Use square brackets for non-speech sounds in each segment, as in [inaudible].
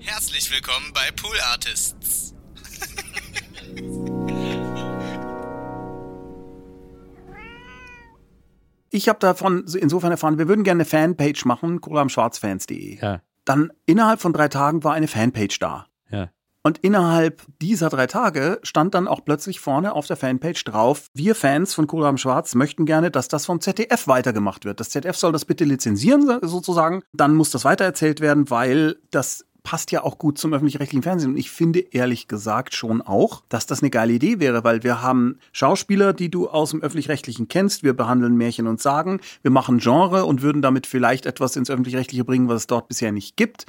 Herzlich willkommen bei Pool Artists. Ich habe davon insofern erfahren, wir würden gerne eine Fanpage machen, colamschwarzfans.de. Ja. Dann innerhalb von drei Tagen war eine Fanpage da. Ja. Und innerhalb dieser drei Tage stand dann auch plötzlich vorne auf der Fanpage drauf, wir Fans von Kohlraben Schwarz möchten gerne, dass das vom ZDF weitergemacht wird. Das ZDF soll das bitte lizenzieren sozusagen. Dann muss das weitererzählt werden, weil das passt ja auch gut zum öffentlich-rechtlichen Fernsehen. Und ich finde ehrlich gesagt schon auch, dass das eine geile Idee wäre, weil wir haben Schauspieler, die du aus dem öffentlich-rechtlichen kennst. Wir behandeln Märchen und Sagen. Wir machen Genre und würden damit vielleicht etwas ins öffentlich-rechtliche bringen, was es dort bisher nicht gibt.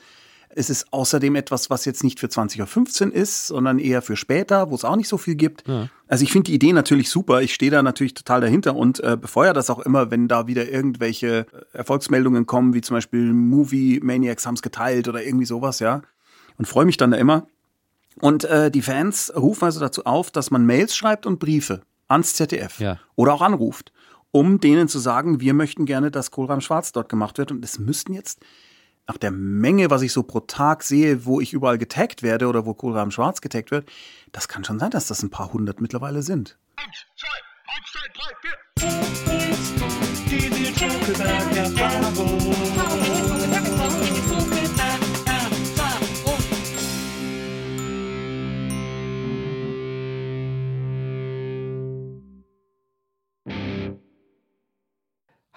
Es ist außerdem etwas, was jetzt nicht für 20.15 Uhr ist, sondern eher für später, wo es auch nicht so viel gibt. Also ich finde die Idee natürlich super. Ich stehe da natürlich total dahinter und äh, befeuere das auch immer, wenn da wieder irgendwelche äh, Erfolgsmeldungen kommen, wie zum Beispiel Movie Maniacs haben es geteilt oder irgendwie sowas, ja. Und freue mich dann da immer. Und äh, die Fans rufen also dazu auf, dass man Mails schreibt und Briefe ans ZDF Ja. oder auch anruft, um denen zu sagen, wir möchten gerne, dass Kohlraum Schwarz dort gemacht wird. Und es müssten jetzt nach der Menge, was ich so pro Tag sehe, wo ich überall getaggt werde oder wo Kohlraben Schwarz getaggt wird, das kann schon sein, dass das ein paar hundert mittlerweile sind.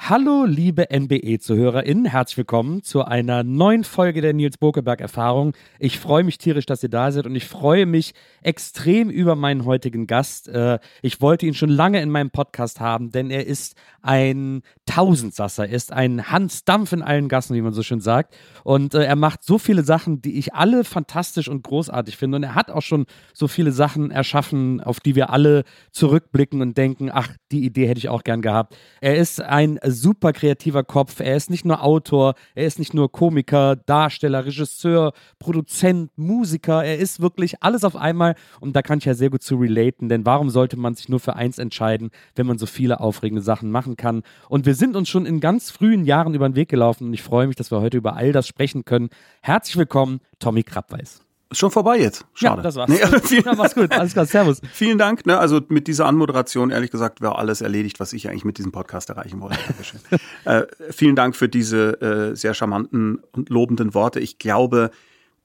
Hallo, liebe NBE-ZuhörerInnen, herzlich willkommen zu einer neuen Folge der Nils Bokeberg-Erfahrung. Ich freue mich tierisch, dass ihr da seid und ich freue mich extrem über meinen heutigen Gast. Äh, Ich wollte ihn schon lange in meinem Podcast haben, denn er ist ein Tausendsasser, er ist ein Hans Dampf in allen Gassen, wie man so schön sagt. Und äh, er macht so viele Sachen, die ich alle fantastisch und großartig finde. Und er hat auch schon so viele Sachen erschaffen, auf die wir alle zurückblicken und denken, ach, die Idee hätte ich auch gern gehabt. Er ist ein super kreativer Kopf. Er ist nicht nur Autor, er ist nicht nur Komiker, Darsteller, Regisseur, Produzent, Musiker. Er ist wirklich alles auf einmal. Und da kann ich ja sehr gut zu relaten, denn warum sollte man sich nur für eins entscheiden, wenn man so viele aufregende Sachen machen kann? Und wir sind uns schon in ganz frühen Jahren über den Weg gelaufen und ich freue mich, dass wir heute über all das sprechen können. Herzlich willkommen, Tommy Krappweis. Ist schon vorbei jetzt. Schade. Ja, das war's. Nee, [laughs] [laughs] vielen, Ja, mach's gut. Alles klar. Servus. vielen Dank. Ne? Also mit dieser Anmoderation, ehrlich gesagt, wäre alles erledigt, was ich eigentlich mit diesem Podcast erreichen wollte. Dankeschön. [laughs] äh, vielen Dank für diese äh, sehr charmanten und lobenden Worte. Ich glaube,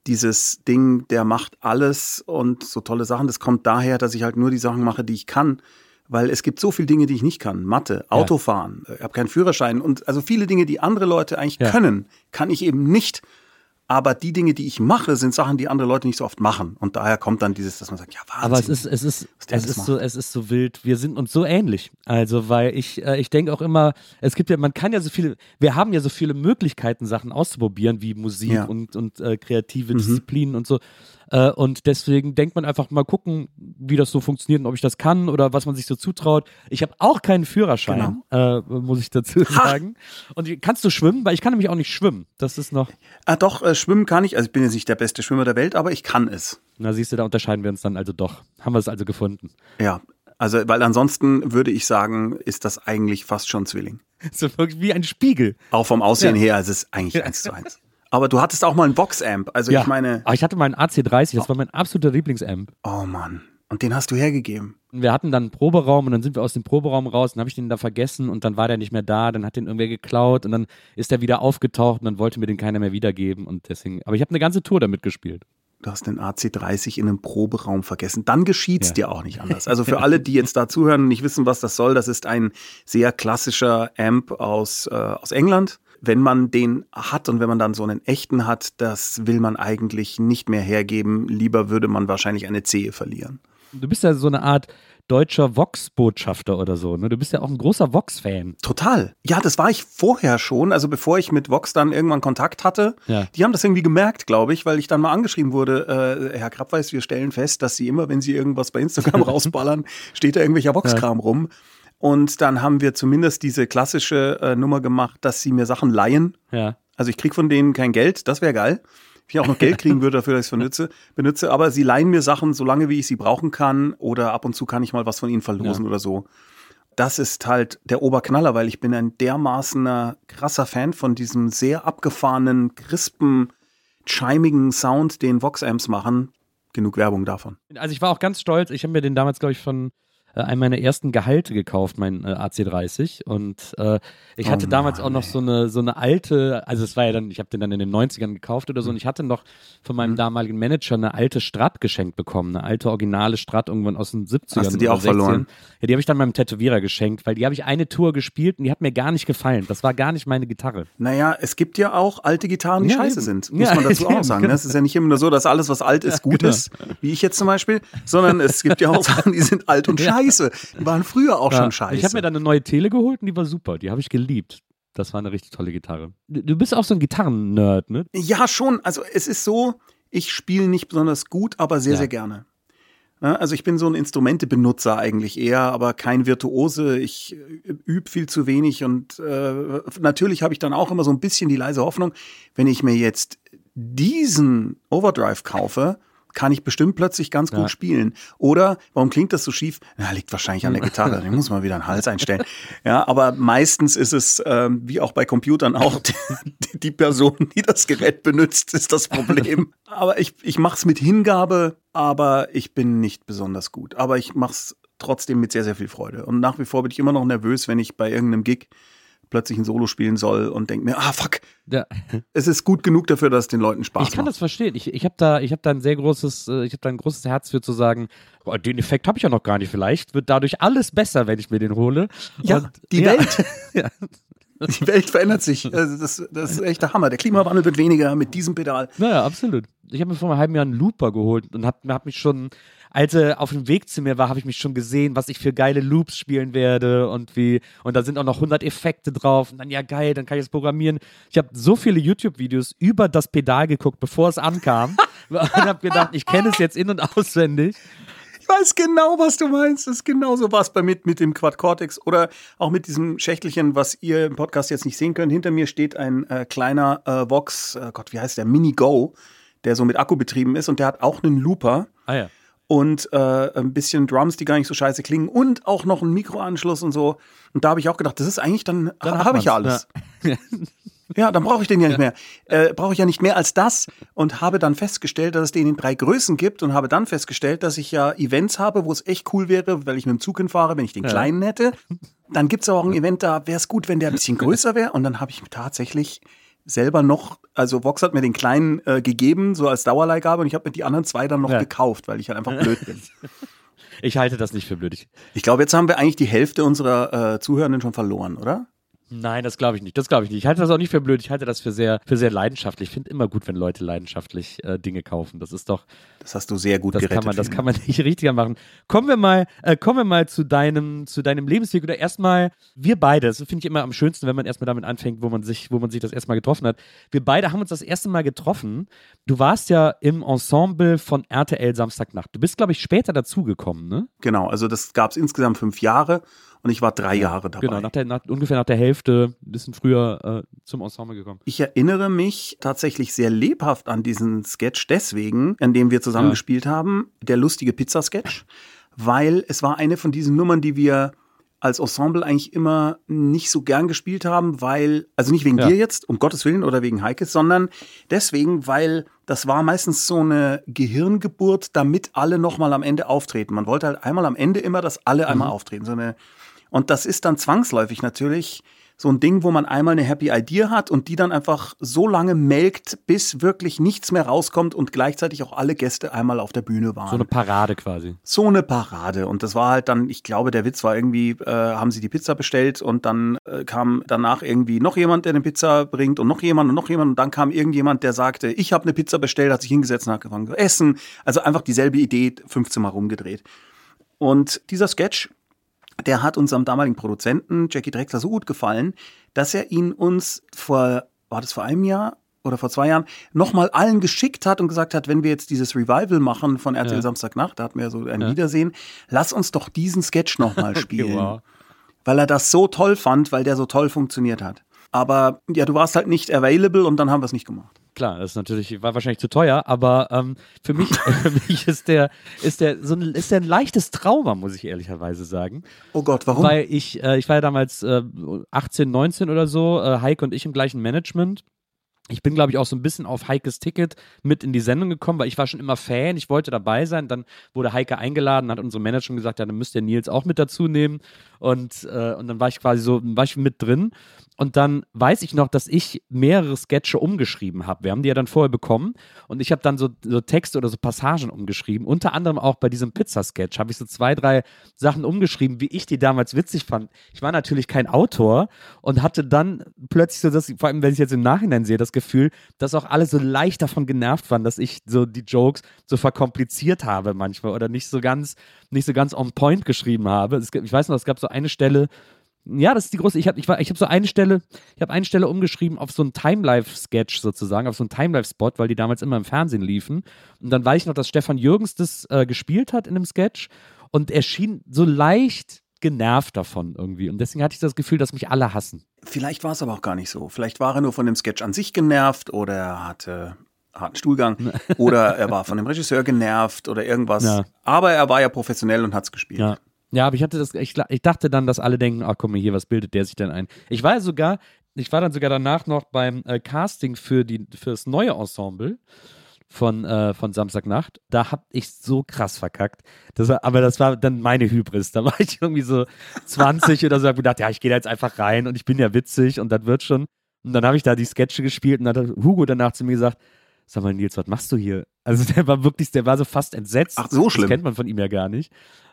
dieses Ding, der macht alles und so tolle Sachen, das kommt daher, dass ich halt nur die Sachen mache, die ich kann. Weil es gibt so viele Dinge, die ich nicht kann. Mathe, Autofahren, ich habe keinen Führerschein und also viele Dinge, die andere Leute eigentlich Ja. können, kann ich eben nicht. Aber die Dinge, die ich mache, sind Sachen, die andere Leute nicht so oft machen. Und daher kommt dann dieses, dass man sagt, ja, Wahnsinn. Aber es ist, es ist, es ist macht. so, es ist so wild. Wir sind uns so ähnlich. Also, weil ich, äh, ich denke auch immer, es gibt ja, man kann ja so viele, wir haben ja so viele Möglichkeiten, Sachen auszuprobieren, wie Musik Ja. und, und äh, kreative Mhm. Disziplinen und so. Äh, und deswegen denkt man einfach mal gucken, wie das so funktioniert und ob ich das kann oder was man sich so zutraut. Ich habe auch keinen Führerschein, Genau. äh, muss ich dazu sagen. Und kannst du schwimmen? Weil ich kann nämlich auch nicht schwimmen. Das ist noch, Ah, doch, äh, schwimmen kann ich. Also ich bin jetzt nicht der beste Schwimmer der Welt, aber ich kann es. na siehst du, da unterscheiden wir uns dann also doch. Haben wir es also gefunden. Ja. Also, weil ansonsten würde ich sagen, ist das eigentlich fast schon Zwilling. [laughs] So wirklich wie ein Spiegel. Auch vom Aussehen Ja. her, also es ist eigentlich eins zu eins. Aber du hattest auch mal einen Vox-Amp. Also ich meine, Aber ich hatte mal einen AC30, das war mein absoluter Lieblingsamp. oh Mann. Und den hast du hergegeben. Wir hatten dann einen Proberaum und dann sind wir aus dem Proberaum raus, dann habe ich den da vergessen und dann war der nicht mehr da, dann hat den irgendwer geklaut und dann ist er wieder aufgetaucht und dann wollte mir den keiner mehr wiedergeben und deswegen, aber ich habe eine ganze Tour damit gespielt. Du hast den AC30 in einem Proberaum vergessen. Dann geschieht's Ja. dir auch nicht anders. Also für alle, die jetzt da zuhören und nicht wissen, was das soll, das ist ein sehr klassischer Amp aus, äh, aus England. Wenn man den hat und wenn man dann so einen echten hat, das will man eigentlich nicht mehr hergeben. Lieber würde man wahrscheinlich eine Zehe verlieren. Du bist ja so eine Art deutscher Vox-Botschafter oder so, ne? Du bist ja auch ein großer Vox-Fan. Total. Ja, das war ich vorher schon. Also bevor ich mit Vox dann irgendwann Kontakt hatte, Ja. die haben das irgendwie gemerkt, glaube ich, weil ich dann mal angeschrieben wurde, äh, Herr Krabweis, wir stellen fest, dass Sie immer, wenn Sie irgendwas bei Instagram [laughs] rausballern, steht da irgendwelcher Vox-Kram rum. Und dann haben wir zumindest diese klassische äh, Nummer gemacht, dass sie mir Sachen leihen. Ja. Also ich krieg von denen kein Geld, das wäre geil. Wenn ich auch noch Geld [laughs] kriegen würde dafür, dass ich es benutze, benutze, aber sie leihen mir Sachen, solange wie ich sie brauchen kann oder ab und zu kann ich mal was von ihnen verlosen Ja. oder so. Das ist halt der Oberknaller, weil ich bin ein dermaßener krasser Fan von diesem sehr abgefahrenen, crispen, chimigen Sound, den Vox-Amps machen. Genug Werbung davon. Also ich war auch ganz stolz, ich habe mir den damals, glaube ich, von äh, einem meiner ersten Gehalte gekauft, mein äh, AC30. Und äh, ich Oh hatte damals Mann, auch noch so eine, so eine alte, also es war ja dann, ich habe den dann in den 90ern gekauft oder so, und ich hatte noch von Mhm. meinem damaligen Manager eine alte Strat geschenkt bekommen, eine alte originale Strat irgendwann aus den 70ern. Hast du die auch verloren? Ja, die habe ich dann meinem Tätowierer geschenkt, weil die habe ich eine Tour gespielt und die hat mir gar nicht gefallen. Das war gar nicht meine Gitarre. Naja, es gibt ja auch alte Gitarren, die Ja, scheiße sind. Muss Ja, man dazu [laughs] auch sagen. genau. ne? Es ist ja nicht immer nur so, dass alles, was alt ist, gut genau. ist, wie ich jetzt zum Beispiel, sondern es gibt ja auch Sachen, die sind alt und [laughs] Ja. Scheiße. Die waren früher auch Ja, schon scheiße. Ich habe mir dann eine neue Tele geholt und die war super. Die habe ich geliebt. Das war eine richtig tolle Gitarre. Du bist auch so ein Gitarren-Nerd, ne? Ja, schon. Also es ist so, ich spiele nicht besonders gut, aber sehr, Ja. sehr gerne. Also ich bin so ein Instrumentebenutzer eigentlich eher, aber kein Virtuose. Ich äh, übe viel zu wenig und äh, natürlich habe ich dann auch immer so ein bisschen die leise Hoffnung, wenn ich mir jetzt diesen Overdrive kaufe, kann ich bestimmt plötzlich ganz gut Ja. spielen. Oder, warum klingt das so schief? Na, liegt wahrscheinlich an der Gitarre, [laughs] den muss man wieder einen Hals einstellen. Ja, aber meistens ist es, ähm, wie auch bei Computern auch, [laughs] die, die Person, die das Gerät benutzt, ist das Problem. [laughs] Aber ich, ich mache es mit Hingabe, aber ich bin nicht besonders gut. Aber ich mache es trotzdem mit sehr, sehr viel Freude. Und nach wie vor bin ich immer noch nervös, wenn ich bei irgendeinem Gig plötzlich ein Solo spielen soll und denke mir, ah fuck, Ja. es ist gut genug dafür, dass es den Leuten Spaß Ich kann macht. das verstehen. Ich, ich habe da, ich hab da ein sehr großes, äh, ich habe da ein großes Herz für zu sagen, oh, den Effekt habe ich ja noch gar nicht. Vielleicht wird dadurch alles besser, wenn ich mir den hole. Ja, Und- die ja. Welt. [laughs] Die Welt verändert sich. Also das, das ist echt der Hammer. Der Klimawandel wird weniger mit diesem Pedal. Naja, absolut. Ich habe mir vor einem halben Jahr einen Looper geholt und habe hab mich schon, als er auf dem Weg zu mir war, habe ich mich schon gesehen, was ich für geile Loops spielen werde und wie, und da sind auch noch 100 Effekte drauf und dann, ja geil, dann kann ich es programmieren. Ich habe so viele YouTube-Videos über das Pedal geguckt, bevor es ankam [laughs] und habe gedacht, ich kenne es jetzt in- und auswendig. Ich weiß genau, was du meinst. Das ist genauso was bei mit, mit dem Quad Cortex oder auch mit diesem Schächtelchen, was ihr im Podcast jetzt nicht sehen könnt. Hinter mir steht ein äh, kleiner äh, Vox, äh, Gott, wie heißt der? Mini Go, der so mit Akku betrieben ist und der hat auch einen Looper. Ah ja. Und äh, ein bisschen Drums, die gar nicht so scheiße klingen und auch noch einen Mikroanschluss und so. Und da habe ich auch gedacht, das ist eigentlich dann, Dann habe ich ja alles. Ja, dann brauche ich den ja nicht mehr. Äh, brauche ich ja nicht mehr als das und habe dann festgestellt, dass es den in drei Größen gibt und habe dann festgestellt, dass ich ja Events habe, wo es echt cool wäre, weil ich mit dem Zug hinfahre, wenn ich den kleinen hätte. Dann gibt es auch ein Event, da wäre es gut, wenn der ein bisschen [laughs] größer wäre. Und dann habe ich tatsächlich selber noch, also Vox hat mir den kleinen äh, gegeben, so als Dauerleihgabe, und ich habe mir die anderen zwei dann noch Ja. gekauft, weil ich halt einfach blöd bin. [laughs] Ich halte das nicht für blöd. Ich, glaube, jetzt haben wir eigentlich die Hälfte unserer äh, Zuhörenden schon verloren, oder? nein, das glaube ich nicht. Das glaube ich nicht. Ich halte das auch nicht für blöd. Ich halte das für sehr, für sehr leidenschaftlich. Ich finde immer gut, wenn Leute leidenschaftlich äh, Dinge kaufen. Das ist doch, Das hast du sehr gut Das gerettet. kann man, das kann man nicht [laughs] richtiger machen. Kommen wir mal, äh, kommen wir mal zu deinem, zu deinem Lebensweg oder erstmal wir beide. Das finde ich immer am schönsten, wenn man erstmal damit anfängt, wo man sich, wo man sich das erstmal getroffen hat. Wir beide haben uns das erste Mal getroffen. Du warst ja im Ensemble von RTL Samstagnacht. Du bist, glaube ich, später dazugekommen, ne? Genau, also das gab es insgesamt fünf Jahre und ich war drei Jahre dabei. Genau, nach der, nach, ungefähr nach der Hälfte, ein bisschen früher äh, zum Ensemble gekommen. Ich erinnere mich tatsächlich sehr lebhaft an diesen Sketch deswegen, an dem wir zusammen Ja. gespielt haben, der lustige Pizza-Sketch, weil es war eine von diesen Nummern, die wir als Ensemble eigentlich immer nicht so gern gespielt haben, weil, also nicht wegen Ja. dir jetzt, um Gottes Willen oder wegen Heikes, sondern deswegen, weil das war meistens so eine Gehirngeburt, damit alle nochmal am Ende auftreten. Man wollte halt einmal am Ende immer, dass alle Mhm. einmal auftreten. So eine, und das ist dann zwangsläufig natürlich so ein Ding, wo man einmal eine Happy Idea hat und die dann einfach so lange melkt, bis wirklich nichts mehr rauskommt und gleichzeitig auch alle Gäste einmal auf der Bühne waren So eine Parade quasi. so eine Parade. Und das war halt dann, ich glaube, der Witz war irgendwie, äh, haben sie die Pizza bestellt und dann äh, kam danach irgendwie noch jemand, der eine Pizza bringt und noch jemand und noch jemand und dann kam irgendjemand, der sagte, ich habe eine Pizza bestellt, hat sich hingesetzt und hat angefangen zu essen. Also einfach dieselbe Idee 15 Mal rumgedreht. Und dieser Sketch, der hat unserem damaligen Produzenten Jackie Drexler so gut gefallen, dass er ihn uns vor, war das vor einem Jahr oder vor zwei Jahren, nochmal allen geschickt hat und gesagt hat, wenn wir jetzt dieses Revival machen von RTL Ja. Samstagnacht, da hatten wir ja so ein Ja. Wiedersehen, lass uns doch diesen Sketch nochmal [laughs] spielen. wow. Weil er das so toll fand, weil der so toll funktioniert hat. Aber ja, du warst halt nicht available und dann haben wir es nicht gemacht. Klar, das ist natürlich, war wahrscheinlich zu teuer, aber ähm, für mich, [laughs] für mich ist der, ist der, so ein, ist der ein leichtes Trauma, muss ich ehrlicherweise sagen. Oh Gott, warum? Weil ich, äh, ich war ja damals äh, 18, 19 oder so, äh, Heike und ich im gleichen Management. Ich bin, glaube ich, auch so ein bisschen auf Heikes Ticket mit in die Sendung gekommen, weil ich war schon immer Fan, ich wollte dabei sein. Dann wurde Heike eingeladen, hat unsere Managerin gesagt, ja, dann müsst ihr Nils auch mit dazu nehmen. Und, äh, und dann war ich quasi so, war ich mit drin. Und dann weiß ich noch, dass ich mehrere Sketche umgeschrieben habe. Wir haben die ja dann vorher bekommen. Und ich habe dann so, so Texte oder so Passagen umgeschrieben. Unter anderem auch bei diesem Pizza-Sketch habe ich so zwei, drei Sachen umgeschrieben, wie ich die damals witzig fand. Ich war natürlich kein Autor und hatte dann plötzlich so das, vor allem wenn ich jetzt im Nachhinein sehe, das Gefühl, dass auch alle so leicht davon genervt waren, dass ich so die Jokes so verkompliziert habe manchmal oder nicht so ganz, nicht so ganz on point geschrieben habe. Es, ich weiß noch, es gab so eine Stelle, ja, das ist die große. Ich habe ich ich hab so eine Stelle, ich habe eine Stelle umgeschrieben auf so einen Timelife-Sketch sozusagen, auf so einen Timelife-Spot, weil die damals immer im Fernsehen liefen. Und dann weiß ich noch, dass Stefan Jürgens das äh, gespielt hat in dem Sketch und er schien so leicht genervt davon irgendwie. Und deswegen hatte ich das Gefühl, dass mich alle hassen. Vielleicht war es aber auch gar nicht so. Vielleicht war er nur von dem Sketch an sich genervt oder er hatte harten Stuhlgang [laughs] oder er war von dem Regisseur genervt oder irgendwas. Ja. Aber er war ja professionell und hat es gespielt. Ja. Ja, aber ich hatte das, ich, ich dachte dann, dass alle denken, ach guck mal hier, was bildet der sich denn ein? Ich war ja sogar, ich war dann sogar danach noch beim äh, Casting für die für das neue Ensemble von, äh, von Samstagnacht. Da hab ich so krass verkackt. Das war, aber das war dann meine Hybris. Da [laughs] war ich irgendwie so 20 oder so, hab gedacht, ja, ich gehe da jetzt einfach rein und ich bin ja witzig und das wird schon. Und dann habe ich da die Sketche gespielt und dann hat Hugo danach zu mir gesagt, sag mal Nils, was machst du hier? Also der war wirklich, der war so fast entsetzt. Ach, so schlimm. Das kennt man von ihm ja gar nicht.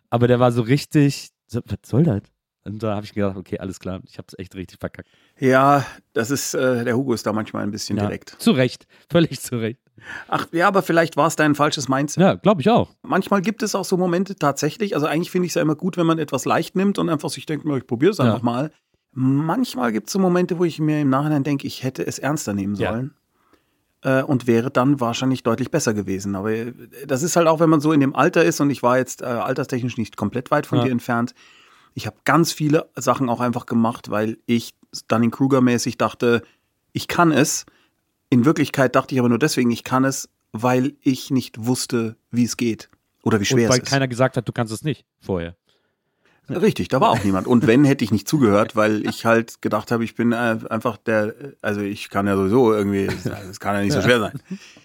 Aber der war so richtig, so, was soll das? Und da habe ich gedacht, okay, alles klar, ich habe es echt richtig verkackt. Ja, das ist, äh, der Hugo ist da manchmal ein bisschen Ja, direkt. zu Recht, völlig zu Recht. Ach ja, aber vielleicht war es dein falsches Mindset. Ja, glaube ich auch. Manchmal gibt es auch so Momente tatsächlich, also eigentlich finde ich es ja immer gut, wenn man etwas leicht nimmt und einfach sich denkt, ich probiere es Ja. einfach mal. Manchmal gibt es so Momente, wo ich mir im Nachhinein denke, ich hätte es ernster nehmen Ja. sollen. Äh, und wäre dann wahrscheinlich deutlich besser gewesen. Aber äh, das ist halt auch, wenn man so in dem Alter ist und ich war jetzt äh, alterstechnisch nicht komplett weit von Ja. dir entfernt. Ich habe ganz viele Sachen auch einfach gemacht, weil ich Dunning-Kruger-mäßig dachte, ich kann es. In Wirklichkeit dachte ich aber nur deswegen, ich kann es, weil ich nicht wusste, wie es geht. Oder wie schwer Und weil es ist. keiner gesagt hat, du kannst es nicht vorher. Richtig, da war auch niemand. Und wenn, hätte ich nicht zugehört, weil ich halt gedacht habe, ich bin äh, einfach der, also ich kann ja sowieso irgendwie, das kann ja nicht so schwer sein.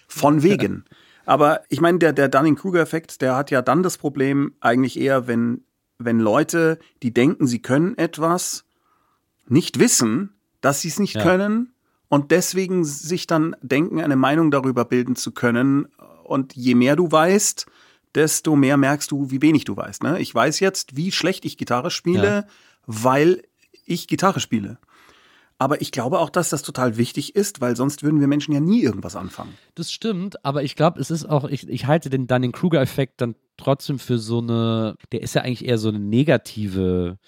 Von wegen. Aber ich meine, der, der Dunning-Kruger-Effekt, der hat ja dann das Problem eigentlich eher, wenn, wenn Leute, die denken, sie können etwas, nicht wissen, dass sie es nicht Ja. können und deswegen sich dann denken, eine Meinung darüber bilden zu können. Und je mehr du weißt, desto mehr merkst du, wie wenig du weißt. Ne? Ich weiß jetzt, wie schlecht ich Gitarre spiele, Ja. weil ich Gitarre spiele. Aber ich glaube auch, dass das total wichtig ist, weil sonst würden wir Menschen ja nie irgendwas anfangen. Das stimmt, aber ich glaube, es ist auch, ich, ich halte den Dunning-Kruger-Effekt dann trotzdem für so eine, der ist ja eigentlich eher so eine negative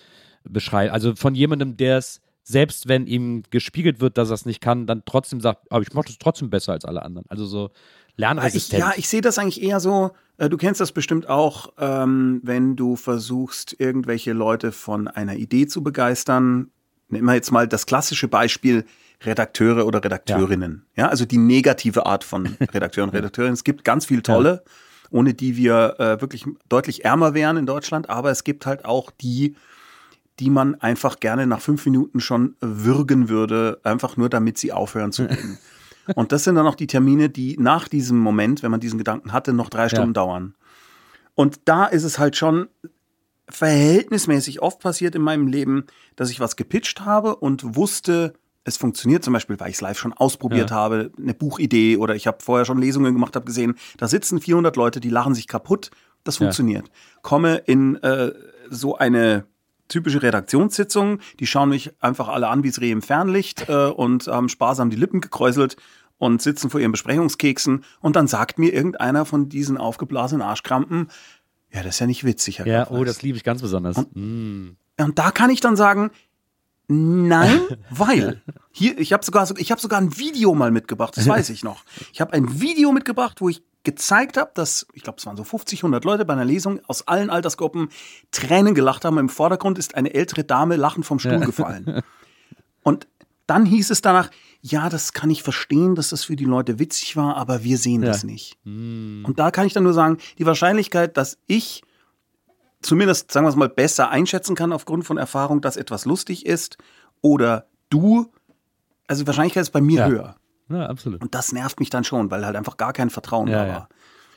Beschreibung. Also von jemandem, der es, selbst wenn ihm gespiegelt wird, dass er es nicht kann, dann trotzdem sagt, aber ich mache das trotzdem besser als alle anderen. Also so Ich, lernresistent. ja, ich sehe das eigentlich eher so, äh, du kennst das bestimmt auch, ähm, wenn du versuchst, irgendwelche Leute von einer Idee zu begeistern. Nehmen wir jetzt mal das klassische Beispiel Redakteure oder Redakteurinnen. Ja, also die negative Art von [laughs] Redakteuren und Redakteurinnen. Es gibt ganz viel tolle, ohne die wir äh, wirklich deutlich ärmer wären in Deutschland, aber es gibt halt auch die, die man einfach gerne nach fünf Minuten schon würgen würde, einfach nur damit sie aufhören zu reden. [laughs] Und das sind dann auch die Termine, die nach diesem Moment, wenn man diesen Gedanken hatte, noch drei Stunden ja. dauern. Und da ist es halt schon verhältnismäßig oft passiert in meinem Leben, dass ich was gepitcht habe und wusste, es funktioniert zum Beispiel, weil ich es live schon ausprobiert ja. habe, eine Buchidee oder ich habe vorher schon Lesungen gemacht, habe gesehen, da sitzen 400 Leute, die lachen sich kaputt, das funktioniert. Ja. Komme in äh, so eine typische Redaktionssitzung, die schauen mich einfach alle an wie das Reh im Fernlicht äh, und haben sparsam die Lippen gekräuselt und sitzen vor ihren Besprechungskeksen und dann sagt mir irgendeiner von diesen aufgeblasenen Arschkrampen, ja, das ist ja nicht witzig. Herr ja, oh, das liebe ich ganz besonders. Und, mm. und da kann ich dann sagen, Nein, weil hier ich habe sogar ich habe sogar ein Video mal mitgebracht, das weiß ich noch. Ich habe ein Video mitgebracht, wo ich gezeigt habe, dass ich glaube, es waren so 50, 100 Leute bei einer Lesung aus allen Altersgruppen Tränen gelacht haben. Im Vordergrund ist eine ältere Dame lachend vom Stuhl gefallen. Und dann hieß es danach, ja, das kann ich verstehen, dass das für die Leute witzig war, aber wir sehen ja. das nicht. Und da kann ich dann nur sagen, die Wahrscheinlichkeit, dass ich zumindest, sagen wir es mal, besser einschätzen kann aufgrund von Erfahrung, dass etwas lustig ist oder du, also die Wahrscheinlichkeit ist bei mir ja. höher. Ja, absolut. Und das nervt mich dann schon, weil halt einfach gar kein Vertrauen ja, da war.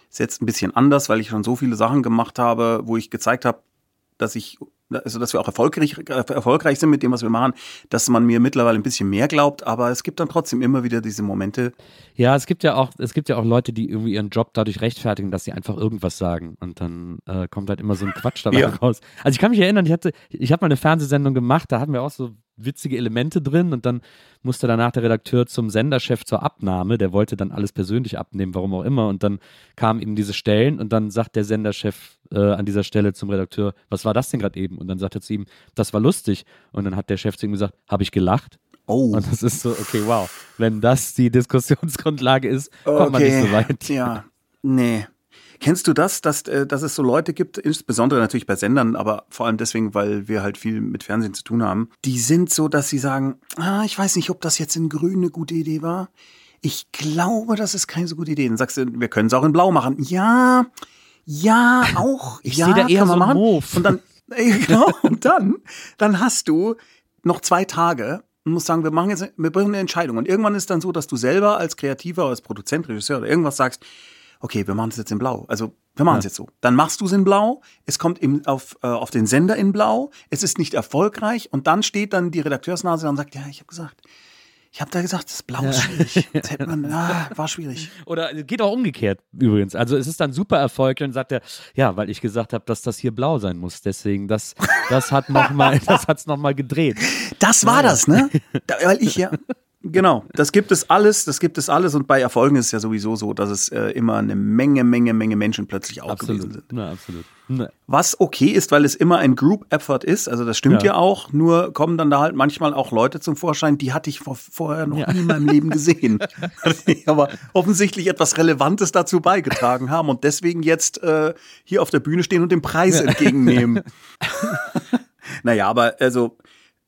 Ist jetzt ein bisschen anders, weil ich schon so viele Sachen gemacht habe, wo ich gezeigt habe, dass ich also dass wir auch erfolgreich, erfolgreich sind mit dem, was wir machen, dass man mir mittlerweile ein bisschen mehr glaubt, aber es gibt dann trotzdem immer wieder diese Momente. Ja, es gibt ja auch, es gibt ja auch Leute, die irgendwie ihren Job dadurch rechtfertigen, dass sie einfach irgendwas sagen und dann äh, kommt halt immer so ein Quatsch dabei ja. raus. Also ich kann mich erinnern, ich hatte, ich habe mal eine Fernsehsendung gemacht, da hatten wir auch so witzige Elemente drin und dann musste danach der Redakteur zum Senderchef zur Abnahme, der wollte dann alles persönlich abnehmen, warum auch immer und dann kamen eben diese Stellen und dann sagt der Senderchef äh, an dieser Stelle zum Redakteur, was war das denn gerade eben? Und dann sagt er zu ihm, das war lustig und dann hat der Chef zu ihm gesagt, habe ich gelacht? Oh. Und das ist so, okay, wow. Wenn das die Diskussionsgrundlage ist, kommt okay. man nicht so weit. Ja, nee. Kennst du das, dass, äh, dass es so Leute gibt, insbesondere natürlich bei Sendern, aber vor allem deswegen, weil wir halt viel mit Fernsehen zu tun haben, die sind so, dass sie sagen, ah, ich weiß nicht, ob das jetzt in grün eine gute Idee war. Ich glaube, das ist keine so gute Idee. Dann sagst du, wir können es auch in blau machen. Ja, ja, [laughs] auch. Ich ja, sehe da eher so machen. Move. Und dann, [laughs] [laughs] genau, und dann, dann hast du noch zwei Tage und musst sagen, wir machen jetzt, wir brauchen eine Entscheidung. Und irgendwann ist dann so, dass du selber als Kreativer, als Produzent, Regisseur oder irgendwas sagst, okay, wir machen es jetzt in Blau. Also wir machen es ja. jetzt so. Dann machst du es in Blau, es kommt im, auf, äh, auf den Sender in Blau, es ist nicht erfolgreich und dann steht dann die Redakteursnase und sagt, ja, ich habe gesagt, ich habe da gesagt, das Blau ist schwierig. [laughs] Das hätte man, ah, war schwierig. Oder geht auch umgekehrt übrigens. Also es ist dann super Erfolg und sagt er, ja, weil ich gesagt habe, dass das hier blau sein muss. Deswegen, das, das hat noch mal, [laughs] das hat's noch mal gedreht. Das war ja. das, ne? [laughs] Da, weil ich ja, Genau, das gibt es alles, das gibt es alles und bei Erfolgen ist es ja sowieso so, dass es äh, immer eine Menge, Menge, Menge Menschen plötzlich auch absolut. gewesen sind. Na, absolut. Na. Was okay ist, weil es immer ein Group Effort ist, also das stimmt ja. ja, auch, nur kommen dann da halt manchmal auch Leute zum Vorschein, die hatte ich vor, vorher noch ja. nie in meinem Leben gesehen, [laughs] [laughs] die aber offensichtlich etwas Relevantes dazu beigetragen haben und deswegen jetzt äh, hier auf der Bühne stehen und den Preis ja. entgegennehmen. [laughs] naja, aber also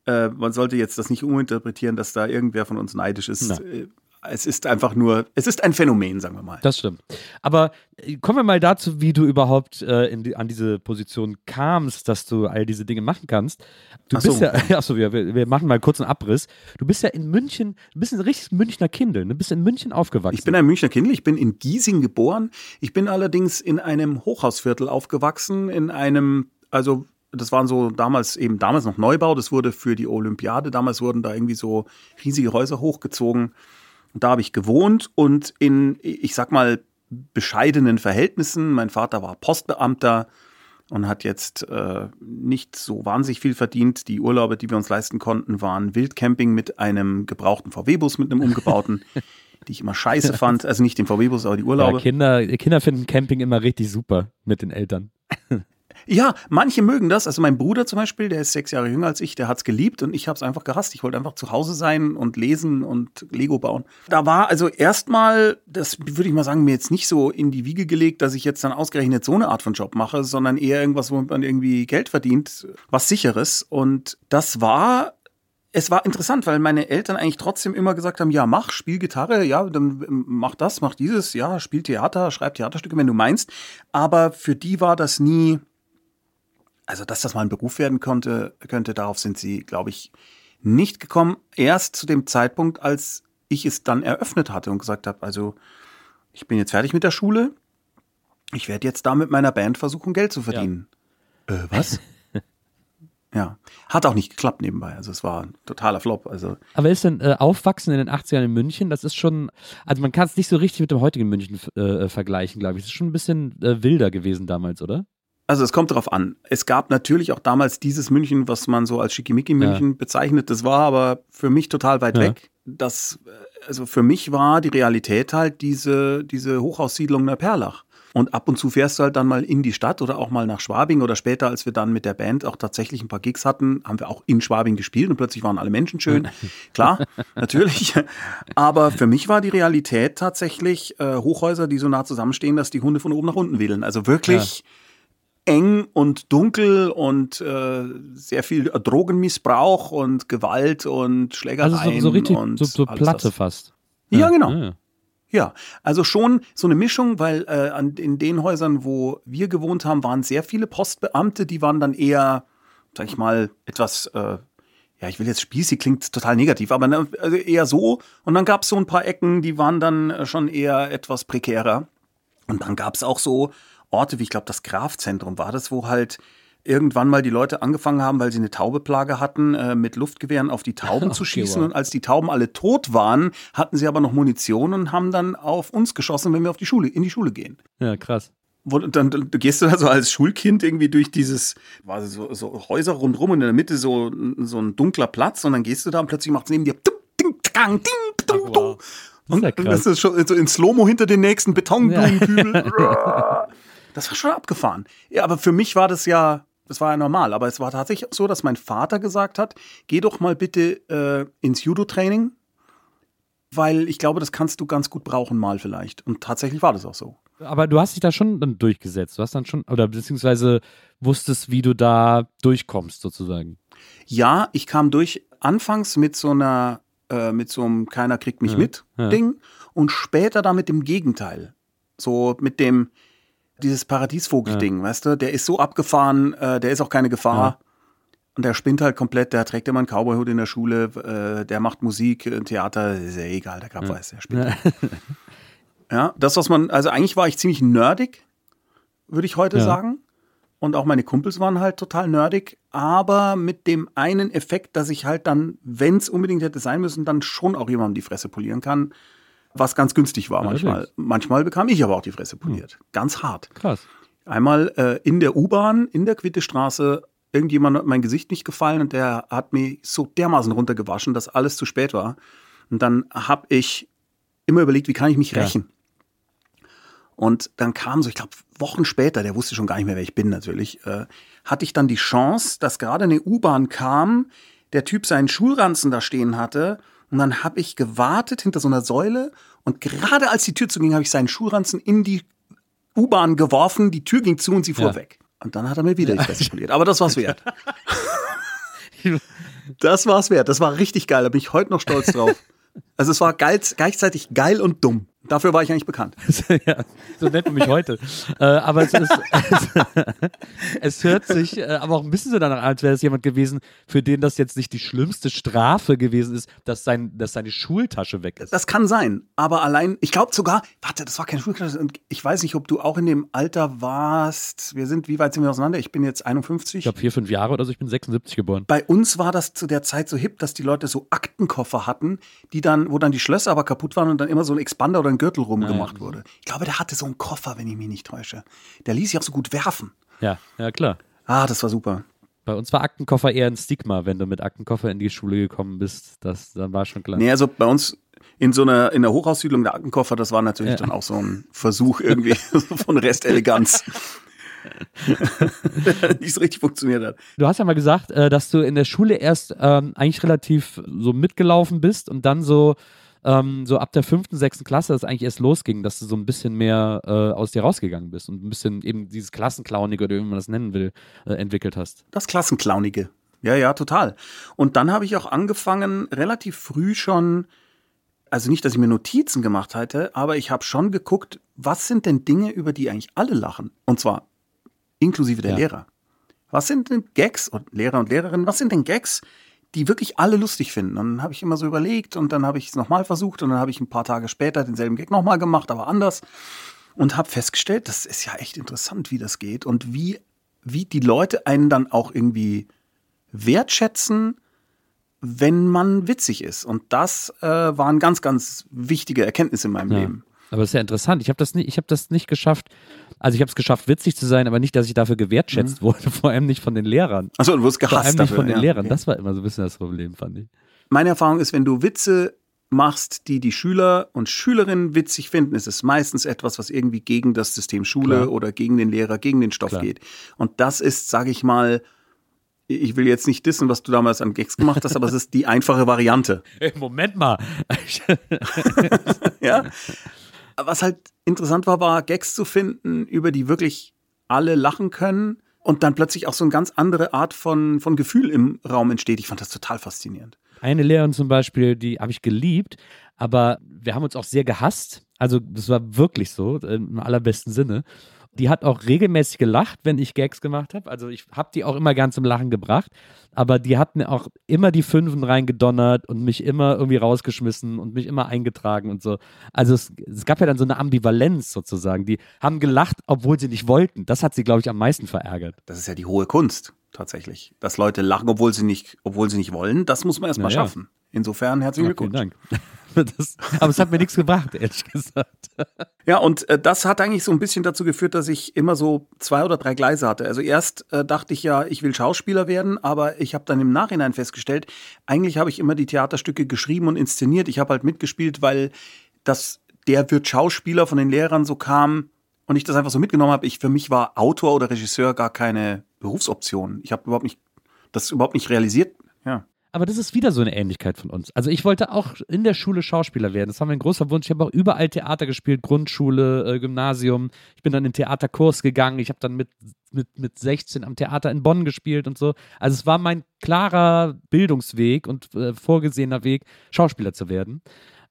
äh, man sollte jetzt das nicht uminterpretieren, dass da irgendwer von uns neidisch ist. Na. Äh, es ist einfach nur, es ist ein Phänomen, sagen wir mal. Das stimmt. Aber äh, kommen wir mal dazu, wie du überhaupt äh, die, an diese Position kamst, dass du all diese Dinge machen kannst. Du Ach bist ja, [laughs] achso, wir, wir machen mal kurz einen Abriss. Du bist ja in München, du bist ein richtiges Münchner Kindel, du bist in München aufgewachsen. Ich bin ein Münchner Kindel, ich bin in Giesing geboren. Ich bin allerdings in einem Hochhausviertel aufgewachsen, in einem, also das waren so damals eben damals noch Neubau, das wurde für die Olympiade, damals wurden da irgendwie so riesige Häuser hochgezogen. Und da habe ich gewohnt und in, ich sag mal, bescheidenen Verhältnissen. Mein Vater war Postbeamter und hat jetzt äh, nicht so wahnsinnig viel verdient. Die Urlaube, die wir uns leisten konnten, waren Wildcamping mit einem gebrauchten VW-Bus, mit einem umgebauten, [laughs] die ich immer scheiße fand. Also nicht den VW-Bus, aber die Urlaube. Ja, Kinder, Kinder finden Camping immer richtig super mit den Eltern. [laughs] Ja, manche mögen das. Also mein Bruder zum Beispiel, der ist sechs Jahre jünger als ich, der hat's geliebt und ich habe es einfach gehasst. Ich wollte einfach zu Hause sein und lesen und Lego bauen. Da war also erstmal, das würde ich mal sagen, mir jetzt nicht so in die Wiege gelegt, dass ich jetzt dann ausgerechnet so eine Art von Job mache, sondern eher irgendwas, womit man irgendwie Geld verdient, was sicheres. Und das war es war interessant, weil meine Eltern eigentlich trotzdem immer gesagt haben, ja, mach, spiel Gitarre, ja, dann mach das, mach dieses, ja, spiel Theater, schreib Theaterstücke, wenn du meinst. Aber für die war das nie also dass das mal ein Beruf werden konnte, könnte, darauf sind sie, glaube ich, nicht gekommen. Erst zu dem Zeitpunkt, als ich es dann eröffnet hatte und gesagt habe, also ich bin jetzt fertig mit der Schule, ich werde jetzt da mit meiner Band versuchen, Geld zu verdienen. Ja. Äh, was? [laughs] ja. Hat auch nicht geklappt nebenbei. Also es war ein totaler Flop. Also Aber ist denn äh, Aufwachsen in den 80ern in München, das ist schon, also man kann es nicht so richtig mit dem heutigen München äh, vergleichen, glaube ich. Es ist schon ein bisschen äh, wilder gewesen damals, oder? Also es kommt darauf an. Es gab natürlich auch damals dieses München, was man so als Schickimicki-München ja. bezeichnet. Das war aber für mich total weit ja. weg. Das, äh, also für mich war die Realität halt diese, diese Hochhaussiedlung der Perlach. Und ab und zu fährst du halt dann mal in die Stadt oder auch mal nach Schwabing oder später, als wir dann mit der Band auch tatsächlich ein paar Gigs hatten, haben wir auch in Schwabing gespielt und plötzlich waren alle Menschen schön. [laughs] Klar, natürlich. Aber für mich war die Realität tatsächlich äh, Hochhäuser, die so nah zusammenstehen, dass die Hunde von oben nach unten wedeln. Also wirklich. Ja eng und dunkel und äh, sehr viel Drogenmissbrauch und Gewalt und Schlägereien. Also so, so richtig und so, so Platte das. fast. Ja, genau. Ja. Ja, also schon so eine Mischung, weil äh, an, in den Häusern, wo wir gewohnt haben, waren sehr viele Postbeamte, die waren dann eher, sag ich mal, etwas, äh, ja, ich will jetzt spießig, klingt total negativ, aber ne, also eher so. Und dann gab es so ein paar Ecken, die waren dann äh, schon eher etwas prekärer. Und dann gab es auch so Orte wie, ich glaube, das Grafzentrum war das, wo halt irgendwann mal die Leute angefangen haben, weil sie eine Taubeplage hatten, äh, mit Luftgewehren auf die Tauben [laughs] zu schießen. Und als die Tauben alle tot waren, hatten sie aber noch Munition und haben dann auf uns geschossen, wenn wir auf die Schule, in die Schule gehen. Ja, krass. Wo, dann, dann gehst du da so als Schulkind irgendwie durch dieses, war so, so Häuser rundrum und in der Mitte so, so ein dunkler Platz und dann gehst du da und plötzlich macht es neben dir ding, ding, ding, ding, wow. Und das ist, das ist schon so in Slow-Mo hinter den nächsten Betonblumenhügel. Ja. [laughs] Das war schon abgefahren. Ja, aber für mich war das ja, das war ja normal. Aber es war tatsächlich so, dass mein Vater gesagt hat, geh doch mal bitte äh, ins Judo-Training, weil ich glaube, das kannst du ganz gut brauchen mal vielleicht. Und tatsächlich war das auch so. Aber du hast dich da schon dann durchgesetzt. Du hast dann schon, oder beziehungsweise wusstest, wie du da durchkommst, sozusagen. Ja, ich kam durch anfangs mit so einer, äh, mit so einem Keiner kriegt mich ja, mit ja. Ding und später dann mit dem Gegenteil. So mit dem, dieses Paradiesvogel-Ding, ja. weißt du? Der ist so abgefahren, äh, der ist auch keine Gefahr. Ja. Und der spinnt halt komplett, der trägt immer einen Cowboyhut in der Schule, äh, der macht Musik, äh, Theater, ist ja egal, der Krab weiß, der spielt. Ja. [laughs] ja, das, was man, also eigentlich war ich ziemlich nerdig, würde ich heute sagen. Und auch meine Kumpels waren halt total nerdig, aber mit dem einen Effekt, dass ich halt dann, wenn es unbedingt hätte sein müssen, dann schon auch jemandem die Fresse polieren kann was ganz günstig war manchmal. Ja, manchmal bekam ich aber auch die Fresse poliert. Hm. Ganz hart. Krass. Einmal äh, in der U-Bahn, in der Quittestraße, irgendjemand hat mein Gesicht nicht gefallen und der hat mir so dermaßen runtergewaschen, dass alles zu spät war. Und dann habe ich immer überlegt, wie kann ich mich rächen? Ja. Und dann kam so, ich glaube, Wochen später, der wusste schon gar nicht mehr, wer ich bin natürlich, äh, hatte ich dann die Chance, dass gerade eine U-Bahn kam, der Typ seinen Schulranzen da stehen hatte und dann habe ich gewartet hinter so einer Säule und gerade als die Tür zuging, habe ich seinen Schuhranzen in die U-Bahn geworfen, die Tür ging zu und sie fuhr ja. weg. Und dann hat er mir wieder die Fresse poliert. Aber das war's wert. [laughs] das war's wert. Das war richtig geil. Da bin ich heute noch stolz drauf. Also es war geil, gleichzeitig geil und dumm. Dafür war ich eigentlich bekannt. [laughs] ja, so nennt man mich heute. äh, aber es, ist, es, [laughs] es hört sich äh, aber auch ein bisschen so danach an, als wäre es jemand gewesen, für den das jetzt nicht die schlimmste Strafe gewesen ist, dass, sein, dass seine Schultasche weg ist. Das kann sein. Aber allein, ich glaube sogar, warte, das war keine Schultasche. Und ich weiß nicht, ob du auch in dem Alter warst. Wir sind, wie weit sind wir auseinander? Ich bin jetzt 51. Ich glaube vier, fünf Jahre oder so. Ich bin 76 geboren. Bei uns war das zu der Zeit so hip, dass die Leute so Aktenkoffer hatten, die dann, wo dann die Schlösser aber kaputt waren und dann immer so ein Expander oder ein Gürtel rumgemacht ja. wurde. Ich glaube, der hatte so einen Koffer, wenn ich mich nicht täusche. Der ließ sich auch so gut werfen. Ja, ja, klar. Ah, das war super. Bei uns war Aktenkoffer eher ein Stigma, wenn du mit Aktenkoffer in die Schule gekommen bist. Das dann war schon klar. Nee, also bei uns in so einer in der Hochhaussiedlung der Aktenkoffer, das war natürlich ja. dann auch so ein Versuch irgendwie [laughs] von Resteleganz. nicht [laughs] so richtig funktioniert hat. Du hast ja mal gesagt, äh, dass du in der Schule erst ähm, eigentlich relativ so mitgelaufen bist und dann so ähm, so ab der fünften, sechsten Klasse das eigentlich erst losging, dass du so ein bisschen mehr äh, aus dir rausgegangen bist und ein bisschen eben dieses Klassenclaunige oder wie man das nennen will, äh, entwickelt hast. Das Klassenclaunige. Ja, ja, total. Und dann habe ich auch angefangen, relativ früh schon, also nicht, dass ich mir Notizen gemacht hätte, aber ich habe schon geguckt, was sind denn Dinge, über die eigentlich alle lachen? Und zwar inklusive der ja. Lehrer. Was sind denn Gags und Lehrer und Lehrerinnen, was sind denn Gags, die wirklich alle lustig finden? Und dann habe ich immer so überlegt und dann habe ich es nochmal versucht und dann habe ich ein paar Tage später denselben Gag nochmal gemacht, aber anders und habe festgestellt, das ist ja echt interessant, wie das geht und wie, wie die Leute einen dann auch irgendwie wertschätzen, wenn man witzig ist. Und das äh, waren ganz, ganz wichtige Erkenntnisse in meinem Ja. Leben. Aber das ist ja interessant. Ich habe das, nicht- ich hab das nicht geschafft. Also ich habe es geschafft, witzig zu sein, aber nicht, dass ich dafür gewertschätzt wurde. [laughs] Vor allem nicht von den Lehrern. Achso, du wirst Vor allem Mhm. gehasst nicht dafür. von den ja. Lehrern. Das war immer so ein bisschen das Problem, fand ich. Meine Erfahrung ist, wenn du Witze machst, die die Schüler und Schülerinnen witzig finden, ist es meistens etwas, was irgendwie gegen das System Schule Klar. oder gegen den Lehrer, gegen den Stoff Klar. geht. Und das ist, sage ich mal, ich will jetzt nicht dissen, was du damals an Gags gemacht hast, aber es ist die einfache Variante. [laughs] Moment mal. [laughs] ja. Was halt interessant war, war Gags zu finden, über die wirklich alle lachen können und dann plötzlich auch so eine ganz andere Art von, von Gefühl im Raum entsteht. Ich fand das total faszinierend. Eine Lehrerin zum Beispiel, die habe ich geliebt, aber wir haben uns auch sehr gehasst. Also das war wirklich so, im allerbesten Sinne. Die hat auch regelmäßig gelacht, wenn ich Gags gemacht habe. Also ich habe die auch immer gern zum Lachen gebracht. Aber die hat mir auch immer die Fünfen reingedonnert und mich immer irgendwie rausgeschmissen und mich immer eingetragen und so. Also es, es gab ja dann so eine Ambivalenz sozusagen. Die haben gelacht, obwohl sie nicht wollten. Das hat sie, glaube ich, am meisten verärgert. Das ist ja die hohe Kunst, tatsächlich. Dass Leute lachen, obwohl sie nicht, obwohl sie nicht wollen, das muss man erstmal Na ja. schaffen. Insofern herzlichen Ja, vielen Glückwunsch. Dank. [laughs] Das, aber es hat mir nichts gebracht, ehrlich gesagt. Ja, und äh, das hat eigentlich so ein bisschen dazu geführt, dass ich immer so zwei oder drei Gleise hatte. Also erst äh, dachte ich ja, ich will Schauspieler werden, aber ich habe dann im Nachhinein festgestellt, eigentlich habe ich immer die Theaterstücke geschrieben und inszeniert. Ich habe halt mitgespielt, weil das der wird Schauspieler von den Lehrern so kam und ich das einfach so mitgenommen habe. Ich für mich war Autor oder Regisseur gar keine Berufsoption. Ich habe überhaupt nicht das überhaupt nicht realisiert. Aber das ist wieder so eine Ähnlichkeit von uns. Also ich wollte auch in der Schule Schauspieler werden. Das war mein großer Wunsch. Ich habe auch überall Theater gespielt, Grundschule, äh, Gymnasium. Ich bin dann in den Theaterkurs gegangen. Ich habe dann mit, mit, mit 16 am Theater in Bonn gespielt und so. Also es war mein klarer Bildungsweg und äh, vorgesehener Weg, Schauspieler zu werden.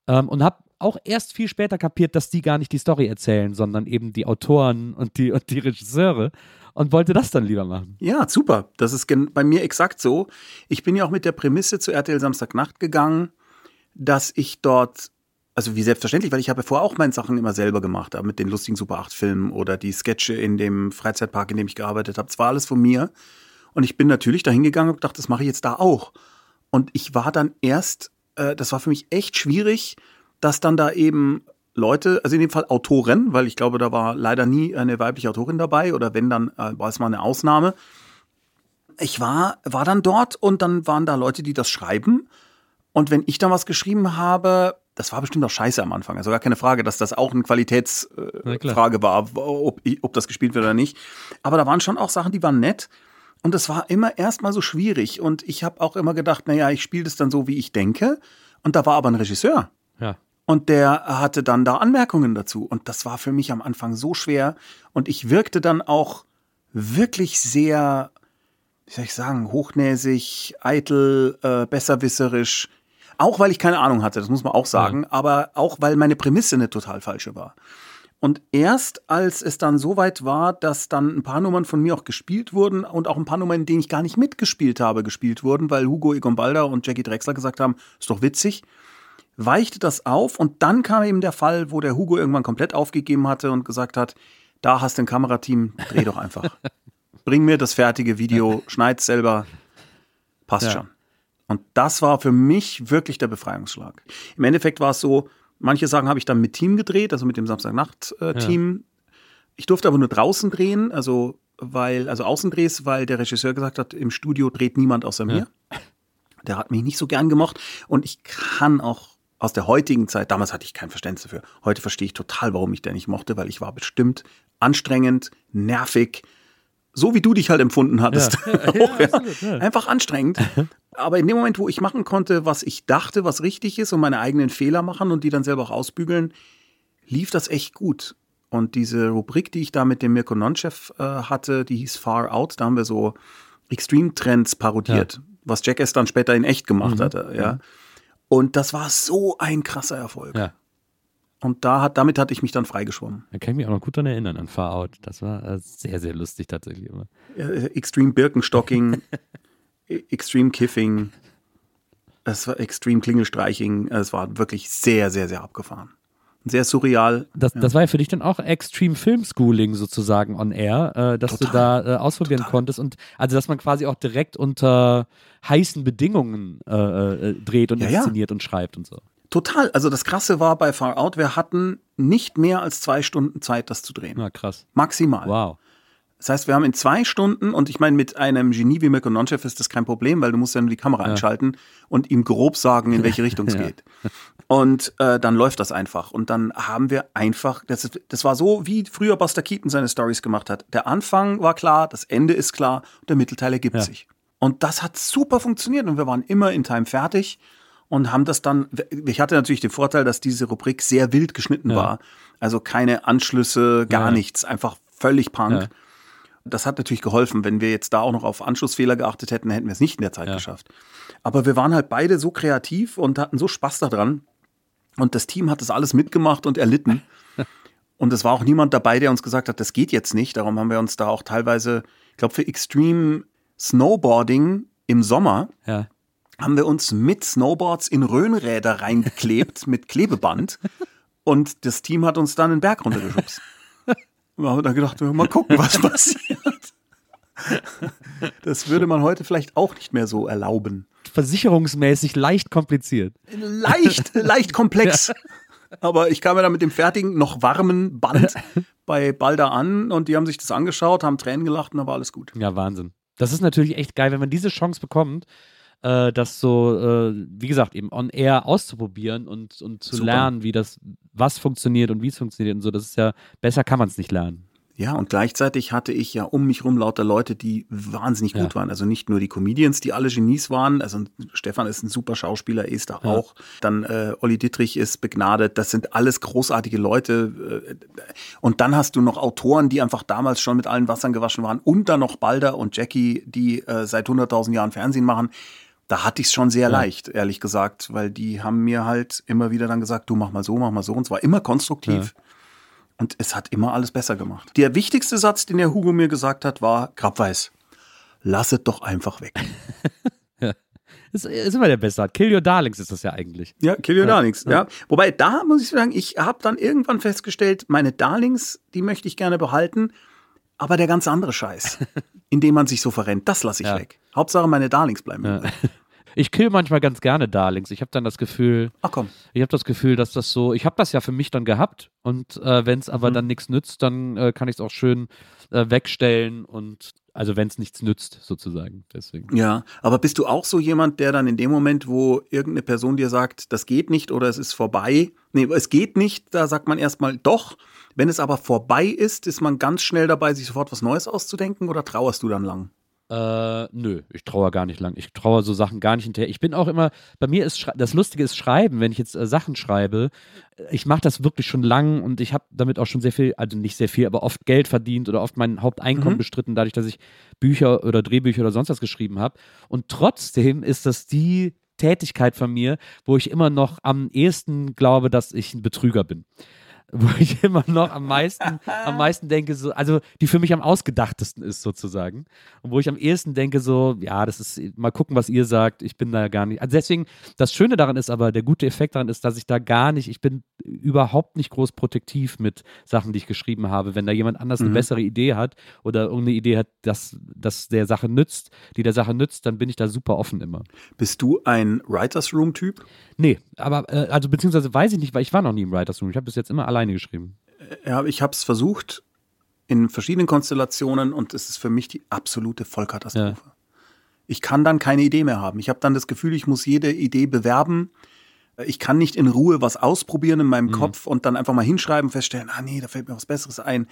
Ähm, und habe auch erst viel später kapiert, dass die gar nicht die Story erzählen, sondern eben die Autoren und die, und die Regisseure. Und wollte das dann lieber machen. Ja, super. Das ist bei mir exakt so. Ich bin ja auch mit der Prämisse zu RTL Samstagnacht gegangen, dass ich dort, also wie selbstverständlich, weil ich habe vorher auch meine Sachen immer selber gemacht, mit den lustigen Super 8 Filmen oder die Sketche in dem Freizeitpark, in dem ich gearbeitet habe. Es war alles von mir. Und ich bin natürlich dahin gegangen und gedacht, das mache ich jetzt da auch. Und ich war dann erst, äh, das war für mich echt schwierig, dass dann da eben Leute, also in dem Fall Autoren, weil ich glaube, da war leider nie eine weibliche Autorin dabei oder wenn, dann äh, war es mal eine Ausnahme. Ich war, war dann dort und dann waren da Leute, die das schreiben. Und wenn ich dann was geschrieben habe, das war bestimmt auch scheiße am Anfang. Also gar keine Frage, dass das auch eine Qualitätsfrage. Frage war, ob, ob das gespielt wird oder nicht. Aber da waren schon auch Sachen, die waren nett. Und es war immer erstmal so schwierig. Und ich habe auch immer gedacht, naja, ich spiele das dann so, wie ich denke. Und da war aber ein Regisseur. Ja. Und der hatte dann da Anmerkungen dazu. Und das war für mich am Anfang so schwer. Und ich wirkte dann auch wirklich sehr, wie soll ich sagen, hochnäsig, eitel, äh, besserwisserisch. Auch weil ich keine Ahnung hatte, das muss man auch sagen. Aber auch weil meine Prämisse eine total falsche war. Und erst als es dann so weit war, dass dann ein paar Nummern von mir auch gespielt wurden und auch ein paar Nummern, in denen ich gar nicht mitgespielt habe, gespielt wurden, weil Hugo Egon Balder und Jackie Drexler gesagt haben, ist doch witzig, weichte das auf und dann kam eben der Fall, wo der Hugo irgendwann komplett aufgegeben hatte und gesagt hat, da hast du ein Kamerateam, dreh doch einfach. [laughs] Bring mir das fertige Video, [laughs] schneid's selber, passt Ja. schon. Und das war für mich wirklich der Befreiungsschlag. Im Endeffekt war es so, manche Sachen habe ich dann mit Team gedreht, also mit dem Samstagnacht-Team. Ich durfte aber nur draußen drehen, also weil, also Außendrehs, weil der Regisseur gesagt hat, im Studio dreht niemand außer mir. Der hat mich nicht so gern gemocht und ich kann auch aus der heutigen Zeit, damals hatte ich kein Verständnis dafür. Heute verstehe ich total, warum ich den nicht mochte, weil ich war bestimmt anstrengend, nervig, so wie du dich halt empfunden hattest. [laughs] Auch, ja. Einfach anstrengend. [laughs] Aber in dem Moment, wo ich machen konnte, was ich dachte, was richtig ist und meine eigenen Fehler machen und die dann selber auch ausbügeln, lief das echt gut. Und diese Rubrik, die ich da mit dem Mirko Nonchef äh, hatte, die hieß Far Out, da haben wir so Extreme-Trends parodiert, was Jackass dann später in echt gemacht hatte, ja. Und das war so ein krasser Erfolg. Ja. Und da hat, damit hatte ich mich dann freigeschwommen. Da kann ich mich auch noch gut daran erinnern, an Far Out. Das war äh, sehr, sehr lustig tatsächlich immer. Äh, Extreme Birkenstocking, [laughs] e- Extreme Kiffing, es war Extreme Klingelstreiching. Es war wirklich sehr, sehr, sehr abgefahren. Sehr surreal. Das, das war ja für dich dann auch Extreme Film Schooling sozusagen on air, äh, dass Total, du da äh, ausprobieren total. konntest und also dass man quasi auch direkt unter heißen Bedingungen äh, äh, dreht und Ja, ja. inszeniert und schreibt und so. Total. Also das Krasse war bei Far Out, wir hatten nicht mehr als zwei Stunden Zeit, das zu drehen. Na krass. Maximal. Wow. Das heißt, wir haben in zwei Stunden, und ich meine, mit einem Genie wie Mirko Nonchev ist das kein Problem, weil du musst ja nur die Kamera einschalten und ihm grob sagen, in welche Richtung es [laughs] Ja. geht. Und äh, dann läuft das einfach. Und dann haben wir einfach, das, das war so, wie früher Buster Keaton seine Stories gemacht hat. Der Anfang war klar, das Ende ist klar der Mittelteil ergibt Ja. sich. Und das hat super funktioniert und wir waren immer in Time fertig und haben das dann, ich hatte natürlich den Vorteil, dass diese Rubrik sehr wild geschnitten Ja. war. Also keine Anschlüsse, gar Ja. nichts, einfach völlig Punk. Ja. Das hat natürlich geholfen. Wenn wir jetzt da auch noch auf Anschlussfehler geachtet hätten, hätten wir es nicht in der Zeit geschafft. Aber wir waren halt beide so kreativ und hatten so Spaß daran. Und das Team hat das alles mitgemacht und erlitten. [laughs] Und es war auch niemand dabei, der uns gesagt hat, das geht jetzt nicht. Darum haben wir uns da auch teilweise, ich glaube, für Extreme Snowboarding im Sommer Ja. haben wir uns mit Snowboards in Röhnräder reingeklebt [laughs] mit Klebeband. Und das Team hat uns dann den Berg runtergeschubst. [laughs] Wir haben dann gedacht, mal gucken, was passiert. [laughs] Das würde man heute vielleicht auch nicht mehr so erlauben. Versicherungsmäßig leicht kompliziert. Leicht, leicht komplex. [laughs] Aber ich kam ja dann mit dem fertigen, noch warmen Band [laughs] bei Balda an und die haben sich das angeschaut, haben Tränen gelacht und da war alles gut. Ja, Wahnsinn. Das ist natürlich echt geil, wenn man diese Chance bekommt, äh, das so, äh, wie gesagt, eben on air auszuprobieren und, und zu Super. lernen, wie das, was funktioniert und wie es funktioniert und so. Das ist ja, besser kann man es nicht lernen. Ja, und gleichzeitig hatte ich ja um mich rum lauter Leute, die wahnsinnig gut Ja. waren. Also nicht nur die Comedians, die alle Genies waren. Also Stefan ist ein super Schauspieler, ist da Ja. auch. Dann äh, Olli Dittrich ist begnadet. Das sind alles großartige Leute. Äh, Und dann hast du noch Autoren, die einfach damals schon mit allen Wassern gewaschen waren. Und dann noch Balder und Jackie, die äh, seit 100.000 Jahren Fernsehen machen. Da hatte ich es schon sehr leicht, ehrlich gesagt, weil die haben mir halt immer wieder dann gesagt, du mach mal so, mach mal so. Und zwar immer konstruktiv. Und es hat immer alles besser gemacht. Der wichtigste Satz, den der Hugo mir gesagt hat, war, Grabweiß, lass es doch einfach weg. [laughs] Das ist immer der beste. Kill Your Darlings ist das ja eigentlich. Ja, kill your darlings. Ja. Wobei, da muss ich sagen, ich habe dann irgendwann festgestellt, meine Darlings, die möchte ich gerne behalten, aber der ganze andere Scheiß, [laughs] in dem man sich so verrennt, das lasse ich Ja. weg. Hauptsache, meine Darlings bleiben Ja. [laughs] Ich kill manchmal ganz gerne Darlings. Ich habe dann das Gefühl, Ach komm. ich habe das Gefühl, dass das so, ich habe das ja für mich dann gehabt und äh, wenn es Mhm. aber dann nichts nützt, dann äh, kann ich es auch schön äh, wegstellen und also wenn es nichts nützt sozusagen. Deswegen. Ja, aber bist du auch so jemand, der dann in dem Moment, wo irgendeine Person dir sagt, das geht nicht oder es ist vorbei, nee, es geht nicht, da sagt man erstmal doch. Wenn es aber vorbei ist, ist man ganz schnell dabei, sich sofort was Neues auszudenken oder trauerst du dann lang? Äh, nö, ich traue gar nicht lang. Ich traue so Sachen gar nicht hinterher. Ich bin auch immer, bei mir ist, das Lustige ist Schreiben, wenn ich jetzt äh, Sachen schreibe. äh, Ich mache das wirklich schon lang und ich habe damit auch schon sehr viel, also nicht sehr viel, aber oft Geld verdient oder oft mein Haupteinkommen Mhm. bestritten, dadurch, dass ich Bücher oder Drehbücher oder sonst was geschrieben habe. Und trotzdem ist das die Tätigkeit von mir, wo ich immer noch am ehesten glaube, dass ich ein Betrüger bin. [laughs] Wo ich immer noch am meisten, am [laughs] meisten denke, so, also die für mich am ausgedachtesten ist sozusagen. Und wo ich am ehesten denke, so, ja, das ist, mal gucken, was ihr sagt, ich bin da gar nicht. Also deswegen, das Schöne daran ist aber, der gute Effekt daran ist, dass ich da gar nicht, ich bin überhaupt nicht groß protektiv mit Sachen, die ich geschrieben habe. Wenn da jemand anders eine Mhm. bessere Idee hat oder irgendeine Idee hat, dass, dass der Sache nützt, die der Sache nützt, dann bin ich da super offen immer. Bist du ein Writers Room Typ? Nee, aber, äh, also beziehungsweise weiß ich nicht, weil ich war noch nie im Writers Room. Ich habe bis jetzt immer alleine geschrieben. Ja, ich habe es versucht in verschiedenen Konstellationen und es ist für mich die absolute Vollkatastrophe. Ich kann dann keine Idee mehr haben. Ich habe dann das Gefühl, ich muss jede Idee bewerben. Ich kann nicht in Ruhe was ausprobieren in Mhm. meinem Kopf und dann einfach mal hinschreiben, feststellen, ah nee, da fällt mir was Besseres ein.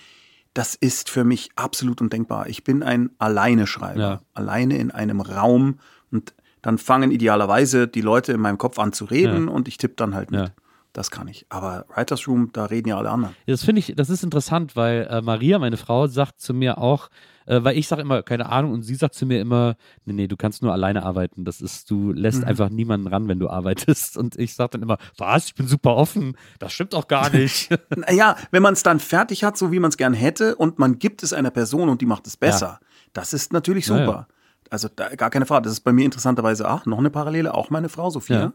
Das ist für mich absolut undenkbar. Ich bin ein Alleine-Schreiber. Ja. Alleine in einem Raum und dann fangen idealerweise die Leute in meinem Kopf an zu reden Ja. und ich tippe dann halt mit. Ja. Das kann ich. Aber Writers Room, da reden ja alle anderen. Das finde ich, das ist interessant, weil äh, Maria, meine Frau, sagt zu mir auch, äh, weil ich sage immer, keine Ahnung, und sie sagt zu mir immer, nee, nee, du kannst nur alleine arbeiten. Das ist, du lässt Mhm. einfach niemanden ran, wenn du arbeitest. [laughs] Und ich sage dann immer, was, ich bin super offen. Das stimmt auch gar nicht. [laughs] Naja, wenn man es dann fertig hat, so wie man es gern hätte, und man gibt es einer Person und die macht es besser, das ist natürlich Ja, super. ja. Also da, gar keine Frage. Das ist bei mir interessanterweise auch noch eine Parallele, auch meine Frau Sophia. Ja.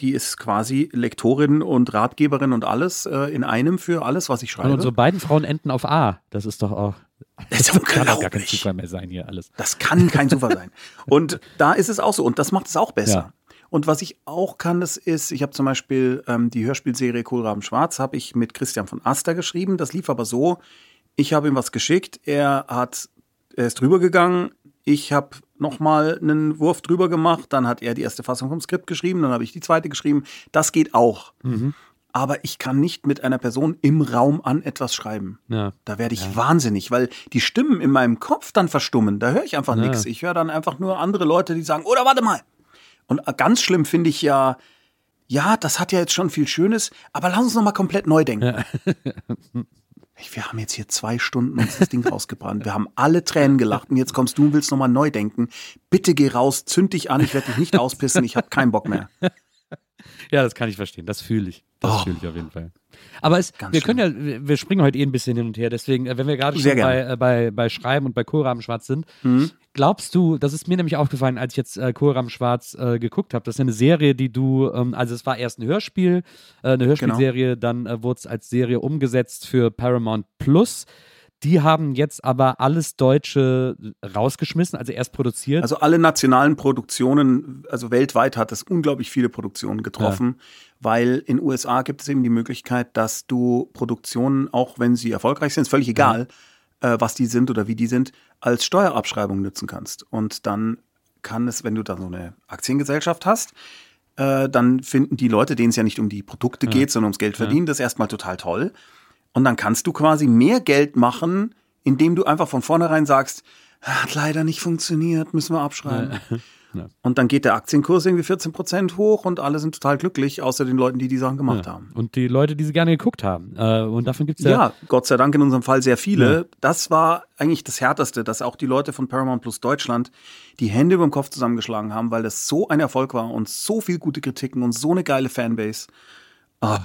Die ist quasi Lektorin und Ratgeberin und alles äh, in einem für alles, was ich schreibe. Und unsere beiden Frauen enden auf A. Das ist doch auch, [laughs] das ist kann doch gar kein. Zufall mehr sein hier alles. Das kann kein Zufall sein. [laughs] Und da ist es auch so. Und das macht es auch besser. Ja. Und was ich auch kann, das ist, ich habe zum Beispiel ähm, die Hörspielserie Kohlraben Schwarz, habe ich mit Christian von Aster geschrieben. Das lief aber so, ich habe ihm was geschickt, er hat, er ist drüber gegangen, ich habe nochmal einen Wurf drüber gemacht, dann hat er die erste Fassung vom Skript geschrieben, dann habe ich die zweite geschrieben. Das geht auch. Aber ich kann nicht mit einer Person im Raum an etwas schreiben. Ja. Da werde ich wahnsinnig, weil die Stimmen in meinem Kopf dann verstummen. Da höre ich einfach nichts. Ich höre dann einfach nur andere Leute, die sagen, oder warte mal. Und ganz schlimm finde ich ja, ja, das hat ja jetzt schon viel Schönes, aber lass uns noch mal komplett neu denken. [laughs] Wir haben jetzt hier zwei Stunden uns das Ding rausgebrannt. Wir haben alle Tränen gelacht und jetzt kommst du und willst noch mal neu denken. Bitte geh raus, zünd dich an, ich werde dich nicht auspissen, ich habe keinen Bock mehr. Ja, das kann ich verstehen. Das fühle ich. Das Oh. fühle ich auf jeden Fall. Aber es, Ganz wir können ja, wir springen heute eh ein bisschen hin und her. Deswegen, äh, wenn wir gerade schon bei, äh, bei, bei Schreiben und bei Kohlraben Schwarz sind, Mhm. Glaubst du, das ist mir nämlich aufgefallen, als ich jetzt äh, Kohlraben Schwarz äh, geguckt habe, das ist ja eine Serie, die du, ähm, also es war erst ein Hörspiel, äh, eine Hörspielserie, dann äh, wurde es als Serie umgesetzt für Paramount Plus. Die haben jetzt aber alles Deutsche rausgeschmissen, also erst produziert. Also alle nationalen Produktionen, also weltweit hat es unglaublich viele Produktionen getroffen, weil in USA gibt es eben die Möglichkeit, dass du Produktionen, auch wenn sie erfolgreich sind, ist völlig egal, äh, was die sind oder wie die sind, als Steuerabschreibung nutzen kannst. Und dann kann es, wenn du da so eine Aktiengesellschaft hast, äh, dann finden die Leute, denen es ja nicht um die Produkte geht, sondern ums Geld verdienen, das erstmal total toll. Und dann kannst du quasi mehr Geld machen, indem du einfach von vornherein sagst, hat leider nicht funktioniert, müssen wir abschreiben. Und dann geht der Aktienkurs irgendwie 14 Prozent hoch und alle sind total glücklich, außer den Leuten, die die Sachen gemacht haben. und die Leute, die sie gerne geguckt haben. Äh, und davon gibt es Ja, ja, Gott sei Dank in unserem Fall sehr viele. Das war eigentlich das Härteste, dass auch die Leute von Paramount Plus Deutschland die Hände über dem Kopf zusammengeschlagen haben, weil das so ein Erfolg war und so viel gute Kritiken und so eine geile Fanbase. Ah,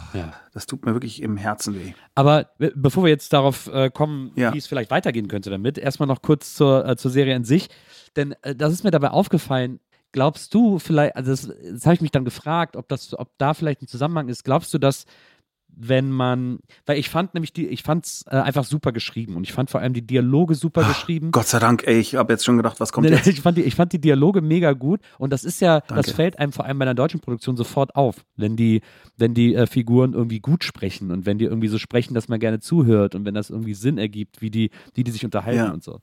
Das tut mir wirklich im Herzen weh. Aber be- bevor wir jetzt darauf äh, kommen, Ja. wie es vielleicht weitergehen könnte damit, erstmal noch kurz zur, äh, zur Serie an sich. Denn äh, das ist mir dabei aufgefallen. Glaubst du vielleicht, also das, das habe ich mich dann gefragt, ob das, ob da vielleicht ein Zusammenhang ist. Glaubst du, dass wenn man, weil ich fand nämlich die, ich fand es äh, einfach super geschrieben und ich fand vor allem die Dialoge super geschrieben. Gott sei Dank, ey, ich habe jetzt schon gedacht, was kommt jetzt? Ich fand, die, ich fand die Dialoge mega gut und das ist ja, das Danke. fällt einem vor allem bei einer deutschen Produktion sofort auf, wenn die, wenn die äh, Figuren irgendwie gut sprechen und wenn die irgendwie so sprechen, dass man gerne zuhört und wenn das irgendwie Sinn ergibt, wie die, wie die sich unterhalten Ja. und so.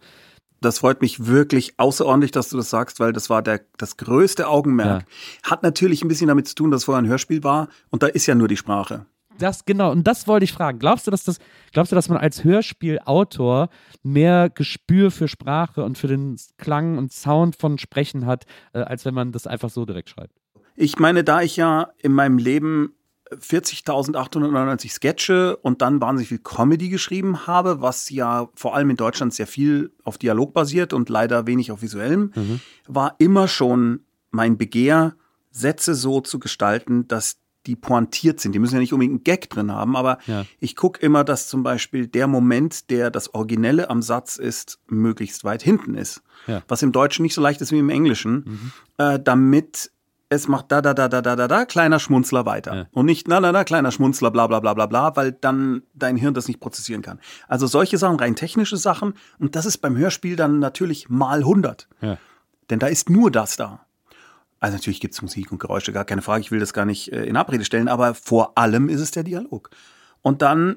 Das freut mich wirklich außerordentlich, dass du das sagst, weil das war der, das größte Augenmerk. Hat natürlich ein bisschen damit zu tun, dass es vorher ein Hörspiel war und da ist ja nur die Sprache. Das genau, und das wollte ich fragen. Glaubst du, dass das, glaubst du, dass man als Hörspielautor mehr Gespür für Sprache und für den Klang und Sound von Sprechen hat, äh, als wenn man das einfach so direkt schreibt? Ich meine, da ich ja in meinem Leben 40.899 Sketche und dann wahnsinnig viel Comedy geschrieben habe, was ja vor allem in Deutschland sehr viel auf Dialog basiert und leider wenig auf visuellem, war immer schon mein Begehr, Sätze so zu gestalten, dass die pointiert sind. Die müssen ja nicht unbedingt einen Gag drin haben, aber Ja. ich gucke immer, dass zum Beispiel der Moment, der das Originelle am Satz ist, möglichst weit hinten ist. Ja. Was im Deutschen nicht so leicht ist wie im Englischen, äh, damit es macht da, da, da, da, da, da, da, kleiner Schmunzler weiter. Ja. Und nicht, na, na, na, kleiner Schmunzler, bla, bla, bla, bla, bla, weil dann dein Hirn das nicht prozessieren kann. Also solche Sachen, rein technische Sachen. Und das ist beim Hörspiel dann natürlich mal 100. Ja. Denn da ist nur das da. Also natürlich gibt's Musik und Geräusche, gar keine Frage. Ich will das gar nicht äh, in Abrede stellen, aber vor allem ist es der Dialog. Und dann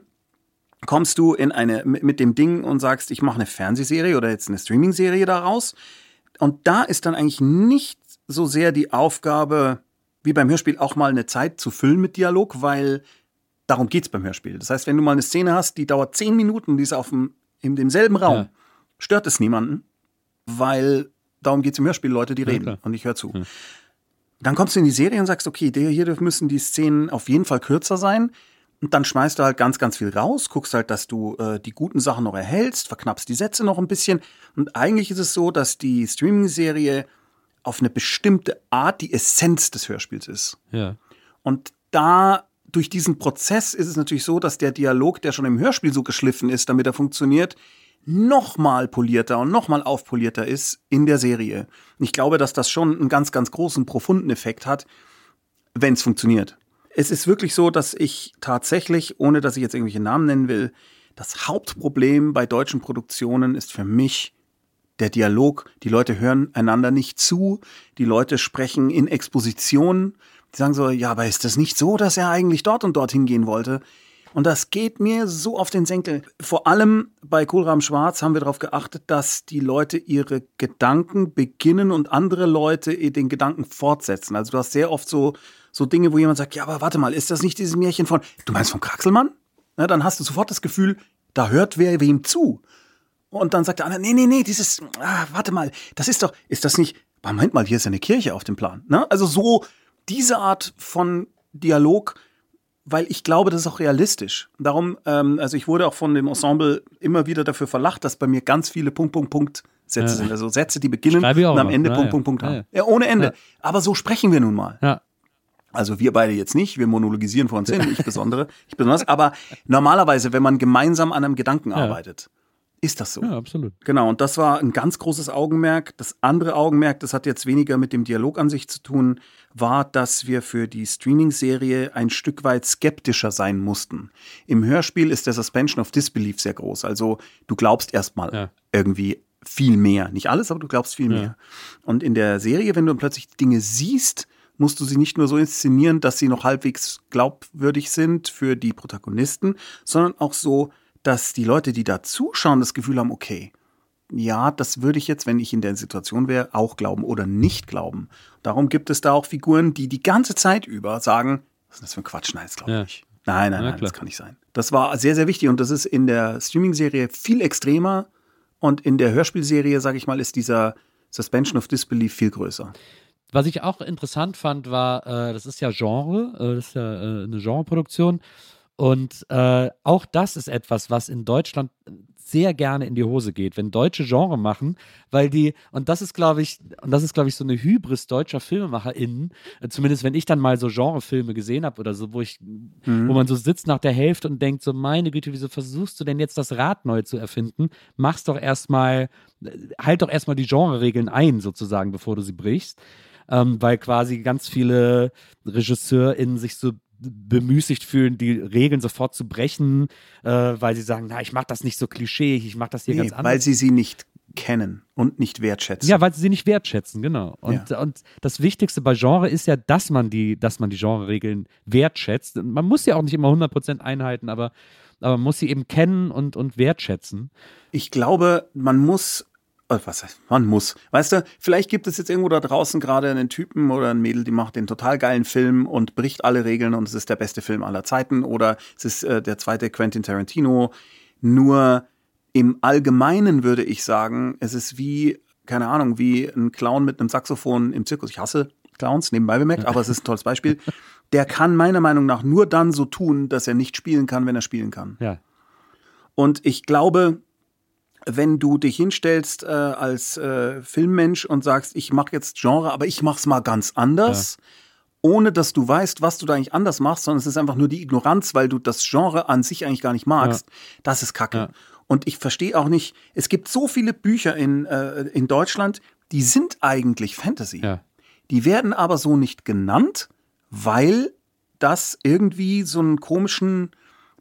kommst du in eine mit mit dem Ding und sagst, ich mache eine Fernsehserie oder jetzt eine Streaming-Serie daraus. Und da ist dann eigentlich nicht so sehr die Aufgabe, wie beim Hörspiel, auch mal eine Zeit zu füllen mit Dialog, weil darum geht's beim Hörspiel. Das heißt, wenn du mal eine Szene hast, die dauert zehn Minuten, die ist auf dem, in demselben Raum, Ja. stört es niemanden, weil darum geht's im Hörspiel, Leute, die reden klar. und ich höre zu. Dann kommst du in die Serie und sagst, okay, hier müssen die Szenen auf jeden Fall kürzer sein. Und dann schmeißt du halt ganz, ganz viel raus, guckst halt, dass du äh, die guten Sachen noch erhältst, verknappst die Sätze noch ein bisschen. Und eigentlich ist es so, dass die Streaming-Serie auf eine bestimmte Art die Essenz des Hörspiels ist. Ja. Und da durch diesen Prozess ist es natürlich so, dass der Dialog, der schon im Hörspiel so geschliffen ist, damit er funktioniert, nochmal polierter und nochmal aufpolierter ist in der Serie. Ich glaube, dass das schon einen ganz, ganz großen, profunden Effekt hat, wenn es funktioniert. Es ist wirklich so, dass ich tatsächlich, ohne dass ich jetzt irgendwelche Namen nennen will, das Hauptproblem bei deutschen Produktionen ist für mich der Dialog. Die Leute hören einander nicht zu, die Leute sprechen in Exposition. Die sagen so, ja, aber ist das nicht so, dass er eigentlich dort und dorthin gehen wollte? Und das geht mir so auf den Senkel. Vor allem bei Kohlrahm Schwarz haben wir darauf geachtet, dass die Leute ihre Gedanken beginnen und andere Leute den Gedanken fortsetzen. Also du hast sehr oft so, so Dinge, wo jemand sagt, ja, aber warte mal, ist das nicht dieses Märchen von, du meinst von Kraxelmann? Na, dann hast du sofort das Gefühl, da hört wer wem zu. Und dann sagt der andere, nee, nee, nee, dieses, ah, warte mal, das ist doch, ist das nicht, Moment mal, hier ist eine Kirche auf dem Plan. Ne? Also so diese Art von Dialog, weil ich glaube, das ist auch realistisch. Darum, ähm, also ich wurde auch von dem Ensemble immer wieder dafür verlacht, dass bei mir ganz viele Punkt, Punkt, Punkt Sätze ja. sind. Also Sätze, die beginnen und am Ende noch. Punkt, ja. Punkt, Punkt haben. Ja, ohne Ende. Aber so sprechen wir nun mal. Ja. Also wir beide jetzt nicht, wir monologisieren vor uns hin, ich besondere, ich besonders. Aber normalerweise, wenn man gemeinsam an einem Gedanken arbeitet, ist das so. Ja, absolut. Genau, und das war ein ganz großes Augenmerk. Das andere Augenmerk, das hat jetzt weniger mit dem Dialog an sich zu tun, war, dass wir für die Streaming-Serie ein Stück weit skeptischer sein mussten. Im Hörspiel ist der Suspension of Disbelief sehr groß. Also du glaubst erstmal ja. irgendwie viel mehr. Nicht alles, aber du glaubst viel ja. mehr. Und in der Serie, wenn du plötzlich Dinge siehst, musst du sie nicht nur so inszenieren, dass sie noch halbwegs glaubwürdig sind für die Protagonisten, sondern auch so, dass die Leute, die da zuschauen, das Gefühl haben, okay, ja, das würde ich jetzt, wenn ich in der Situation wäre, auch glauben oder nicht glauben. Darum gibt es da auch Figuren, die die ganze Zeit über sagen, was ist das für ein Quatsch? Nein, das glaube ich ja. nicht. Nein, nein, nein, das kann nicht sein. Das war sehr, sehr wichtig und das ist in der Streaming-Serie viel extremer und in der Hörspielserie, sage ich mal, ist dieser Suspension of Disbelief viel größer. Was ich auch interessant fand, war, äh, das ist ja Genre, äh, das ist ja äh, eine Genreproduktion. Und äh, auch das ist etwas, was in Deutschland sehr gerne in die Hose geht, wenn deutsche Genre machen, weil die, und das ist, glaube ich, und das ist, glaube ich, so eine Hybris deutscher FilmemacherInnen, äh, zumindest wenn ich dann mal so Genrefilme gesehen habe oder so, wo ich, mhm. wo man so sitzt nach der Hälfte und denkt, so, meine Güte, wieso versuchst du denn jetzt das Rad neu zu erfinden? Mach's doch erstmal, äh, halt doch erstmal die Genre-Regeln ein, sozusagen, bevor du sie brichst. Ähm, weil quasi ganz viele RegisseurInnen sich so bemüßigt fühlen, die Regeln sofort zu brechen, äh, weil sie sagen, na, ich mache das nicht so klischeeig, ich mache das hier nee, ganz anders. Weil sie sie nicht kennen und nicht wertschätzen. Ja, weil sie sie nicht wertschätzen, genau. Und, ja. und das Wichtigste bei Genre ist ja, dass man die, dass man die Genre-Regeln wertschätzt. Man muss ja auch nicht immer 100% einhalten, aber, aber man muss sie eben kennen und, und wertschätzen. Ich glaube, man muss was heißt, man muss. Weißt du, vielleicht gibt es jetzt irgendwo da draußen gerade einen Typen oder ein Mädel, die macht den total geilen Film und bricht alle Regeln und es ist der beste Film aller Zeiten oder es ist äh, der zweite Quentin Tarantino. Nur im Allgemeinen würde ich sagen, es ist wie, keine Ahnung, wie ein Clown mit einem Saxophon im Zirkus. Ich hasse Clowns, nebenbei bemerkt, aber es ist ein tolles Beispiel. Der kann meiner Meinung nach nur dann so tun, dass er nicht spielen kann, wenn er spielen kann. Ja. Und ich glaube, wenn du dich hinstellst äh, als äh, Filmmensch und sagst, ich mache jetzt Genre, aber ich mach's mal ganz anders, ja. ohne dass du weißt, was du da eigentlich anders machst, sondern es ist einfach nur die Ignoranz, weil du das Genre an sich eigentlich gar nicht magst, ja. das ist Kacke. Ja. Und ich verstehe auch nicht, es gibt so viele Bücher in, äh, in Deutschland, die sind eigentlich Fantasy. Die werden aber so nicht genannt, weil das irgendwie so einen komischen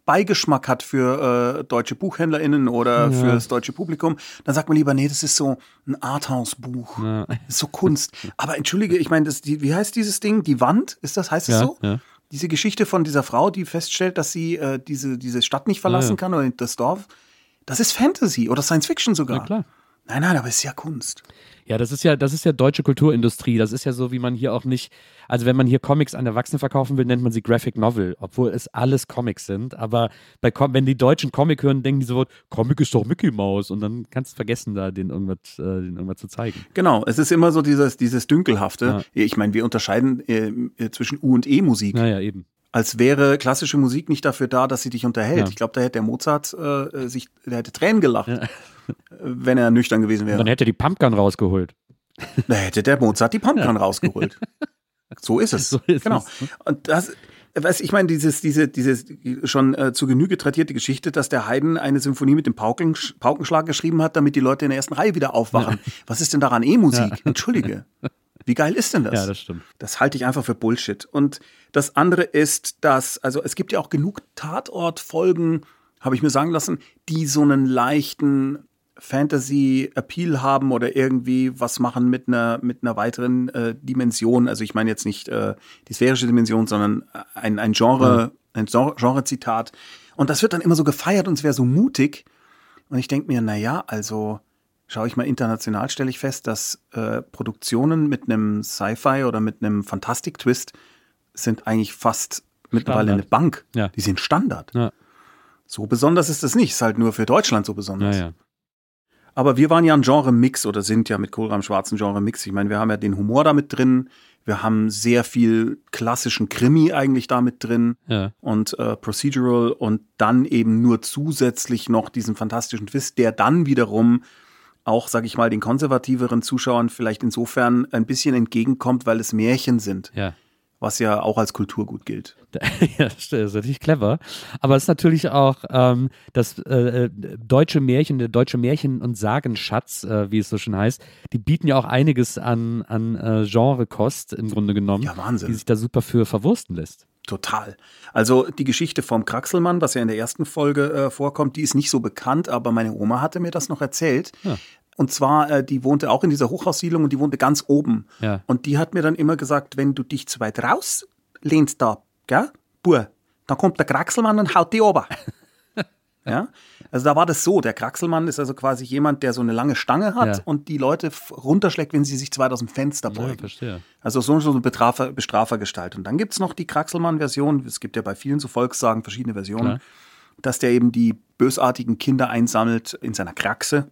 Beigeschmack hat für äh, deutsche BuchhändlerInnen oder ja. für das deutsche Publikum, dann sagt man lieber, nee, das ist so ein Arthouse-Buch. Ja. So Kunst. [laughs] Aber entschuldige, ich meine, wie heißt dieses Ding? Die Wand? Ist das, heißt es ja, so? Ja. Diese Geschichte von dieser Frau, die feststellt, dass sie äh, diese, diese Stadt nicht verlassen kann oder das Dorf. Das ist Fantasy oder Science Fiction sogar. Nein, nein, aber es ist ja Kunst. Ja, das ist ja, das ist ja deutsche Kulturindustrie. Das ist ja so, wie man hier auch nicht, also wenn man hier Comics an Erwachsene verkaufen will, nennt man sie Graphic Novel, obwohl es alles Comics sind. Aber bei, wenn die Deutschen Comic hören, denken die so, Comic ist doch Mickey Mouse. Und dann kannst du vergessen, da den irgendwas, äh, den irgendwas zu zeigen. Genau, es ist immer so dieses, dieses Dünkelhafte. Ich meine, wir unterscheiden äh, äh, zwischen U- und E-Musik. Naja, eben. Als wäre klassische Musik nicht dafür da, dass sie dich unterhält. Ja. Ich glaube, da hätte der Mozart äh, sich, der hätte Tränen gelacht, äh, wenn er nüchtern gewesen wäre. Dann hätte er die Pumpgun rausgeholt. Da hätte der Mozart die Pumpgun rausgeholt. So ist es. [laughs] So ist genau. es. Und das, was ich meine, dieses, diese, dieses schon äh, zu Genüge tradierte Geschichte, dass der Haydn eine Symphonie mit dem Pauken, Paukenschlag geschrieben hat, damit die Leute in der ersten Reihe wieder aufwachen. Was ist denn daran E-Musik? Entschuldige. Wie geil ist denn das? Ja, das stimmt. Das halte ich einfach für Bullshit. Und das andere ist, dass, also es gibt ja auch genug Tatortfolgen, habe ich mir sagen lassen, die so einen leichten Fantasy-Appeal haben oder irgendwie was machen mit einer, mit einer weiteren äh, Dimension. Also ich meine jetzt nicht äh, die sphärische Dimension, sondern ein, ein Genre, ein Gen- Genre-Zitat. Und das wird dann immer so gefeiert und es wäre so mutig. Und ich denke mir, na ja, also schaue ich mal international, stelle ich fest, dass äh, Produktionen mit einem Sci-Fi oder mit einem Fantastik-Twist sind eigentlich fast mittlerweile eine Bank. Ja. Die sind Standard. Ja. So besonders ist das nicht. Ist halt nur für Deutschland so besonders. Naja. Aber wir waren ja ein Genre-Mix oder sind ja mit Kohlrahm Schwarzen Genre-Mix. Ich meine, wir haben ja den Humor damit drin. Wir haben sehr viel klassischen Krimi eigentlich damit drin Ja. und äh, Procedural und dann eben nur zusätzlich noch diesen fantastischen Twist, der dann wiederum auch, sag ich mal, den konservativeren Zuschauern vielleicht insofern ein bisschen entgegenkommt, weil es Märchen sind, Ja. Was ja auch als Kulturgut gilt. [laughs] ja, das ist natürlich clever. Aber es ist natürlich auch ähm, das äh, äh, deutsche Märchen, der deutsche Märchen- und Sagenschatz, äh, wie es so schön heißt, die bieten ja auch einiges an, an äh, Genrekost im Grunde genommen, Ja, Wahnsinn. die sich da super für verwursten lässt. Total. Also die Geschichte vom Kraxelmann, was ja in der ersten Folge äh, vorkommt, die ist nicht so bekannt, aber meine Oma hatte mir das noch erzählt. Ja. Und zwar, äh, die wohnte auch in dieser Hochhaussiedlung und die wohnte ganz oben. Ja. Und die hat mir dann immer gesagt, wenn du dich zu weit raus lehnst da, gell, Bur, dann kommt der Kraxelmann und haut die ober. [laughs] ja? Also da war das so, der Kraxelmann ist also quasi jemand, der so eine lange Stange hat Ja. und die Leute runterschlägt, wenn sie sich zu weit aus dem Fenster Ja, beugen. verstehe. Also so so eine Betrafer, Bestrafergestalt. Und dann gibt's noch die Kraxelmann-Version, es gibt ja bei vielen so Volkssagen verschiedene Versionen, Klar. dass der eben die bösartigen Kinder einsammelt in seiner Kraxe,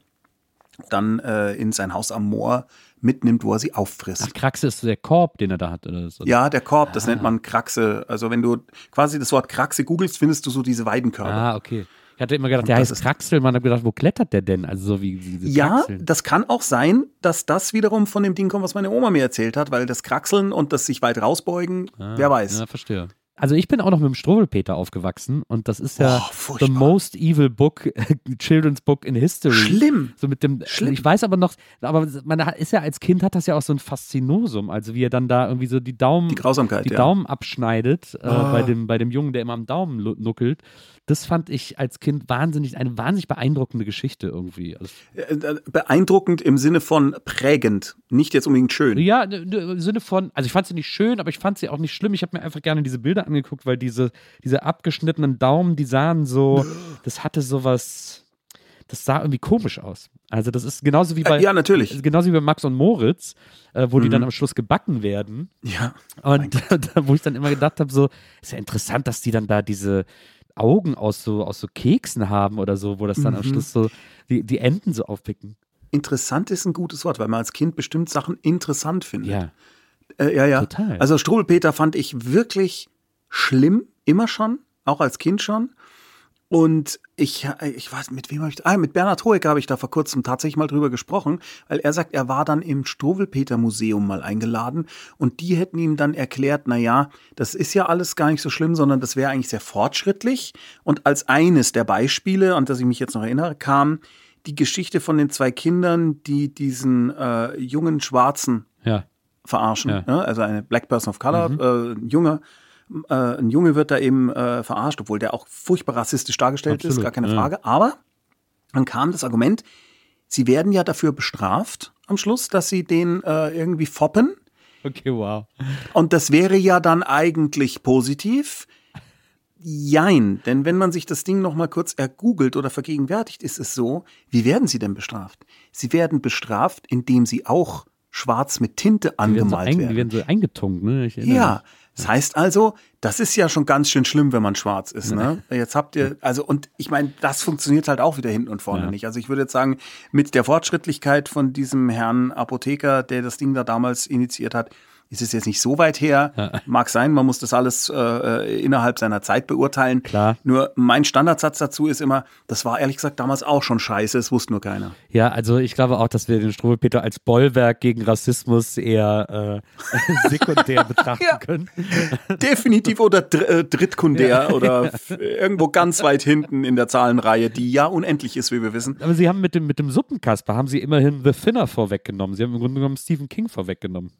dann äh, in sein Haus am Moor mitnimmt, wo er sie auffrisst. Ach, Kraxe ist der Korb, den er da hat. Oder so. Ja, der Korb, Ah. das nennt man Kraxe. Also wenn du quasi das Wort Kraxe googelst, findest du so diese Weidenkörbe. Ah, okay. Ich hatte immer gedacht, der heißt ist- Kraxelmann. habe gedacht, wo klettert der denn? Also so wie, diese Ja, Kraxeln. das kann auch sein, dass das wiederum von dem Ding kommt, was meine Oma mir erzählt hat, weil das Kraxeln und das sich weit rausbeugen, wer weiß. Ah, Ja, verstehe. Also ich bin auch noch mit dem Struwwelpeter aufgewachsen und das ist ja Oh, the most evil book, [laughs] children's book in history. Schlimm. So mit dem, Schlimm. ich weiß aber noch, aber man ist ja als Kind hat das ja auch so ein Faszinosum, also wie er dann da irgendwie so die Daumen, Die Grausamkeit, die ja. Daumen abschneidet äh, Ah. bei dem bei dem Jungen, der immer am Daumen nuckelt. Das fand ich als Kind wahnsinnig eine wahnsinnig beeindruckende Geschichte irgendwie. Also, Äh, äh, Beeindruckend im Sinne von prägend, nicht jetzt unbedingt schön. Ja, im Sinne von, also ich fand sie nicht schön, aber ich fand sie auch nicht schlimm. Ich habe mir einfach gerne diese Bilder angeguckt, weil diese, diese abgeschnittenen Daumen, die sahen so, [laughs] das hatte sowas, das sah irgendwie komisch aus. Also das ist genauso wie bei, Äh, ja, natürlich. genauso wie bei Max und Moritz, äh, wo die Mhm. dann am Schluss gebacken werden. Ja. Und [laughs] da, wo ich dann immer gedacht habe, so, ist ja interessant, dass die dann da diese Augen aus so, aus so Keksen haben oder so, wo das dann am Mhm. Schluss so, die, die Enten so aufpicken. Interessant ist ein gutes Wort, weil man als Kind bestimmt Sachen interessant findet. Ja. Äh, ja, ja. Total. Also Struwelpeter fand ich wirklich schlimm, immer schon, auch als Kind schon. Und ich, ich weiß, mit wem habe ich, ah, mit Bernhard Hoeker habe ich da vor kurzem tatsächlich mal drüber gesprochen, weil er sagt, er war dann im Struwelpeter Museum mal eingeladen und die hätten ihm dann erklärt, na ja, das ist ja alles gar nicht so schlimm, sondern das wäre eigentlich sehr fortschrittlich. Und als eines der Beispiele, an das ich mich jetzt noch erinnere, kam die Geschichte von den zwei Kindern, die diesen äh, jungen Schwarzen Ja. verarschen. Ja. Mhm. Ne? Also eine Black Person of Color, äh, ein Junge, äh, ein Junge wird da eben äh, verarscht, obwohl der auch furchtbar rassistisch dargestellt ist, Absolut, gar keine ja. Frage. Aber dann kam das Argument, sie werden ja dafür bestraft am Schluss, dass sie den äh, irgendwie foppen. Okay, wow. Und das wäre ja dann eigentlich positiv. Jein, denn wenn man sich das Ding noch mal kurz ergoogelt oder vergegenwärtigt, ist es so, wie werden sie denn bestraft? Sie werden bestraft, indem sie auch schwarz mit Tinte Die werden so, angemalt ein, werden. die werden so eingetunkt, ne? Ja, das heißt also, das ist ja schon ganz schön schlimm, wenn man schwarz ist. Ne? [laughs] Jetzt habt ihr, also und ich meine, das funktioniert halt auch wieder hinten und vorne Ja. nicht. Also ich würde jetzt sagen, mit der Fortschrittlichkeit von diesem Herrn Apotheker, der das Ding da damals initiiert hat, ist es jetzt nicht so weit her. Mag sein, man muss das alles äh, äh, innerhalb seiner Zeit beurteilen. Klar. Nur mein Standardsatz dazu ist immer, das war ehrlich gesagt damals auch schon scheiße, es wusste nur keiner. Ja, also ich glaube auch, dass wir den Struwelpeter als Bollwerk gegen Rassismus eher äh, [laughs] sekundär betrachten Ja. können. Definitiv oder dr äh, drittkundär oder f- irgendwo ganz weit hinten in der Zahlenreihe, die ja unendlich ist, wie wir wissen. Aber sie haben mit dem, mit dem Suppenkasper, haben sie immerhin The Thinner vorweggenommen. Sie haben im Grunde genommen Stephen King vorweggenommen.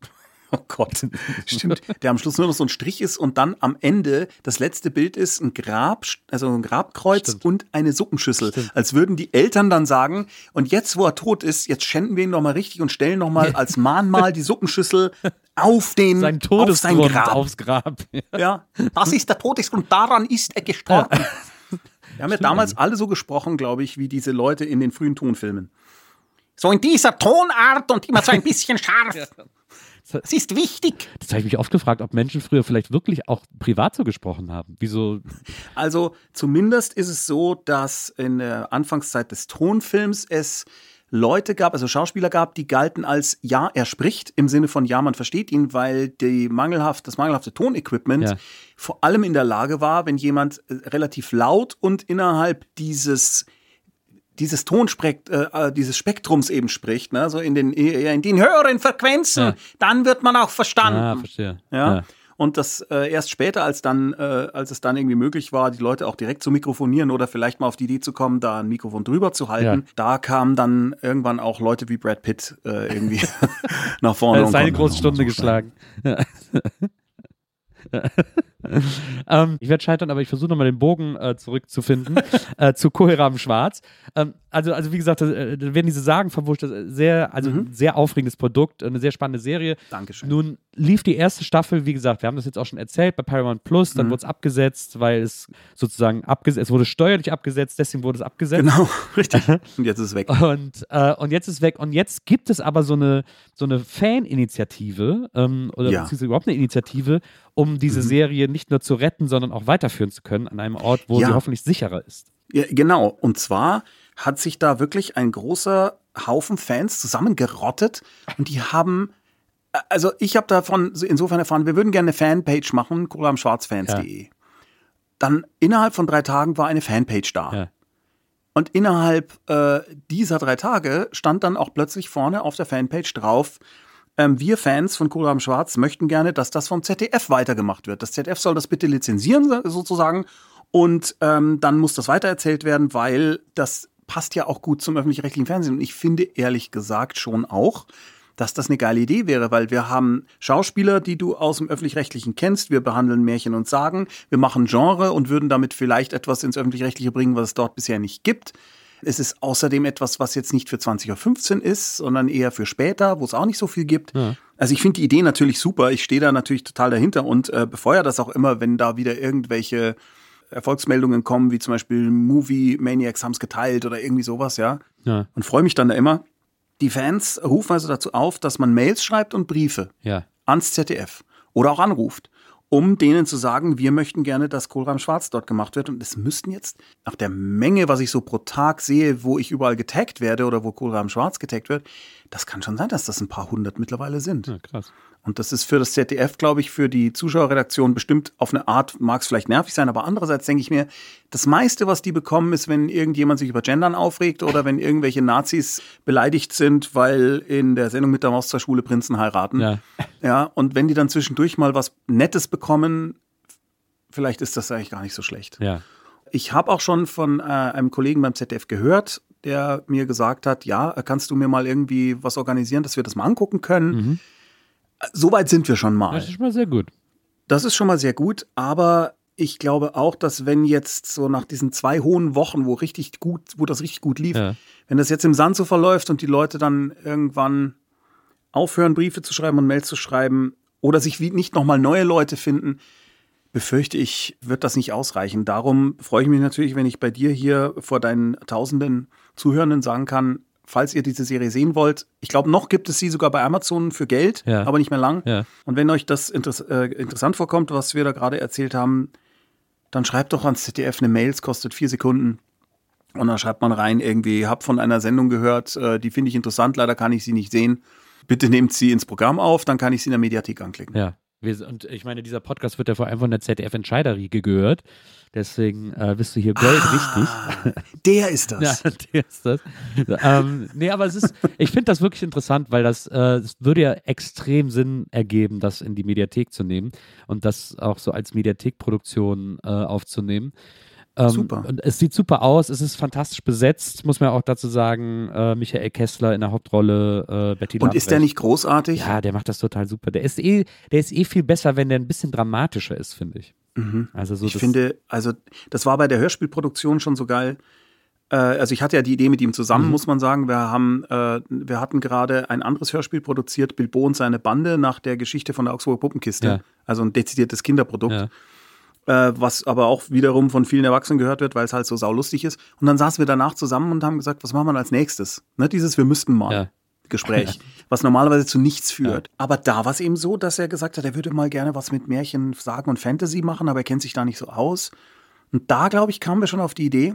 Oh Gott. Stimmt. Der am Schluss nur noch so ein Strich ist und dann am Ende das letzte Bild ist ein Grab, also ein Grabkreuz Stimmt. und eine Suppenschüssel. Als würden die Eltern dann sagen, und jetzt, wo er tot ist, jetzt schänden wir ihn noch mal richtig und stellen noch mal als Mahnmal die Suppenschüssel auf den, Sein auf sein Grab. aufs Grab. Ja, das ist der Todesgrund, daran ist er gestorben. Wir haben ja damals alle so gesprochen, glaube ich, wie diese Leute in den frühen Tonfilmen. So in dieser Tonart und immer so ein bisschen scharf. Das ist wichtig. Das habe ich mich oft gefragt, ob Menschen früher vielleicht wirklich auch privat so gesprochen haben. Wieso? Also zumindest ist es so, dass in der Anfangszeit des Tonfilms es Leute gab, also Schauspieler gab, die galten als ja, er spricht im Sinne von ja, man versteht ihn, weil die mangelhaft, das mangelhafte Tonequipment Ja. vor allem in der Lage war, wenn jemand äh, relativ laut und innerhalb dieses dieses Tonspekt, äh, äh, dieses Spektrums eben spricht, ne, so in den in den höheren Frequenzen, Ja. dann wird man auch verstanden. Ah, verstehe. Ja. Und das äh, erst später, als dann, äh, als es dann irgendwie möglich war, die Leute auch direkt zu mikrofonieren oder vielleicht mal auf die Idee zu kommen, da ein Mikrofon drüber zu halten, Ja. da kamen dann irgendwann auch Leute wie Brad Pitt äh, irgendwie [laughs] nach vorne. Er hat seine große Stunde geschlagen. [laughs] ähm, ich werde scheitern, aber ich versuche nochmal den Bogen äh, zurückzufinden [laughs] äh, zu Kohiram Schwarz. Ähm, also, also wie gesagt, äh, da werden diese Sagen verwurscht. Ist Sehr, also ein sehr aufregendes Produkt, eine sehr spannende Serie. Mhm. Dankeschön. Nun lief die erste Staffel, wie gesagt, wir haben das jetzt auch schon erzählt bei Paramount Plus, Mhm. dann wurde es abgesetzt, weil es sozusagen abgesetzt, es wurde steuerlich abgesetzt, deswegen wurde es abgesetzt. Genau, [laughs] richtig. [laughs] Und jetzt ist es weg. Und, äh, und jetzt ist weg. Und jetzt gibt es aber so eine, so eine Fan-Initiative ähm, oder Ja. beziehungsweise überhaupt eine Initiative, um diese Serie nicht nur zu retten, sondern auch weiterführen zu können an einem Ort, wo Ja. sie hoffentlich sicherer ist. Ja, genau. Und zwar hat sich da wirklich ein großer Haufen Fans zusammengerottet und die haben, also ich habe davon insofern erfahren, wir würden gerne eine Fanpage machen, kolamschwarzfans.de. Dann innerhalb von drei Tagen war eine Fanpage da. Ja. Und innerhalb äh, dieser drei Tage stand dann auch plötzlich vorne auf der Fanpage drauf, ähm, wir Fans von Kohlraben Schwarz möchten gerne, dass das vom ZDF weitergemacht wird. Das ZDF soll das bitte lizenzieren so- sozusagen und ähm, dann muss das weitererzählt werden, weil das passt ja auch gut zum öffentlich-rechtlichen Fernsehen. Und ich finde ehrlich gesagt schon auch, dass das eine geile Idee wäre, weil wir haben Schauspieler, die du aus dem öffentlich-rechtlichen kennst. Wir behandeln Märchen und Sagen. Wir machen Genre und würden damit vielleicht etwas ins öffentlich-rechtliche bringen, was es dort bisher nicht gibt. Es ist außerdem etwas, was jetzt nicht für 20.15 Uhr ist, sondern eher für später, wo es auch nicht so viel gibt. Also ich finde die Idee natürlich super. Ich stehe da natürlich total dahinter und äh, befeuere das auch immer, wenn da wieder irgendwelche Erfolgsmeldungen kommen, wie zum Beispiel Movie Maniacs haben es geteilt oder irgendwie sowas, ja. Ja. Und freue mich dann da immer. Die Fans rufen also dazu auf, dass man Mails schreibt und Briefe Ja. ans ZDF oder auch anruft, um denen zu sagen, wir möchten gerne, dass Kohlraum Schwarz dort gemacht wird. Und es müssten jetzt, nach der Menge, was ich so pro Tag sehe, wo ich überall getaggt werde oder wo Kohlraum Schwarz getaggt wird, das kann schon sein, dass das ein paar hundert mittlerweile sind. ja, krass. Und das ist für das ZDF, glaube ich, für die Zuschauerredaktion bestimmt auf eine Art, mag es vielleicht nervig sein, aber andererseits denke ich mir, das meiste, was die bekommen, ist, wenn irgendjemand sich über Gendern aufregt oder wenn irgendwelche Nazis beleidigt sind, weil in der Sendung mit der Maus zur Schule Prinzen heiraten. Ja. ja. Und wenn die dann zwischendurch mal was Nettes bekommen, vielleicht ist das eigentlich gar nicht so schlecht. Ja. Ich habe auch schon von äh, einem Kollegen beim ZDF gehört, der mir gesagt hat, ja, kannst du mir mal irgendwie was organisieren, dass wir das mal angucken können. Soweit sind wir schon mal. Das ist schon mal sehr gut. Das ist schon mal sehr gut, aber ich glaube auch, dass wenn jetzt so nach diesen zwei hohen Wochen, wo richtig gut, wo das richtig gut lief, Ja. wenn das jetzt im Sand so verläuft und die Leute dann irgendwann aufhören, Briefe zu schreiben und Mails zu schreiben oder sich nicht nochmal neue Leute finden, befürchte ich, wird das nicht ausreichen. Darum freue ich mich natürlich, wenn ich bei dir hier vor deinen tausenden Zuhörenden sagen kann, falls ihr diese Serie sehen wollt, ich glaube, noch gibt es sie sogar bei Amazon für Geld, Ja. aber nicht mehr lang. Ja. Und wenn euch das interess äh, interessant vorkommt, was wir da gerade erzählt haben, dann schreibt doch ans ZDF eine Mail, es kostet vier Sekunden. Und dann schreibt man rein, irgendwie, hab von einer Sendung gehört, äh, die finde ich interessant, leider kann ich sie nicht sehen. Bitte nehmt sie ins Programm auf, dann kann ich sie in der Mediathek anklicken. Ja. Wir, und ich meine, dieser Podcast wird ja vor allem von der ZDF-Entscheiderriege gehört. Deswegen äh, bist du hier Gold richtig. [laughs] Der ist das. Ja, der ist das. ähm, nee, aber es ist, ich finde das wirklich interessant, weil das, äh, es würde ja extrem Sinn ergeben, das in die Mediathek zu nehmen und das auch so als Mediathekproduktion äh, aufzunehmen. Ähm, Super. Es sieht super aus, es ist fantastisch besetzt, muss man auch dazu sagen. Äh, Michael Kessler in der Hauptrolle, äh, Betty Und ist der nicht großartig? Ja, der macht das total super. Der ist eh, der ist eh viel besser, wenn der ein bisschen dramatischer ist, finde ich. Also so ich finde, also das war bei der Hörspielproduktion schon so geil. Äh, also ich hatte ja die Idee mit ihm zusammen, Mhm. muss man sagen. Wir haben, äh, wir hatten gerade ein anderes Hörspiel produziert, Bilbo und seine Bande, nach der Geschichte von der Augsburger Puppenkiste. Ja. Also ein dezidiertes Kinderprodukt. Ja. Äh, was aber auch wiederum von vielen Erwachsenen gehört wird, weil es halt so saulustig ist. Und dann saßen wir danach zusammen und haben gesagt, was machen wir als nächstes? Ne, dieses Wir müssten mal. Ja. Gespräch, [laughs] was normalerweise zu nichts führt. Aber da war es eben so, dass er gesagt hat, er würde mal gerne was mit Märchen, Sagen und Fantasy machen, aber er kennt sich da nicht so aus. Und da, glaube ich, kamen wir schon auf die Idee,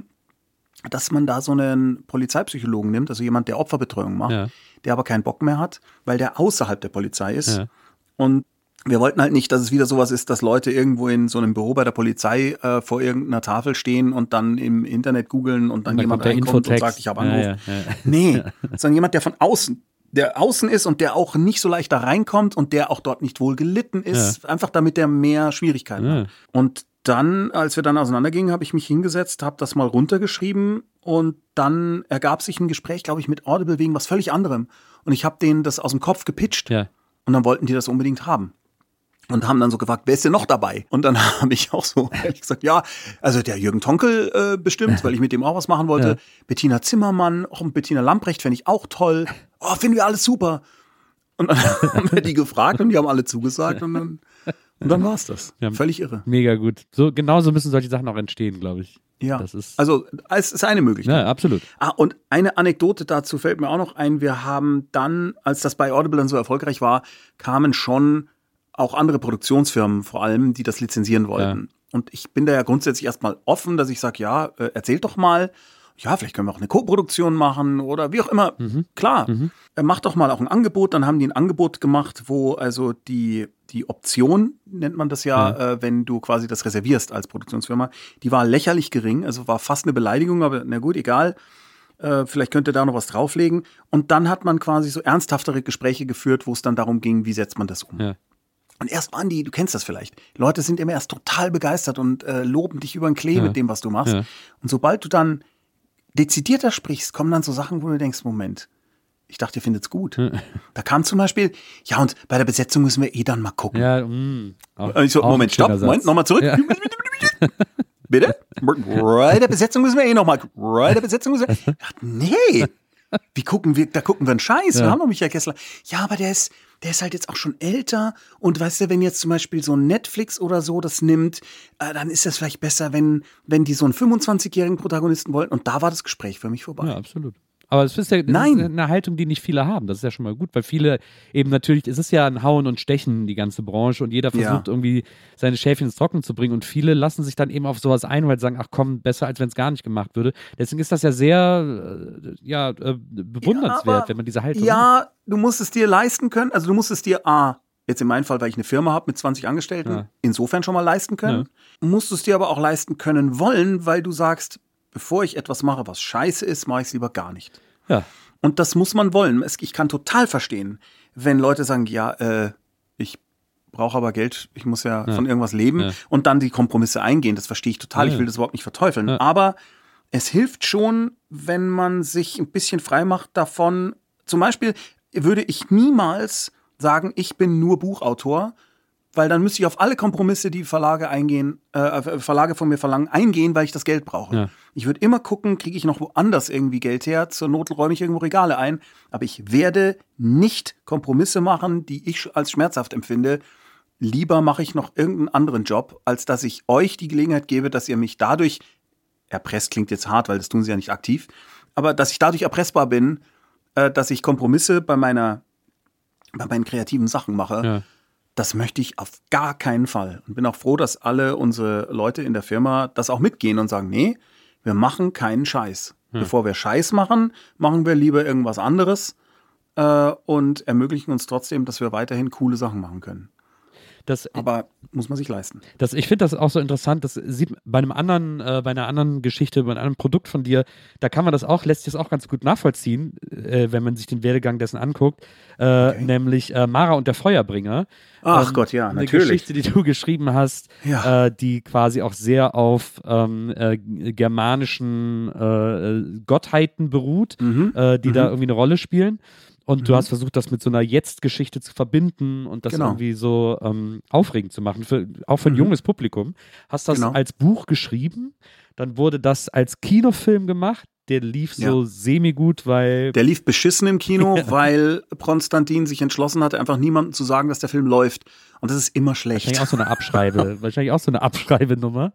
dass man da so einen Polizeipsychologen nimmt, also jemand, der Opferbetreuung macht, Ja. der aber keinen Bock mehr hat, weil der außerhalb der Polizei ist. Ja. Und wir wollten halt nicht, dass es wieder sowas ist, dass Leute irgendwo in so einem Büro bei der Polizei äh, vor irgendeiner Tafel stehen und dann im Internet googeln und dann, Und dann jemand reinkommt und sagt, ich habe Ja, angerufen. ja, ja. Nee, [laughs] sondern jemand, der von außen, der außen ist und der auch nicht so leicht da reinkommt und der auch dort nicht wohl gelitten ist, einfach damit der mehr Schwierigkeiten Ja. hat. Und dann, als wir dann auseinandergingen, habe ich mich hingesetzt, habe das mal runtergeschrieben und dann ergab sich ein Gespräch, glaube ich, mit Audible wegen was völlig anderem. Und ich habe denen das aus dem Kopf gepitcht Ja. und dann wollten die das unbedingt haben. Und haben dann so gefragt, wer ist denn noch dabei? Und dann [laughs] habe ich auch so ehrlich gesagt, ja, also der Jürgen Tonkel äh, bestimmt, weil ich mit dem auch was machen wollte. Ja. Bettina Zimmermann, auch Bettina Lamprecht fände ich auch toll. Oh, finden wir alles super. Und dann [laughs] haben wir die gefragt und die haben alle zugesagt und dann, und dann war es das. Ja. Völlig irre. Mega gut. So, genauso müssen solche Sachen auch entstehen, glaube ich. Ja, Das ist, also es ist eine Möglichkeit. ja, absolut. Ah, und eine Anekdote dazu fällt mir auch noch ein. Wir haben dann, als das bei Audible dann so erfolgreich war, kamen schon auch andere Produktionsfirmen vor allem, die das lizenzieren wollten. Und ich bin da ja grundsätzlich erstmal offen, dass ich sage, ja, äh, erzählt doch mal. Ja, vielleicht können wir auch eine Co-Produktion machen oder wie auch immer. Klar, äh, macht doch mal auch ein Angebot. Dann haben die ein Angebot gemacht, wo also die, die Option, nennt man das ja, äh, wenn du quasi das reservierst als Produktionsfirma, die war lächerlich gering, also war fast eine Beleidigung, aber na gut, egal äh, vielleicht könnt ihr da noch was drauflegen. Und dann hat man quasi so ernsthaftere Gespräche geführt, wo es dann darum ging, wie setzt man das um. Ja. Und erst waren die, du kennst das vielleicht, Leute sind immer erst total begeistert und äh, loben dich über den Klee Ja. mit dem, was du machst. Ja. Und sobald du dann dezidierter sprichst, kommen dann so Sachen, wo du denkst, Moment, ich dachte, ihr findet's gut. Da kam zum Beispiel, ja, und bei der Besetzung müssen wir eh dann mal gucken. Ja, mh, auch, Ich so, Moment, stopp, Satz. Moment, nochmal zurück. [laughs] Bitte? Bei der Besetzung müssen wir eh nochmal. Bei der Besetzung müssen wir. Ach, [laughs] nee. Wie gucken wir, da gucken wir einen Scheiß. Wir Ja. haben noch Michael Kessler. Ja, aber der ist, der ist halt jetzt auch schon älter. Und weißt du, wenn jetzt zum Beispiel so ein Netflix oder so das nimmt, äh, dann ist das vielleicht besser, wenn, wenn die so einen 25-jährigen Protagonisten wollen. Und da war das Gespräch für mich vorbei. Ja, absolut. Aber es ist ja das Nein. ist eine Haltung, die nicht viele haben. Das ist ja schon mal gut, weil viele eben natürlich, es ist ja ein Hauen und Stechen, die ganze Branche, und jeder Ja. versucht irgendwie seine Schäfchen ins Trocknen zu bringen. Und viele lassen sich dann eben auf sowas ein, weil sie sagen, ach komm, besser als wenn es gar nicht gemacht würde. Deswegen ist das ja sehr äh, ja, äh, bewundernswert, Ja, aber- wenn man diese Haltung hat. Ja, du musst es dir leisten können. Also du musst es dir A, jetzt in meinem Fall, weil ich eine Firma habe mit 20 Angestellten, Ja. insofern schon mal leisten können. Musst du es dir aber auch leisten können wollen, weil du sagst, bevor ich etwas mache, was scheiße ist, mache ich es lieber gar nicht. Ja. Und das muss man wollen. Ich kann total verstehen, wenn Leute sagen, ja, äh, ich brauche aber Geld, ich muss ja, von irgendwas leben Ja. und dann die Kompromisse eingehen. Das verstehe ich total. Ja. Ich will das überhaupt nicht verteufeln. Ja. Aber es hilft schon, wenn man sich ein bisschen frei macht davon. Zum Beispiel würde ich niemals sagen, ich bin nur Buchautor, weil dann müsste ich auf alle Kompromisse, die Verlage eingehen, äh, Verlage von mir verlangen, eingehen, weil ich das Geld brauche. Ja. Ich würde immer gucken, kriege ich noch woanders irgendwie Geld her. Zur Not räume ich irgendwo Regale ein. Aber ich werde nicht Kompromisse machen, die ich als schmerzhaft empfinde. lieber mache ich noch irgendeinen anderen Job, als dass ich euch die Gelegenheit gebe, dass ihr mich dadurch, erpresst klingt jetzt hart, weil das tun sie ja nicht aktiv, aber dass ich dadurch erpressbar bin, äh, dass ich Kompromisse bei meiner, bei meinen kreativen Sachen mache. Ja. Das möchte ich auf gar keinen Fall. Und bin auch froh, dass alle unsere Leute in der Firma das auch mitgehen und sagen, nee, wir machen keinen Scheiß. Bevor wir Scheiß machen, machen wir lieber irgendwas anderes äh, und ermöglichen uns trotzdem, dass wir weiterhin coole Sachen machen können. Das, Aber muss man sich leisten. Das, ich finde das auch so interessant. Das sieht bei einem anderen, äh, bei einer anderen Geschichte, bei einem anderen Produkt von dir, da kann man das auch, lässt sich das auch ganz gut nachvollziehen, äh, wenn man sich den Werdegang dessen anguckt. Äh, Nämlich äh, Mara und der Feuerbringer. Ach Gott, ja, eine natürlich. Geschichte, die du [laughs] geschrieben hast, Ja. äh, die quasi auch sehr auf ähm, äh, germanischen äh, Gottheiten beruht, Mhm. äh, die da irgendwie eine Rolle spielen. Und du hast versucht, das mit so einer Jetzt-Geschichte zu verbinden und das Genau. irgendwie so ähm, aufregend zu machen, für, auch für ein junges Publikum. Hast das Genau. als Buch geschrieben, dann wurde das als Kinofilm gemacht. Der lief so Ja. semi-gut, weil Der lief beschissen im Kino, [laughs] weil Konstantin sich entschlossen hatte, einfach niemandem zu sagen, dass der Film läuft. Und das ist immer schlecht. wahrscheinlich auch so eine Abschreibe, [laughs] wahrscheinlich auch so eine Abschreibenummer.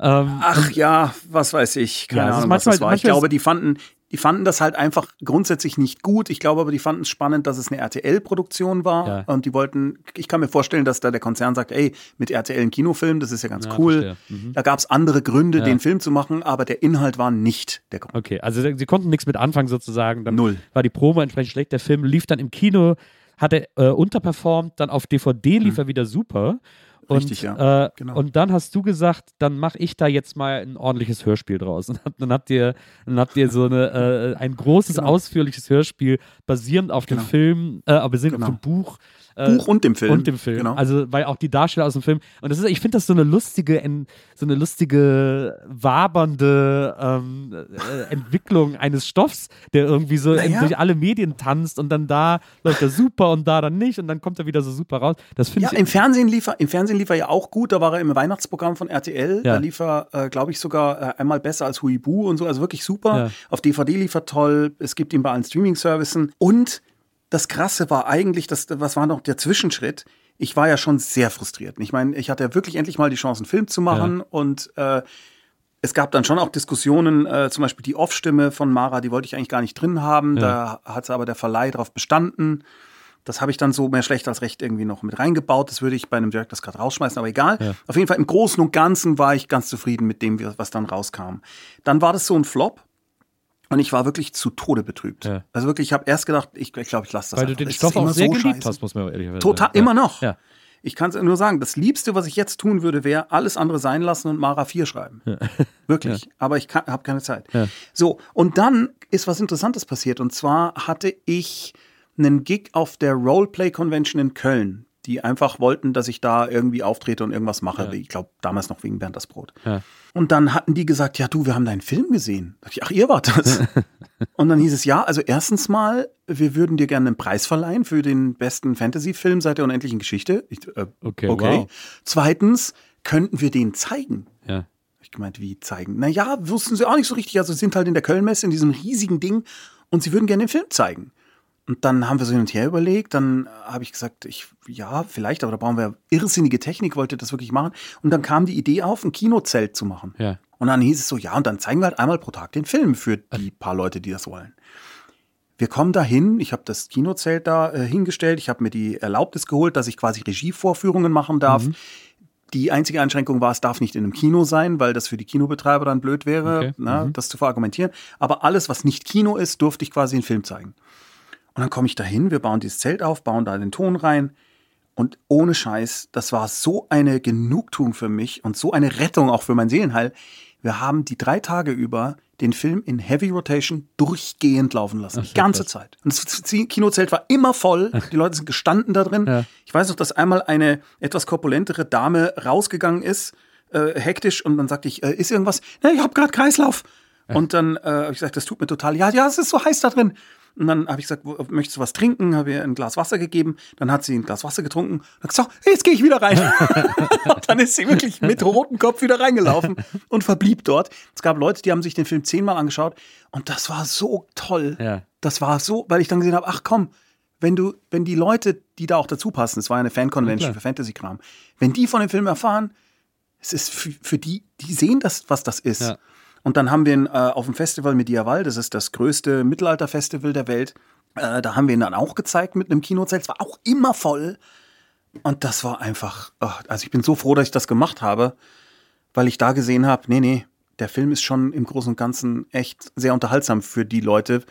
Ähm, Ach ja, was weiß ich. Keine Ja, Ahnung, manchmal- was das war. Ich glaube, die fanden, die fanden das halt einfach grundsätzlich nicht gut. Ich glaube aber, die fanden es spannend, dass es eine RTL-Produktion war. Ja. Und die wollten, ich kann mir vorstellen, dass da der Konzern sagt, ey, mit RTL einen Kinofilm, das ist ja ganz Ja, cool. Mhm. Da gab es andere Gründe, Ja. den Film zu machen, aber der Inhalt war nicht der Grund. Okay, also sie konnten nichts mit anfangen sozusagen. Dann Null. war die Promo entsprechend schlecht. Der Film lief dann im Kino, hatte äh, unterperformt, dann auf DVD lief er wieder super. Und. Richtig, ja. äh, Genau. und dann hast du gesagt, dann mache ich da jetzt mal ein ordentliches Hörspiel draus. [laughs] Und dann habt ihr, dann habt ihr so eine, äh, ein großes, Genau. ausführliches Hörspiel basierend auf dem Film, äh, basierend Genau. auf dem Buch. Äh, Buch und dem Film. Und dem Film. Genau. Also, weil auch die Darsteller aus dem Film. Und das ist, ich finde das so eine lustige, so eine lustige, wabernde ähm, äh, Entwicklung eines Stoffs, der irgendwie so in, Naja. durch alle Medien tanzt und dann da läuft er super und da dann nicht und dann kommt er wieder so super raus. Das finde Ja, ich. im Fernsehen lief er, im Fernsehen lief er ja auch gut. Da war er im Weihnachtsprogramm von RTL. Ja. Da lief er, äh, glaube ich, sogar äh, einmal besser als Huibu und so. Also wirklich super. Ja. Auf DVD lief er toll. Es gibt ihn bei allen Streaming-Servicen. Und das Krasse war eigentlich, das, was war noch der Zwischenschritt? Ich war ja schon sehr frustriert. Ich meine, ich hatte ja wirklich endlich mal die Chance, einen Film zu machen. Und äh, es gab dann schon auch Diskussionen, äh, zum Beispiel die Off-Stimme von Mara, die wollte ich eigentlich gar nicht drin haben. Da hat aber der Verleih darauf bestanden. Das habe ich dann so mehr schlecht als recht irgendwie noch mit reingebaut. Das würde ich bei einem Director's Cut rausschmeißen, aber egal. Auf jeden Fall im Großen und Ganzen war ich ganz zufrieden mit dem, was dann rauskam. Dann war das so ein Flop. Und ich war wirklich zu Tode betrübt. Ja. Also wirklich, ich habe erst gedacht, ich glaube, ich, glaub, ich lasse das weil du einfach. den Es ist Stoff auch sehr so geliebt hast, muss man ehrlich sagen. Total, Ja. immer noch. Ja. Ich kann es nur sagen, das Liebste, was ich jetzt tun würde, wäre alles andere sein lassen und Mara 4 schreiben. [laughs] Wirklich. Aber ich habe keine Zeit. Ja. So, und dann ist was Interessantes passiert. Und zwar hatte ich einen Gig auf der Roleplay Convention in Köln, die einfach wollten, dass ich da irgendwie auftrete und irgendwas mache. Ich glaube, damals noch wegen Bernd das Brot. Ja. Und dann hatten die gesagt, ja du, wir haben deinen Film gesehen. Da dachte ich, ach, ihr wart das. [laughs] und dann hieß es, ja, also erstens mal, wir würden dir gerne einen Preis verleihen für den besten Fantasy-Film seit der unendlichen Geschichte. Ich, äh, Okay, wow. Zweitens, könnten wir den zeigen? Ja. Ich gemeint, wie zeigen? Naja, wussten sie auch nicht so richtig. Also sie sind halt in der Kölnmesse in diesem riesigen Ding und sie würden gerne den Film zeigen. Und dann haben wir so hin und her überlegt. Dann habe ich gesagt, ich, ja, vielleicht, aber da brauchen wir irrsinnige Technik, wollte das wirklich machen. Und dann kam die Idee auf, ein Kinozelt zu machen. Ja. Und dann hieß es so, ja, und dann zeigen wir halt einmal pro Tag den Film für die paar Leute, die das wollen. Wir kommen dahin, ich habe das Kinozelt da äh, hingestellt, ich habe mir die Erlaubnis geholt, dass ich quasi Regievorführungen machen darf. Mhm. Die einzige Einschränkung war, es darf nicht in einem Kino sein, weil das für die Kinobetreiber dann blöd wäre, Okay. na, Mhm. das zu verargumentieren. Aber alles, was nicht Kino ist, durfte ich quasi einen Film zeigen. Und dann komme ich dahin, wir bauen dieses Zelt auf, bauen da den Ton rein. Und ohne Scheiß, das war so eine Genugtuung für mich und so eine Rettung auch für mein Seelenheil. Wir haben die drei Tage über den Film in Heavy Rotation durchgehend laufen lassen. die ganze Zeit. Und das Kinozelt war immer voll. Die Leute sind gestanden da drin. Ja. Ich weiß noch, dass einmal eine etwas korpulentere Dame rausgegangen ist, äh, hektisch, und dann sagte ich, äh, ist irgendwas? Na, ich habe gerade Kreislauf. Und dann äh, habe ich gesagt, das tut mir total, ja, ja, es ist so heiß da drin. Und dann habe ich gesagt, möchtest du was trinken? Habe ihr ein Glas Wasser gegeben. Dann hat sie ein Glas Wasser getrunken. Und gesagt, so, jetzt gehe ich wieder rein. und [laughs] [laughs] dann ist sie wirklich mit rotem Kopf wieder reingelaufen und verblieb dort. Es gab Leute, die haben sich den Film zehnmal angeschaut. Und das war so toll. Ja. Das war so, weil ich dann gesehen habe, ach komm, wenn du, wenn die Leute, die da auch dazu passen, es war ja eine Fan-Convention Ja, für Fantasy-Kram, wenn die von dem Film erfahren, es ist für, für die, die sehen das, was das ist. Ja. Und dann haben wir ihn äh, auf dem Festival Medieval, das ist das größte Mittelalter-Festival der Welt, äh, da haben wir ihn dann auch gezeigt mit einem Kinozelt. Es war auch immer voll. Und das war einfach, ach, also ich bin so froh, dass ich das gemacht habe, weil ich da gesehen habe, nee, nee, der Film ist schon im Großen und Ganzen echt sehr unterhaltsam für die Leute,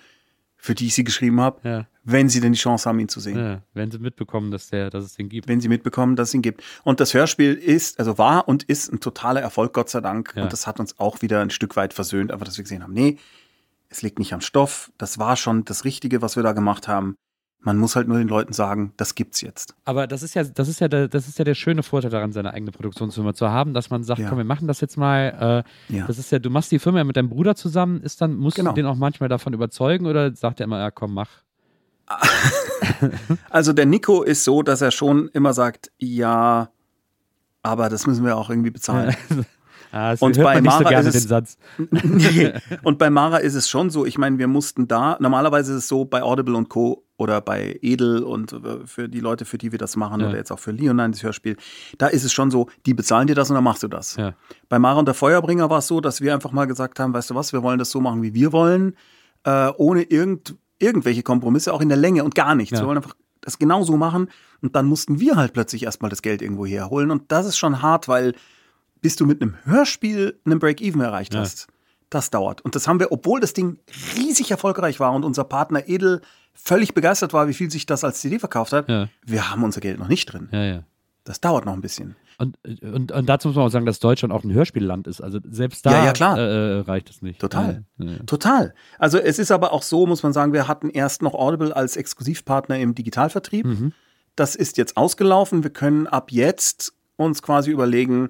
für die ich sie geschrieben habe, Ja. Wenn sie denn die Chance haben, ihn zu sehen. Ja, wenn sie mitbekommen, dass, der, dass es den gibt. Wenn sie mitbekommen, dass es ihn gibt. Und das Hörspiel ist, also war und ist ein totaler Erfolg, Gott sei Dank. Ja. Und das hat uns auch wieder ein Stück weit versöhnt, einfach, dass wir gesehen haben, nee, es liegt nicht am Stoff. Das war schon das Richtige, was wir da gemacht haben. Man muss halt nur den Leuten sagen, das gibt's jetzt. Aber das ist ja, das ist ja der, das ist ja der schöne Vorteil daran, seine eigene Produktionsfirma zu haben, dass man sagt, Ja. komm, wir machen das jetzt mal. Äh, Ja. Das ist ja, du machst die Firma ja mit deinem Bruder zusammen, ist dann, musst Genau. du den auch manchmal davon überzeugen oder sagt er immer, ja komm, mach. [laughs] Also der Nico ist so, dass er schon immer sagt, ja, aber das müssen wir auch irgendwie bezahlen. [laughs] Ah, Und bei so Mara gerne ist es- [laughs] nee. Und bei Mara ist es schon so, ich meine, wir mussten da, normalerweise ist es so bei Audible und Co. oder bei Edel und äh, für die Leute, für die wir das machen Ja. oder jetzt auch für Leonine, das Hörspiel, da ist es schon so, die bezahlen dir das und dann machst du das. Ja. Bei Mara und der Feuerbringer war es so, dass wir einfach mal gesagt haben, weißt du was, wir wollen das so machen, wie wir wollen, äh, ohne irgend, irgendwelche Kompromisse, auch in der Länge und gar nichts. Ja. Wir wollen einfach das genau so machen und dann mussten wir halt plötzlich erstmal das Geld irgendwo herholen und das ist schon hart, weil bis du mit einem Hörspiel einen Break-Even erreicht Ja. hast, das dauert. Und das haben wir, obwohl das Ding riesig erfolgreich war und unser Partner Edel völlig begeistert war, wie viel sich das als CD verkauft hat, Ja. wir haben unser Geld noch nicht drin. Ja, ja. Das dauert noch ein bisschen. Und, und, und dazu muss man auch sagen, dass Deutschland auch ein Hörspielland ist. Also selbst da Ja, ja. Äh, äh, reicht es nicht. Total. Ja. Total. Also es ist aber auch so, muss man sagen, wir hatten erst noch Audible als Exklusivpartner im Digitalvertrieb. Mhm. Das ist jetzt ausgelaufen. Wir können ab jetzt uns quasi überlegen,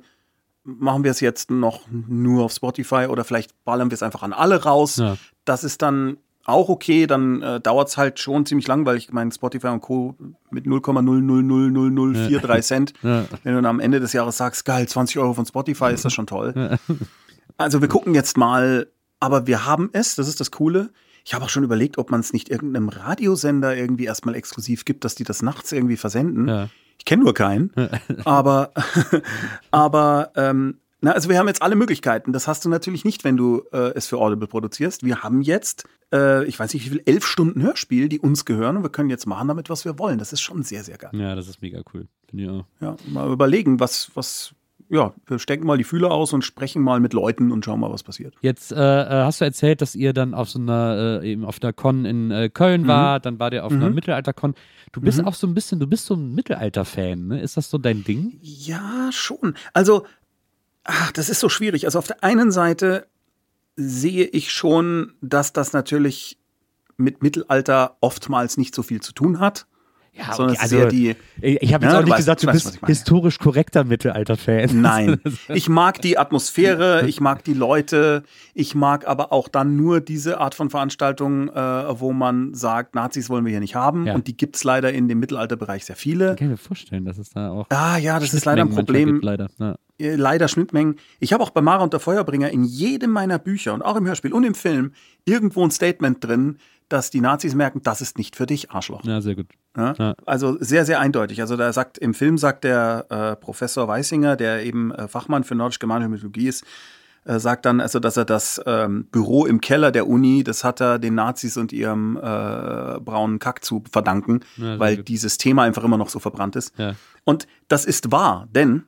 machen wir es jetzt noch nur auf Spotify oder vielleicht ballern wir es einfach an alle raus. Das ist dann auch okay, dann äh, dauert es halt schon ziemlich lang, weil ich meine, Spotify und Co. mit 0,0000043 Cent, Ja. wenn du dann am Ende des Jahres sagst, geil, 20 Euro von Spotify, ist das schon toll. Also wir gucken jetzt mal, aber wir haben es, das ist das Coole. Ich habe auch schon überlegt, ob man es nicht irgendeinem Radiosender irgendwie erstmal exklusiv gibt, dass die das nachts irgendwie versenden. Ja. Ich kenne nur keinen. aber [laughs] aber ähm, na, also wir haben jetzt alle Möglichkeiten. Das hast du natürlich nicht, wenn du äh, es für Audible produzierst. Wir haben jetzt, äh, ich weiß nicht wie viel, elf Stunden Hörspiel, die uns gehören und wir können jetzt machen damit, was wir wollen. Das ist schon sehr, sehr geil. ja, das ist mega cool. Auch. Ja, mal überlegen, was, was, ja, wir stecken mal die Fühler aus und sprechen mal mit Leuten und schauen mal, was passiert. Jetzt äh, äh, hast du erzählt, dass ihr dann auf so einer, äh, eben auf einer Con in äh, Köln wart, dann war ihr auf einer Mittelalter-Con. Du bist auch so ein bisschen, du bist so ein Mittelalter-Fan, ne? Ist das so dein Ding? Ja, schon. Also, ach, das ist so schwierig. Also auf der einen Seite sehe ich schon, dass das natürlich mit Mittelalter oftmals nicht so viel zu tun hat. Ja, sondern okay, es ist eher die. Ich habe jetzt Ja, auch nicht weißt- gesagt, du du bist historisch korrekter Mittelalter-Fan. [laughs] Nein, ich mag die Atmosphäre, ich mag die Leute, ich mag aber auch dann nur diese Art von Veranstaltungen, äh, wo man sagt, Nazis wollen wir hier nicht haben. Ja. Und die gibt's leider in dem Mittelalterbereich sehr viele. Ich kann mir vorstellen, dass es da auch. Ah ja, das ist leider ein Problem. Gibt, leider. Ja. Äh, leider Schnittmengen. Ich habe auch bei Mara und der Feuerbringer in jedem meiner Bücher und auch im Hörspiel und im Film irgendwo ein Statement drin, dass die Nazis merken, das ist nicht für dich, Arschloch. ja, sehr gut. Ja? Ja. Also sehr, sehr eindeutig. Also da sagt, im Film sagt der äh, Professor Weisinger, der eben äh, Fachmann für nordisch-germanische Mythologie ist, äh, sagt dann also, dass er das ähm, Büro im Keller der Uni, das hat er den Nazis und ihrem äh, braunen Kack zu verdanken, Ja, weil gut. dieses Thema einfach immer noch so verbrannt ist. Und das ist wahr, denn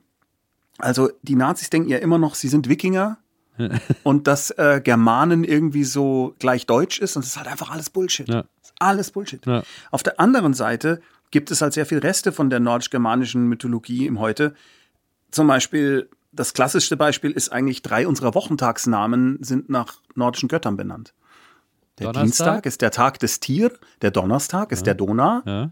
also die Nazis denken ja immer noch, sie sind Wikinger [laughs] und dass äh, Germanen irgendwie so gleich Deutsch ist und das ist halt einfach alles Bullshit. Ja. Alles Bullshit. Ja. Auf der anderen Seite gibt es halt sehr viel Reste von der nordisch-germanischen Mythologie im Heute. Zum Beispiel, das klassischste Beispiel ist eigentlich, drei unserer Wochentagsnamen sind nach nordischen Göttern benannt. Der Donnerstag? Dienstag ist der Tag des Tier, der Donnerstag ist der Donau ja.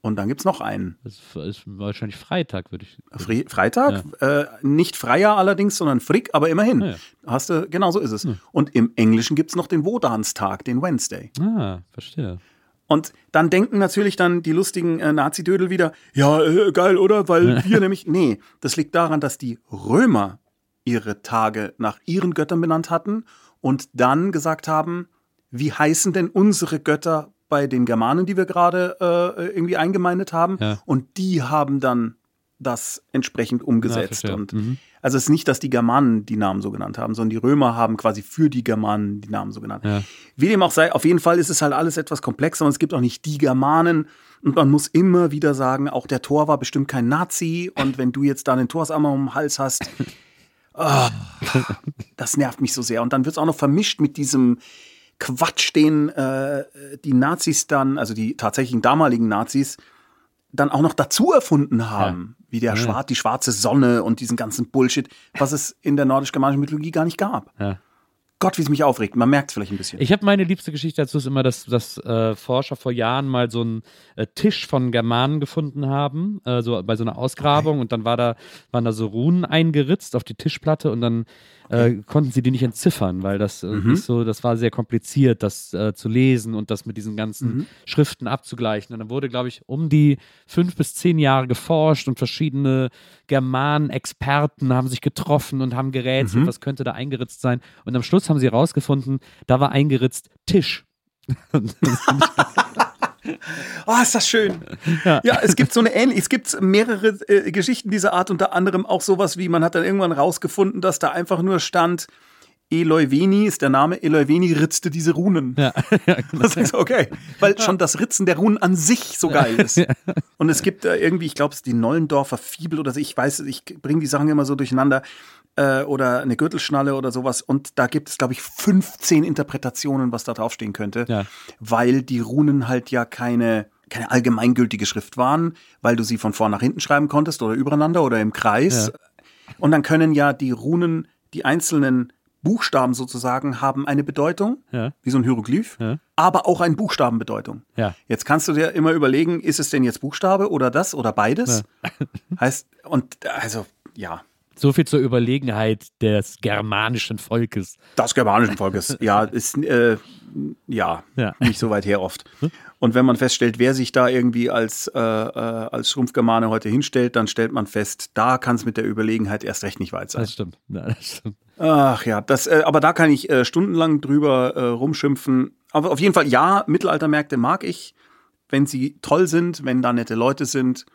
Und dann gibt's noch einen. Das ist, wahrscheinlich Freitag, würde ich. Fre Freitag, äh, nicht Freier allerdings, sondern Frick, aber immerhin. Ah, ja. Hast du, genau so ist es. Und im Englischen gibt's noch den Wodanstag, den Wednesday. Ah, verstehe. Und dann denken natürlich dann die lustigen äh, Nazi-Dödel wieder, ja, äh, geil, oder? Weil wir [laughs] nämlich, nee, das liegt daran, dass die Römer ihre Tage nach ihren Göttern benannt hatten und dann gesagt haben, wie heißen denn unsere Götter bei den Germanen, die wir gerade äh, irgendwie eingemeindet haben. Ja. Und die haben dann das entsprechend umgesetzt. verstehe. und Mhm. also es ist nicht, dass die Germanen die Namen so genannt haben, sondern die Römer haben quasi für die Germanen die Namen so genannt. Ja. Wie dem auch sei, auf jeden Fall ist es halt alles etwas komplexer und es gibt auch nicht die Germanen. Und man muss immer wieder sagen, auch der Thor war bestimmt kein Nazi. Und wenn du jetzt da einen Torsarmer um den Hals hast, [laughs] ah, das nervt mich so sehr. Und dann wird es auch noch vermischt mit diesem Quatsch, den äh, die Nazis dann, also die tatsächlichen damaligen Nazis, dann auch noch dazu erfunden haben. Wie der Schwar die schwarze Sonne und diesen ganzen Bullshit, was es in der nordisch-germanischen Mythologie gar nicht gab. Ja. Gott, wie es mich aufregt. Man merkt es vielleicht ein bisschen. Ich habe meine liebste Geschichte dazu ist immer, dass, dass äh, Forscher vor Jahren mal so einen äh, Tisch von Germanen gefunden haben, äh, so bei so einer Ausgrabung und dann war da, waren da so Runen eingeritzt auf die Tischplatte und dann äh, konnten sie die nicht entziffern, weil das äh, Mhm. so, das war sehr kompliziert, das äh, zu lesen und das mit diesen ganzen Mhm. Schriften abzugleichen. Und dann wurde, glaube ich, um die fünf bis zehn Jahre geforscht und verschiedene Germanen-Experten haben sich getroffen und haben gerätselt, Mhm. was könnte da eingeritzt sein. Und am Schluss haben sie herausgefunden, da war eingeritzt Tisch. [laughs] Oh, [laughs] ist das schön. Ja. es gibt so eine ähnliche, es gibt mehrere äh, Geschichten dieser Art, unter anderem auch sowas wie, man hat dann irgendwann rausgefunden, dass da einfach nur stand, Eloiveni ist der Name, Eloiveni ritzte diese Runen. Ja, [laughs] ja genau. Das ist okay, weil schon das Ritzen der Runen an sich so geil ist. Und es gibt äh, irgendwie, ich glaube, es ist die Nollendorfer Fibel oder so, ich weiß, ich bringe die Sachen immer so durcheinander. Äh, oder eine Gürtelschnalle oder sowas. Und da gibt es, glaube ich, 15 Interpretationen, was da draufstehen könnte. Ja. Weil die Runen halt ja keine, keine allgemeingültige Schrift waren, weil du sie von vorn nach hinten schreiben konntest oder übereinander oder im Kreis. Und dann können ja die Runen, die einzelnen Buchstaben sozusagen, haben eine Bedeutung, Ja. wie so ein Hieroglyph, Ja. aber auch eine Buchstabenbedeutung. Ja. Jetzt kannst du dir immer überlegen, ist es denn jetzt Buchstabe oder das oder beides? Heißt, und also, ja, So viel zur Überlegenheit des germanischen Volkes. des germanischen Volkes. Ja, ist äh, ja, Ja. nicht so weit her oft. Und wenn man feststellt, wer sich da irgendwie als, äh, äh, als Schrumpfgermane heute hinstellt, dann stellt man fest, da kann es mit der Überlegenheit erst recht nicht weit sein. Das stimmt. Ja, das stimmt. Ach ja, das, äh, aber da kann ich äh, stundenlang drüber äh, rumschimpfen. Aber auf jeden Fall, ja, Mittelaltermärkte mag ich, wenn sie toll sind, wenn da nette Leute sind.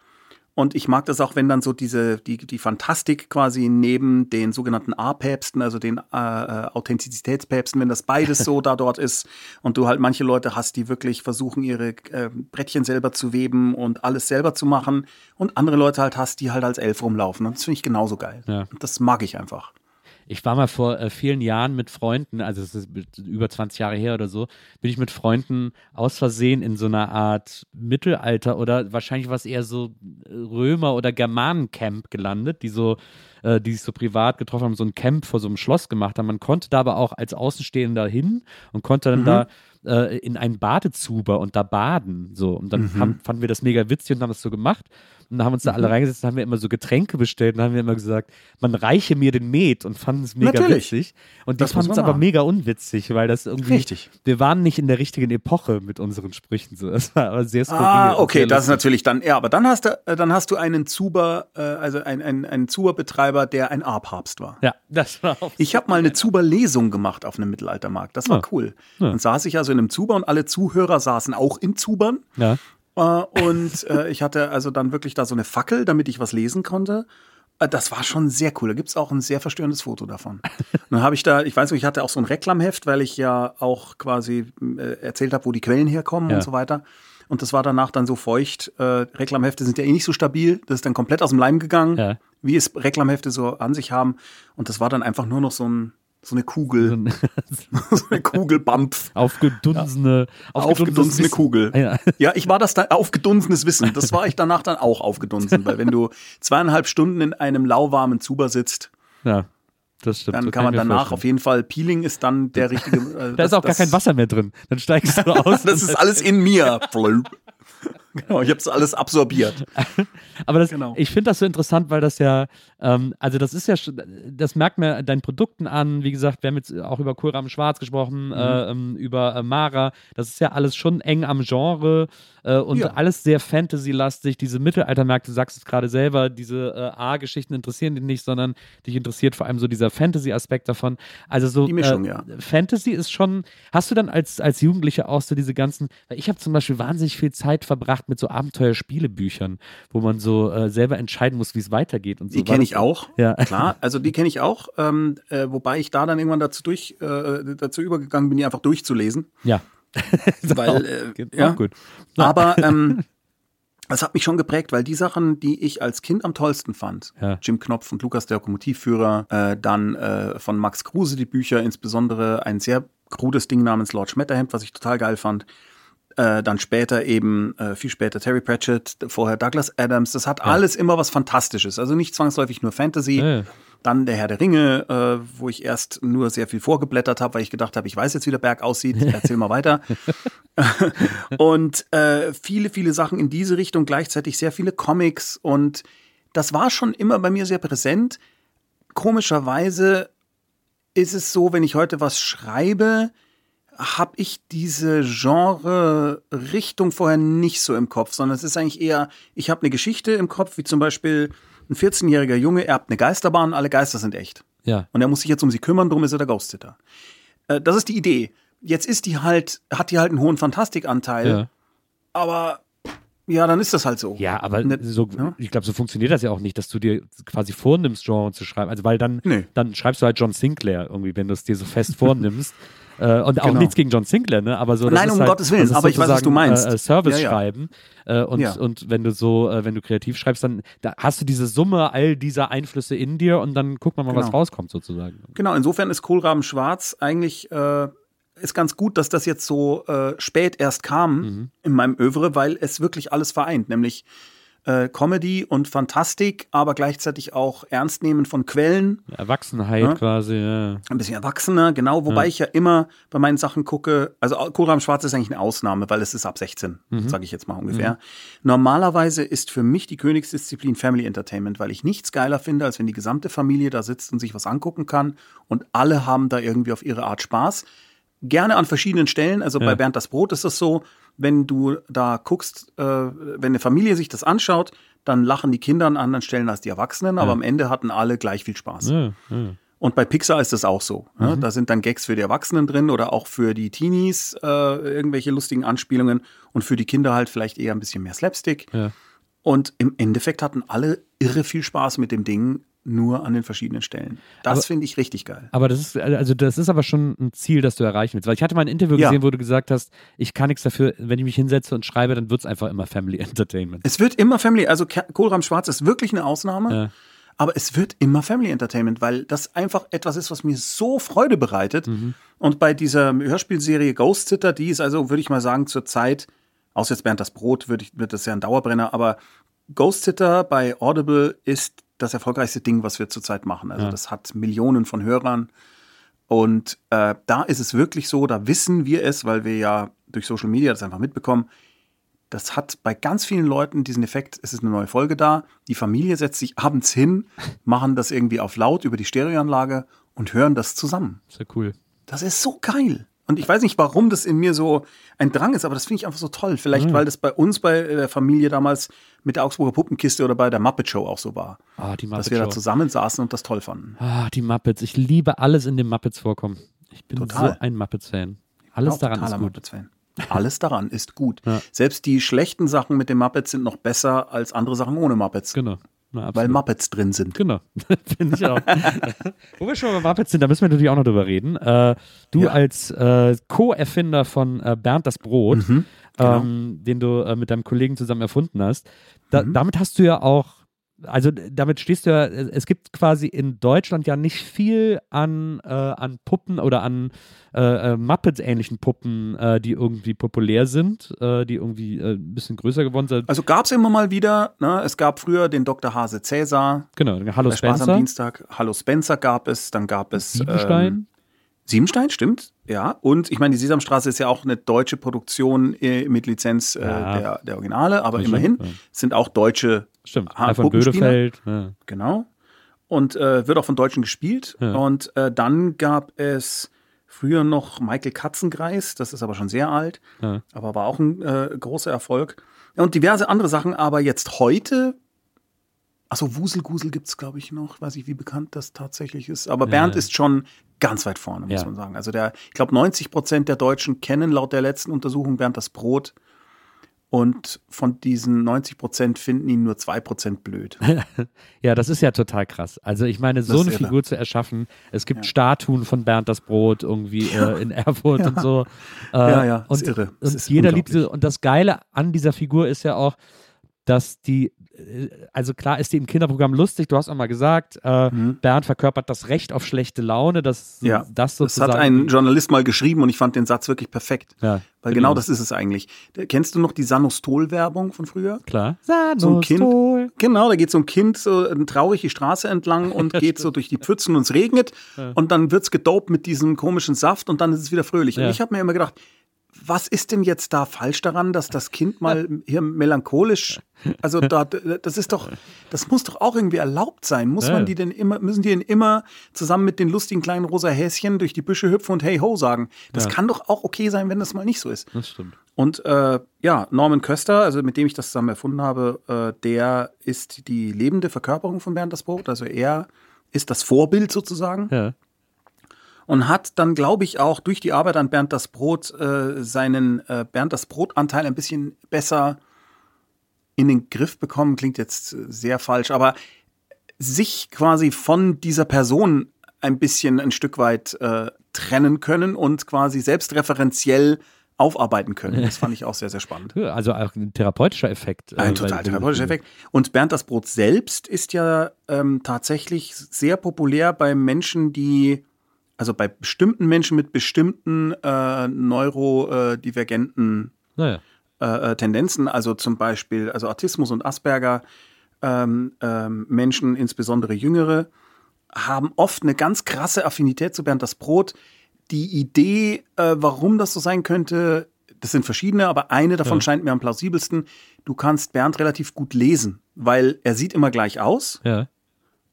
Und ich mag das auch, wenn dann so diese, die, die Fantastik quasi neben den sogenannten A-Päpsten, also den äh, äh, Authentizitätspäpsten, wenn das beides [laughs] so da dort ist und du halt manche Leute hast, die wirklich versuchen, ihre äh, Brettchen selber zu weben und alles selber zu machen und andere Leute halt hast, die halt als Elf rumlaufen. Und das finde ich genauso geil. Ja. Das mag ich einfach. Ich war mal vor äh, vielen Jahren mit Freunden, also es ist über 20 Jahre her oder so, bin ich mit Freunden aus Versehen in so einer Art Mittelalter oder wahrscheinlich was eher so äh, Römer- oder Germanencamp gelandet, die so, äh, die sich so privat getroffen haben, so ein Camp vor so einem Schloss gemacht haben. Man konnte da aber auch als Außenstehender hin und konnte dann da äh, in einen Badezuber und da baden. So. Und dann haben, fanden wir das mega witzig und haben das so gemacht. Und haben uns da alle reingesetzt und haben wir immer so Getränke bestellt und haben wir immer gesagt, man reiche mir den Met und fanden es mega Natürlich. witzig. Und die fanden es aber mega unwitzig, weil das irgendwie. Richtig. Wir waren nicht in der richtigen Epoche mit unseren Sprüchen. So. [laughs] Das war aber sehr skurril. Ah, okay, das ist natürlich dann, ja, aber dann hast du, äh, dann hast du einen Zuber, äh, also ein, ein, einen Zuberbetreiber, der ein A-Papst war. Ja, das war auch. Ich habe mal eine Zuber-Lesung gemacht auf einem Mittelaltermarkt. Das war Ja. cool. Ja. Dann saß ich also in einem Zuber und alle Zuhörer saßen auch in Zubern. Ja. Äh, und äh, ich hatte also dann wirklich da so eine Fackel, damit ich was lesen konnte. Äh, Das war schon sehr cool. Da gibt es auch ein sehr verstörendes Foto davon. Und [laughs] dann habe ich da, ich weiß nicht, ich hatte auch so ein Reklamheft, weil ich ja auch quasi äh, erzählt habe, wo die Quellen herkommen Ja. und so weiter. Und das war danach dann so feucht. Äh, Reklamhefte sind ja eh nicht so stabil. Das ist dann komplett aus dem Leim gegangen, Ja. wie es Reklamhefte so an sich haben. Und das war dann einfach nur noch so, ein, so eine Kugel, so eine [laughs] Kugelbampf. Aufgedunsene, Aufgedunsene Wissen. Kugel. Ja. Ja, ich war das da aufgedunsenes Wissen. Das war ich danach dann auch aufgedunsen, weil wenn du zweieinhalb Stunden in einem lauwarmen Zuber sitzt, ja, das stimmt. dann So kann man ich mir danach vorstellen. auf jeden Fall Peeling ist dann der richtige. äh, Da ist auch gar kein Wasser mehr drin. Dann steigst du [laughs] aus. Das ist alles in mir. [laughs] [laughs] Genau, ich habe es alles absorbiert. [laughs] Aber das, Genau. ich finde das so interessant, weil das ja, ähm, also das ist ja, schon- das merkt man deinen Produkten an. Wie gesagt, wir haben jetzt auch über Kohlrahmen Schwarz gesprochen, Mhm. äh, ähm, über äh, Mara. Das ist ja alles schon eng am Genre äh, und Ja. alles sehr Fantasy-lastig. Diese Mittelaltermärkte, du sagst es gerade selber, diese äh, A-Geschichten interessieren dich nicht, sondern dich interessiert vor allem so dieser Fantasy-Aspekt davon. Also so Die Mischung, äh, ja. Fantasy ist schon, hast du dann als, als Jugendlicher auch so diese ganzen, weil ich habe zum Beispiel wahnsinnig viel Zeit verbracht mit so Abenteuerspielebüchern, wo man so äh, selber entscheiden muss, wie es weitergeht und so. Die kenne ich auch. Ja. [laughs] Klar, also die kenne ich auch, ähm, äh, wobei ich da dann irgendwann dazu durch äh, dazu übergegangen bin, die einfach durchzulesen. Ja. [laughs] Weil, äh, ja. gut. Aber ähm, [laughs] das hat mich schon geprägt, weil die Sachen, die ich als Kind am tollsten fand, Ja. Jim Knopf und Lukas der Lokomotivführer, äh, dann äh, von Max Kruse die Bücher, insbesondere ein sehr krudes Ding namens Lord Schmetterhemd, was ich total geil fand. Äh, dann später eben, äh, viel später Terry Pratchett, vorher Douglas Adams. Das hat alles immer was Fantastisches. Also nicht zwangsläufig nur Fantasy. Ja, ja. Dann der Herr der Ringe, äh, wo ich erst nur sehr viel vorgeblättert habe, weil ich gedacht habe, ich weiß jetzt, wie der Berg aussieht. Erzähl mal weiter. [laughs] und äh, viele, viele Sachen in diese Richtung, gleichzeitig sehr viele Comics. Und das war schon immer bei mir sehr präsent. Komischerweise ist es so, wenn ich heute was schreibe, habe ich diese Genre-Richtung vorher nicht so im Kopf, sondern es ist eigentlich eher, ich habe eine Geschichte im Kopf, wie zum Beispiel ein 14-jähriger Junge erbt eine Geisterbahn, alle Geister sind echt. Ja. Und er muss sich jetzt um sie kümmern, drum ist er der Ghost-Sitter. Äh, das ist die Idee. Jetzt ist die halt, hat die halt einen hohen Fantastikanteil, Ja. aber ja, dann ist das halt so. Ja, aber Ne- so, ja. ich glaube, so funktioniert das ja auch nicht, dass du dir quasi vornimmst, Genre zu schreiben. Also, weil dann, Nee. dann schreibst du halt John Sinclair irgendwie, wenn du es dir so fest [laughs] vornimmst. Äh, und auch Genau. nichts gegen John Sinclair, ne? Aber so, Nein, um halt, Gottes Willen, ist aber ich weiß, was du meinst. Äh, Service Ja, ja. schreiben. Äh, und, Ja. und wenn du so, äh, wenn du kreativ schreibst, dann da hast du diese Summe all dieser Einflüsse in dir und dann guckt man mal, was Genau. rauskommt, sozusagen. Genau, insofern ist Kohlraben schwarz eigentlich äh, ist ganz gut, dass das jetzt so äh, spät erst kam Mhm. in meinem Övre, weil es wirklich alles vereint, nämlich äh, Comedy und Fantastik, aber gleichzeitig auch Ernstnehmen von Quellen, Erwachsenheit Ja. quasi, ja. ein bisschen erwachsener, genau, wobei ich ja immer bei meinen Sachen gucke, also Kohlraben schwarz ist eigentlich eine Ausnahme, weil es ist ab 16, Mhm. sage ich jetzt mal ungefähr. Normalerweise ist für mich die Königsdisziplin Family Entertainment, weil ich nichts geiler finde, als wenn die gesamte Familie da sitzt und sich was angucken kann und alle haben da irgendwie auf ihre Art Spaß. Gerne an verschiedenen Stellen, also bei Bernd das Brot ist es so, wenn du da guckst, äh, wenn eine Familie sich das anschaut, dann lachen die Kinder an anderen Stellen als die Erwachsenen, aber am Ende hatten alle gleich viel Spaß. Ja, ja. Und bei Pixar ist das auch so. Ne? Da sind dann Gags für die Erwachsenen drin oder auch für die Teenies äh, irgendwelche lustigen Anspielungen und für die Kinder halt vielleicht eher ein bisschen mehr Slapstick. Ja. Und im Endeffekt hatten alle irre viel Spaß mit dem Ding, nur an den verschiedenen Stellen. Das finde ich richtig geil. Aber das ist, also das ist aber schon ein Ziel, das du erreichen willst. Weil ich hatte mal ein Interview Ja. gesehen, wo du gesagt hast, ich kann nichts dafür, wenn ich mich hinsetze und schreibe, dann wird es einfach immer Family [laughs] Entertainment. Es wird immer Family, also Kohlrahm Schwarz ist wirklich eine Ausnahme, Ja. aber es wird immer Family Entertainment, weil das einfach etwas ist, was mir so Freude bereitet. Mhm. Und bei dieser Hörspielserie Ghost Sitter, die ist also, würde ich mal sagen, zur Zeit, außer jetzt Bernd das Brot, ich, wird das ja ein Dauerbrenner, aber Ghost Sitter bei Audible ist das erfolgreichste Ding, was wir zurzeit machen. Also das hat Millionen von Hörern. Und äh, da ist es wirklich so, da wissen wir es, weil wir ja durch Social Media das einfach mitbekommen, das hat bei ganz vielen Leuten diesen Effekt, es ist eine neue Folge da, die Familie setzt sich abends hin, [laughs] machen das irgendwie auf laut über die Stereoanlage und hören das zusammen. Ja cool. Das ist so geil. Und ich weiß nicht, warum das in mir so ein Drang ist, aber das finde ich einfach so toll. Vielleicht, weil das bei uns bei der Familie damals mit der Augsburger Puppenkiste oder bei der Muppet Show auch so war. Ah, die dass Muppet wir da Show. zusammensaßen und das toll fanden. Ah, die Muppets. Ich liebe alles in den Muppets vorkommen. Ich bin Total. so ein Muppets-Fan. Alles daran ist gut. Alles daran ist gut. [laughs] Ja. Selbst die schlechten Sachen mit den Muppets sind noch besser als andere Sachen ohne Muppets. Genau. Na, Weil. Muppets drin sind. Genau, [laughs] finde ich auch. [laughs] Wo wir schon bei Muppets sind, da müssen wir natürlich auch noch drüber reden. Äh, du Ja. als äh, Co-Erfinder von äh, Bernd das Brot, Mhm, genau. ähm, den du äh, mit deinem Kollegen zusammen erfunden hast, da, Mhm. damit hast du ja auch, also damit stehst du ja, es gibt quasi in Deutschland ja nicht viel an, äh, an Puppen oder an äh, äh, Muppets-ähnlichen Puppen, äh, die irgendwie populär sind, äh, die irgendwie ein bisschen größer geworden sind. Also gab es immer mal wieder. Ne? Es gab früher den Dr. Hase Cäsar. Genau, Hallo bei Spaß am Spencer, Dienstag. Hallo Spencer gab es. Dann gab es. Siebenstein. Ähm, Siebenstein, stimmt, ja. Und ich meine, die Sesamstraße ist ja auch eine deutsche Produktion äh, mit Lizenz äh, Ja. der, der Originale, aber Das immerhin stimmt, ja. sind auch deutsche Stimmt. Ha- von. Bödefeld. Ja. Genau. Und äh, wird auch von Deutschen gespielt. Und äh, dann gab es früher noch Michael Katzengreis, das ist aber schon sehr alt, aber war auch ein äh, großer Erfolg. Und diverse andere Sachen, aber jetzt heute. Achso, Wuselgusel gibt es, glaube ich, noch. Weiß ich, wie bekannt das tatsächlich ist. Aber Bernd Ja. ist schon ganz weit vorne, muss Ja. man sagen. Also der, ich glaube, 90 Prozent der Deutschen kennen laut der letzten Untersuchung Bernd das Brot. Und von diesen 90 Prozent finden ihn nur 2 Prozent blöd. [laughs] Ja, das ist ja total krass. Also ich meine, so Das eine irre. Figur zu erschaffen. Es gibt Statuen von Bernd das Brot irgendwie äh, in Erfurt [laughs] und so. Äh, Ja, ja, und, ist irre. Es Und ist jeder liebt sie. Und das Geile an dieser Figur ist ja auch, dass die, äh, also klar ist die im Kinderprogramm lustig, du hast auch mal gesagt, äh, Bernd verkörpert das Recht auf schlechte Laune, das, Mhm. Ja, das das sozusagen. hat ein Journalist mal geschrieben und ich fand den Satz wirklich perfekt. Ja, Weil genau. genau das ist es eigentlich. Kennst du noch die Sanostol-Werbung von früher? Klar. So ein Kind. Sanostol. Genau, da geht so ein Kind so äh, traurig die Straße entlang [laughs] und geht so durch die Pfützen und es regnet und dann wird's gedopt mit diesem komischen Saft und dann ist es wieder fröhlich. Ja. Und ich habe mir immer gedacht, was ist denn jetzt da falsch daran, dass das Kind mal hier melancholisch, also da, das ist doch, das muss doch auch irgendwie erlaubt sein. Muss man die denn immer, müssen die denn immer zusammen mit den lustigen kleinen rosa Häschen durch die Büsche hüpfen und hey ho sagen? Das Ja. kann doch auch okay sein, wenn das mal nicht so ist. Das stimmt. Und äh, ja, Norman Köster, also mit dem ich das zusammen erfunden habe, äh, der ist die lebende Verkörperung von Bernd das Brot. Also er ist das Vorbild sozusagen Ja. Und hat dann, glaube ich, auch durch die Arbeit an Bernd das Brot äh, seinen äh, Bernd das Brot-Anteil ein bisschen besser in den Griff bekommen. Klingt jetzt äh, sehr falsch, aber sich quasi von dieser Person ein bisschen ein Stück weit äh, trennen können und quasi selbstreferenziell aufarbeiten können. Das fand ich auch sehr, sehr spannend. [laughs] Also auch ein therapeutischer Effekt. äh, Ein total therapeutischer. Effekt. Und Bernd das Brot selbst ist ja ähm, tatsächlich sehr populär bei Menschen, die, also bei bestimmten Menschen mit bestimmten äh, neurodivergenten Naja. äh, äh, Tendenzen, also zum Beispiel also Autismus und Asperger, ähm, ähm, Menschen, insbesondere Jüngere, haben oft eine ganz krasse Affinität zu Bernd das Brot. Die Idee, äh, warum das so sein könnte, das sind verschiedene, aber eine davon Ja. scheint mir am plausibelsten. Du kannst Bernd relativ gut lesen, weil er sieht immer gleich aus Ja.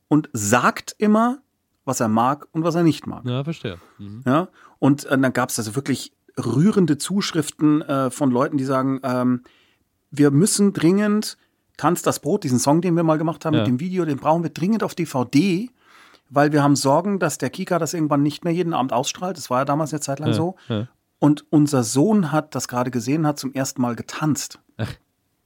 und sagt immer, was er mag und was er nicht mag. ja, verstehe. Mhm. Ja, und äh, dann gab es also wirklich rührende Zuschriften äh, von Leuten, die sagen, ähm, wir müssen dringend Tanz das Brot, diesen Song, den wir mal gemacht haben Ja. mit dem Video, den brauchen wir dringend auf DVD, weil wir haben Sorgen, dass der Kika das irgendwann nicht mehr jeden Abend ausstrahlt. Das war ja damals eine Zeit lang Ja, so. Und unser Sohn hat das gerade gesehen, hat zum ersten Mal getanzt.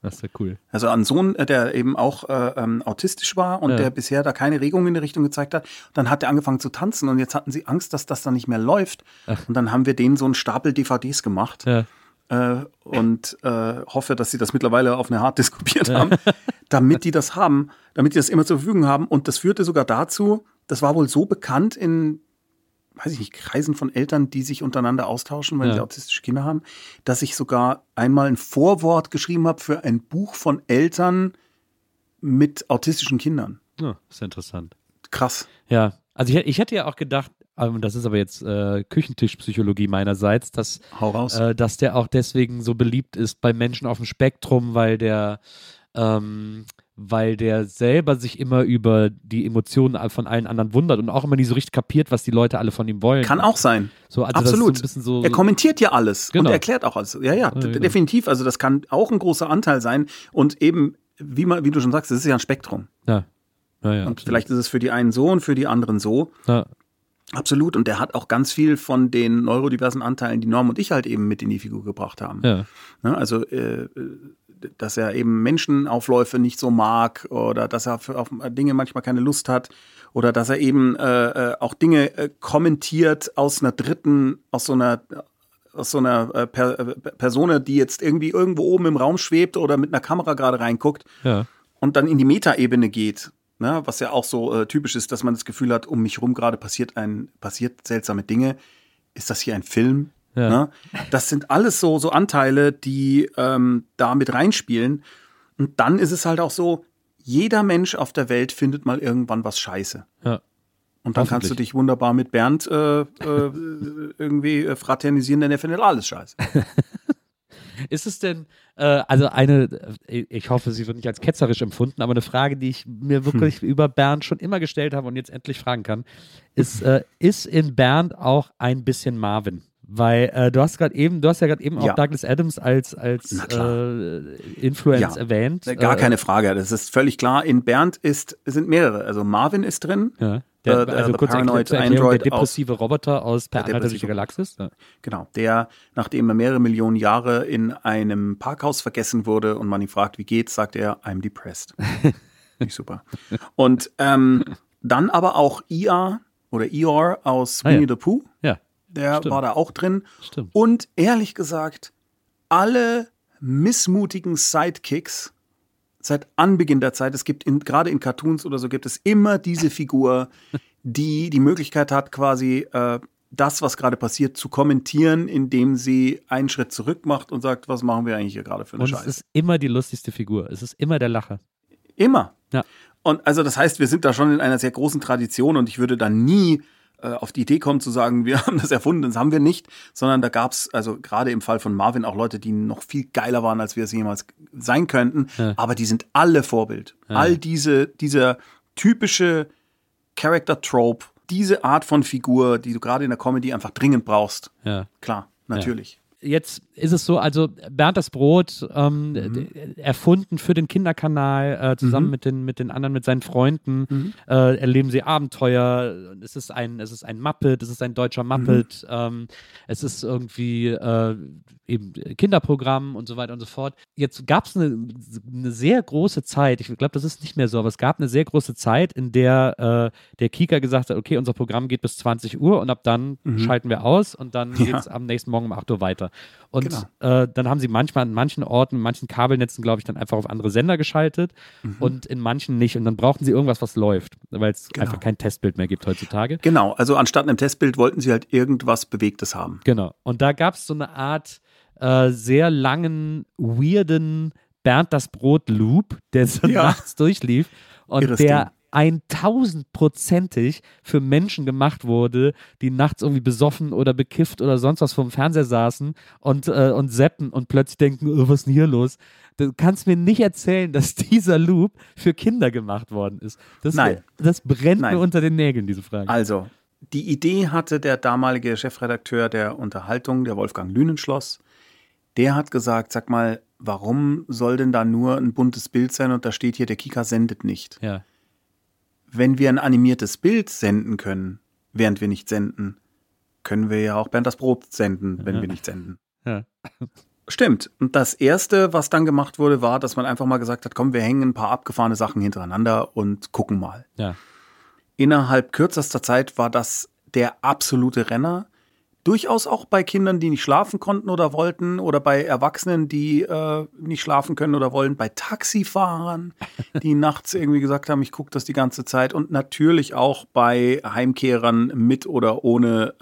Das ist ja cool. Also ein Sohn, äh, der eben auch äh, ähm, autistisch war und Ja. der bisher da keine Regung in die Richtung gezeigt hat. Dann hat er angefangen zu tanzen und jetzt hatten sie Angst, dass das dann nicht mehr läuft. Und dann haben wir denen so einen Stapel DVDs gemacht Ja. äh, und äh, hoffe, dass sie das mittlerweile auf eine Hard kopiert haben, [laughs] damit die das haben, damit die das immer zur Verfügung haben. Und das führte sogar dazu, das war wohl so bekannt in, weiß ich nicht, Kreisen von Eltern, die sich untereinander austauschen, weil Ja. sie autistische Kinder haben, dass ich sogar einmal ein Vorwort geschrieben habe für ein Buch von Eltern mit autistischen Kindern. ja, ist interessant. Krass. Ja, also ich, ich hätte ja auch gedacht, ähm, das ist aber jetzt äh, Küchentischpsychologie meinerseits, dass, äh, dass der auch deswegen so beliebt ist bei Menschen auf dem Spektrum, weil der, ähm, weil der selber sich immer über die Emotionen von allen anderen wundert und auch immer nie so richtig kapiert, was die Leute alle von ihm wollen. Kann auch sein. So, also Absolut. So so, er kommentiert ja alles Genau. und erklärt auch alles. Ja, ja, d- genau. definitiv. Also das kann auch ein großer Anteil sein. Und eben, wie, man, wie du schon sagst, das ist ja ein Spektrum. ja. Ja, ja, Und absolut. vielleicht ist es für die einen so und für die anderen so. Ja, Absolut. Und der hat auch ganz viel von den neurodiversen Anteilen, die Norm und ich halt eben mit in die Figur gebracht haben. ja. Ne, also, äh, dass er eben Menschenaufläufe nicht so mag oder dass er auf Dinge manchmal keine Lust hat oder dass er eben äh, äh, auch Dinge äh, kommentiert aus einer dritten, aus so einer aus so einer äh, per, äh, Persona, die jetzt irgendwie irgendwo oben im Raum schwebt oder mit einer Kamera gerade reinguckt ja. und dann in die Metaebene geht. Ne, was ja auch so äh, typisch ist, dass man das Gefühl hat, um mich rum gerade passiert ein, passiert seltsame Dinge. Ist das hier ein Film? Ja. Ne? Das sind alles so, so Anteile, die ähm, da mit reinspielen. Und dann ist es halt auch so, jeder Mensch auf der Welt findet mal irgendwann was scheiße. Ja. Und dann kannst du dich wunderbar mit Bernd äh, äh, irgendwie äh, fraternisieren, denn er findet alles scheiße. [laughs] Ist es denn, äh, also eine, ich hoffe, sie wird nicht als ketzerisch empfunden, aber eine Frage, die ich mir wirklich hm. über Bernd schon immer gestellt habe und jetzt endlich fragen kann, ist, äh, ist in Bernd auch ein bisschen Marvin? Weil äh, du hast gerade eben, du hast ja gerade eben auch ja. Douglas Adams als, als äh, Influence ja. erwähnt. Gar äh, keine Frage. Das ist völlig klar. In Bernd ist, sind mehrere. Also Marvin ist drin. Ja. Der, äh, also kurz Paranoid Android der depressive aus, Roboter aus Per Anhalter durch die Galaxis. Ja. Genau, der, nachdem er mehrere Millionen Jahre in einem Parkhaus vergessen wurde und man ihn fragt, wie geht's, sagt er, I'm depressed. [laughs] Nicht super. Und ähm, dann aber auch IA oder Eeyore aus ah, Winnie ja. the Pooh. Ja. Der Stimmt. war da auch drin. Stimmt. Und ehrlich gesagt, alle missmutigen Sidekicks seit Anbeginn der Zeit, es gibt in, gerade in Cartoons oder so, gibt es immer diese Figur, die die Möglichkeit hat, quasi äh, das, was gerade passiert, zu kommentieren, indem sie einen Schritt zurück macht und sagt, was machen wir eigentlich hier gerade für eine und Scheiße. Es ist immer die lustigste Figur. Es ist immer der Lacher. Immer. Ja. Und also das heißt, wir sind da schon in einer sehr großen Tradition und ich würde da nie auf die Idee kommen zu sagen, wir [laughs] haben das erfunden, das haben wir nicht, sondern da gab es, also gerade im Fall von Marvin, auch Leute, die noch viel geiler waren, als wir es jemals sein könnten, ja. aber die sind alle Vorbild. Ja. All diese, dieser typische Character-Trope, diese Art von Figur, die du gerade in der Comedy einfach dringend brauchst. Ja. Klar, natürlich jetzt ist es so, also Bernd das Brot, ähm, mhm. erfunden für den Kinderkanal, äh, zusammen mhm. mit, den, mit den anderen, mit seinen Freunden, mhm. äh, erleben sie Abenteuer. Es ist ein, es ist ein Muppet, es ist ein deutscher Muppet, mhm. ähm, es ist irgendwie äh, eben Kinderprogramm und so weiter und so fort. Jetzt gab es eine, eine sehr große Zeit, ich glaube, das ist nicht mehr so, aber es gab eine sehr große Zeit, in der äh, der Kika gesagt hat, okay, unser Programm geht bis 20 Uhr und ab dann mhm. schalten wir aus und dann [laughs] ja. geht es am nächsten Morgen um 8 Uhr weiter. Und genau. äh, dann haben sie manchmal an manchen Orten, in manchen Kabelnetzen, glaube ich, dann einfach auf andere Sender geschaltet mhm. und in manchen nicht. Und dann brauchten sie irgendwas, was läuft, weil es genau. einfach kein Testbild mehr gibt heutzutage. Genau, also anstatt einem Testbild wollten sie halt irgendwas Bewegtes haben. Genau. Und da gab es so eine Art äh, sehr langen, weirden Bernd das Brot Loop, der so ja. nachts durchlief. Und Irres der Ding eintausendprozentig für Menschen gemacht wurde, die nachts irgendwie besoffen oder bekifft oder sonst was vom Fernseher saßen und, äh, und seppen und plötzlich denken, oh, was ist denn hier los? Du kannst mir nicht erzählen, dass [laughs] dieser Loop für Kinder gemacht worden ist. Das, Nein. Das brennt Nein. mir unter den Nägeln, diese Frage. Also, die Idee hatte der damalige Chefredakteur der Unterhaltung, der Wolfgang Lünenschloss. Der hat gesagt, sag mal, warum soll denn da nur ein buntes Bild sein und da steht hier, der Kika sendet nicht? Ja wenn wir ein animiertes Bild senden können, während wir nicht senden, können wir ja auch Bernd das Brot senden, wenn ja. wir nicht senden. Ja. Stimmt. Und das erste, was dann gemacht wurde, war, dass man einfach mal gesagt hat, komm, wir hängen ein paar abgefahrene Sachen hintereinander und gucken mal. Ja. Innerhalb kürzester Zeit war das der absolute Renner durchaus auch bei Kindern, die nicht schlafen konnten oder wollten, oder bei Erwachsenen, die äh, nicht schlafen können oder wollen, bei Taxifahrern, [laughs] die nachts irgendwie gesagt haben, ich gucke das die ganze Zeit, und natürlich auch bei Heimkehrern mit oder ohne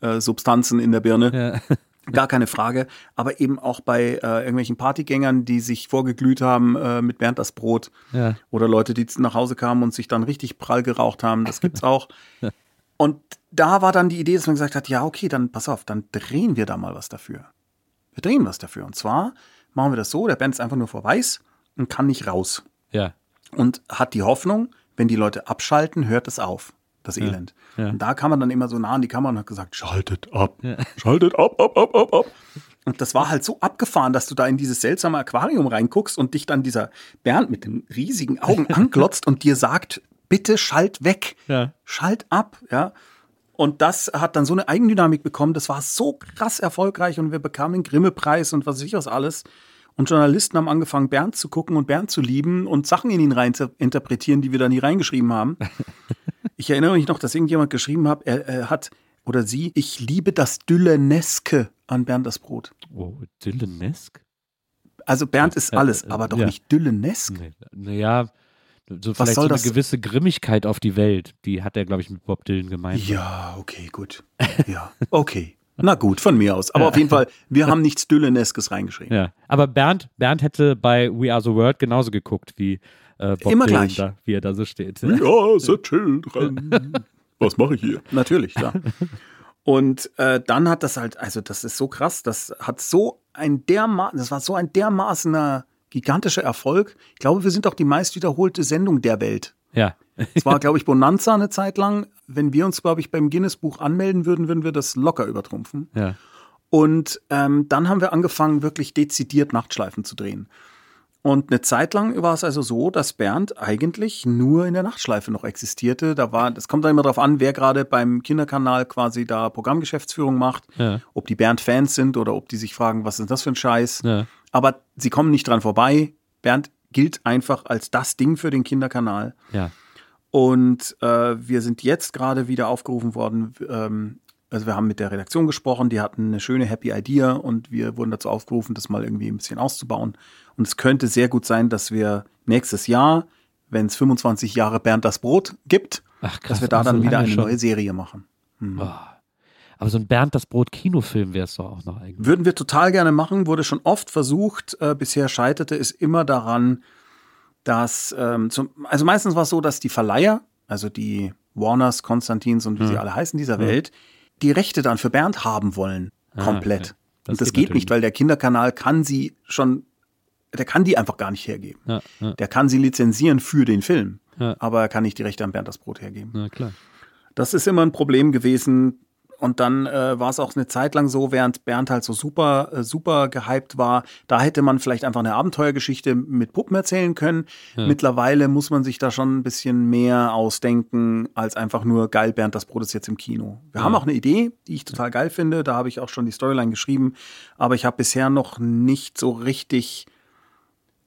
äh, Substanzen in der Birne. Ja. [laughs] Gar keine Frage. Aber eben auch bei äh, irgendwelchen Partygängern, die sich vorgeglüht haben äh, mit Bernd das Brot. Ja. Oder Leute, die nach Hause kamen und sich dann richtig prall geraucht haben. Das gibt's [laughs] auch. Und da war dann die Idee, dass man gesagt hat, ja, okay, dann pass auf, dann drehen wir da mal was dafür. Wir drehen was dafür. Und zwar machen wir das so, der Band ist einfach nur vor weiß und kann nicht raus. Ja. Und hat die Hoffnung, wenn die Leute abschalten, hört es auf, das Elend. Ja. Und da kam man dann immer so nah an die Kamera und hat gesagt, schaltet ab, ja. [laughs] schaltet ab, ab, ab, ab, ab. Und das war halt so abgefahren, dass du da in dieses seltsame Aquarium reinguckst und dich dann dieser Bernd mit den riesigen Augen [laughs] anglotzt und dir sagt, bitte schalt weg, ja. schalt ab, ja. Und das hat dann so eine Eigendynamik bekommen, das war so krass erfolgreich und wir bekamen den Grimme-Preis und was weiß ich was alles. Und Journalisten haben angefangen, Bernd zu gucken und Bernd zu lieben und Sachen in ihn rein zu interpretieren, die wir da nie reingeschrieben haben. [laughs] ich erinnere mich noch, dass irgendjemand geschrieben hat, er, er hat oder sie, ich liebe das Dylleneske an Bernd das Brot. Oh, Dyllenesk? Also Bernd ist alles, aber doch ja. nicht Dyllenesk. Naja, so vielleicht so eine das? gewisse Grimmigkeit auf die Welt, die hat er, glaube ich, mit Bob Dylan gemeint. Ja, okay, gut. Ja, okay. Na gut, von mir aus. Aber auf jeden Fall, wir haben nichts Dylleneskes reingeschrieben. Ja, aber Bernd, Bernd hätte bei We Are the World genauso geguckt wie äh, Bob Immer Dylan gleich. Da, wie er da so steht. We are the children. Was mache ich hier? Natürlich, klar. Und äh, dann hat das halt, also das ist so krass, das hat so ein dermaßen, das war so ein dermaßener gigantischer Erfolg. Ich glaube, wir sind auch die meist wiederholte Sendung der Welt. Ja. Es war, [laughs] glaube ich, Bonanza eine Zeit lang. Wenn wir uns, glaube ich, beim Guinness-Buch anmelden würden, würden wir das locker übertrumpfen. ja. Und ähm, dann haben wir angefangen, wirklich dezidiert Nachtschleifen zu drehen. Und eine Zeit lang war es also so, dass Bernd eigentlich nur in der Nachtschleife noch existierte. Da war, das kommt dann immer darauf an, wer gerade beim Kinderkanal quasi da Programmgeschäftsführung macht, Ja. ob die Bernd-Fans sind oder ob die sich fragen, was ist das für ein Scheiß. Ja. Aber sie kommen nicht dran vorbei. Bernd gilt einfach als das Ding für den Kinderkanal. Ja. Und äh, wir sind jetzt gerade wieder aufgerufen worden. Ähm, also wir haben mit der Redaktion gesprochen, die hatten eine schöne Happy Idea und wir wurden dazu aufgerufen, das mal irgendwie ein bisschen auszubauen. Und es könnte sehr gut sein, dass wir nächstes Jahr, wenn es 25 Jahre Bernd das Brot gibt, Ach, krass, dass wir da auch so dann wieder eine schon. neue Serie machen. Aber so ein Bernd das Brot Kinofilm wäre es doch auch noch eigentlich. Würden wir total gerne machen, wurde schon oft versucht. Äh, bisher scheiterte es immer daran, dass, ähm, zum, also meistens war es so, dass die Verleiher, also die Warners, Konstantins und wie sie alle heißen dieser Welt, die Rechte dann für Bernd haben wollen. Ah, Komplett. okay. Das und das geht geht nicht, weil der Kinderkanal kann sie schon, der kann die einfach gar nicht hergeben. Ja, ja, Der kann sie lizenzieren für den Film, Ja. aber er kann nicht die Rechte an Bernd das Brot hergeben. na klar. Das ist immer ein Problem gewesen. Und dann äh, war es auch eine Zeit lang so, während Bernd halt so super, äh, super gehypt war, da hätte man vielleicht einfach eine Abenteuergeschichte mit Puppen erzählen können. Mittlerweile muss man sich da schon ein bisschen mehr ausdenken, als einfach nur geil, Bernd, das Brot ist jetzt im Kino. Wir haben auch eine Idee, die ich total geil finde. Da habe ich auch schon die Storyline geschrieben. Aber ich habe bisher noch nicht so richtig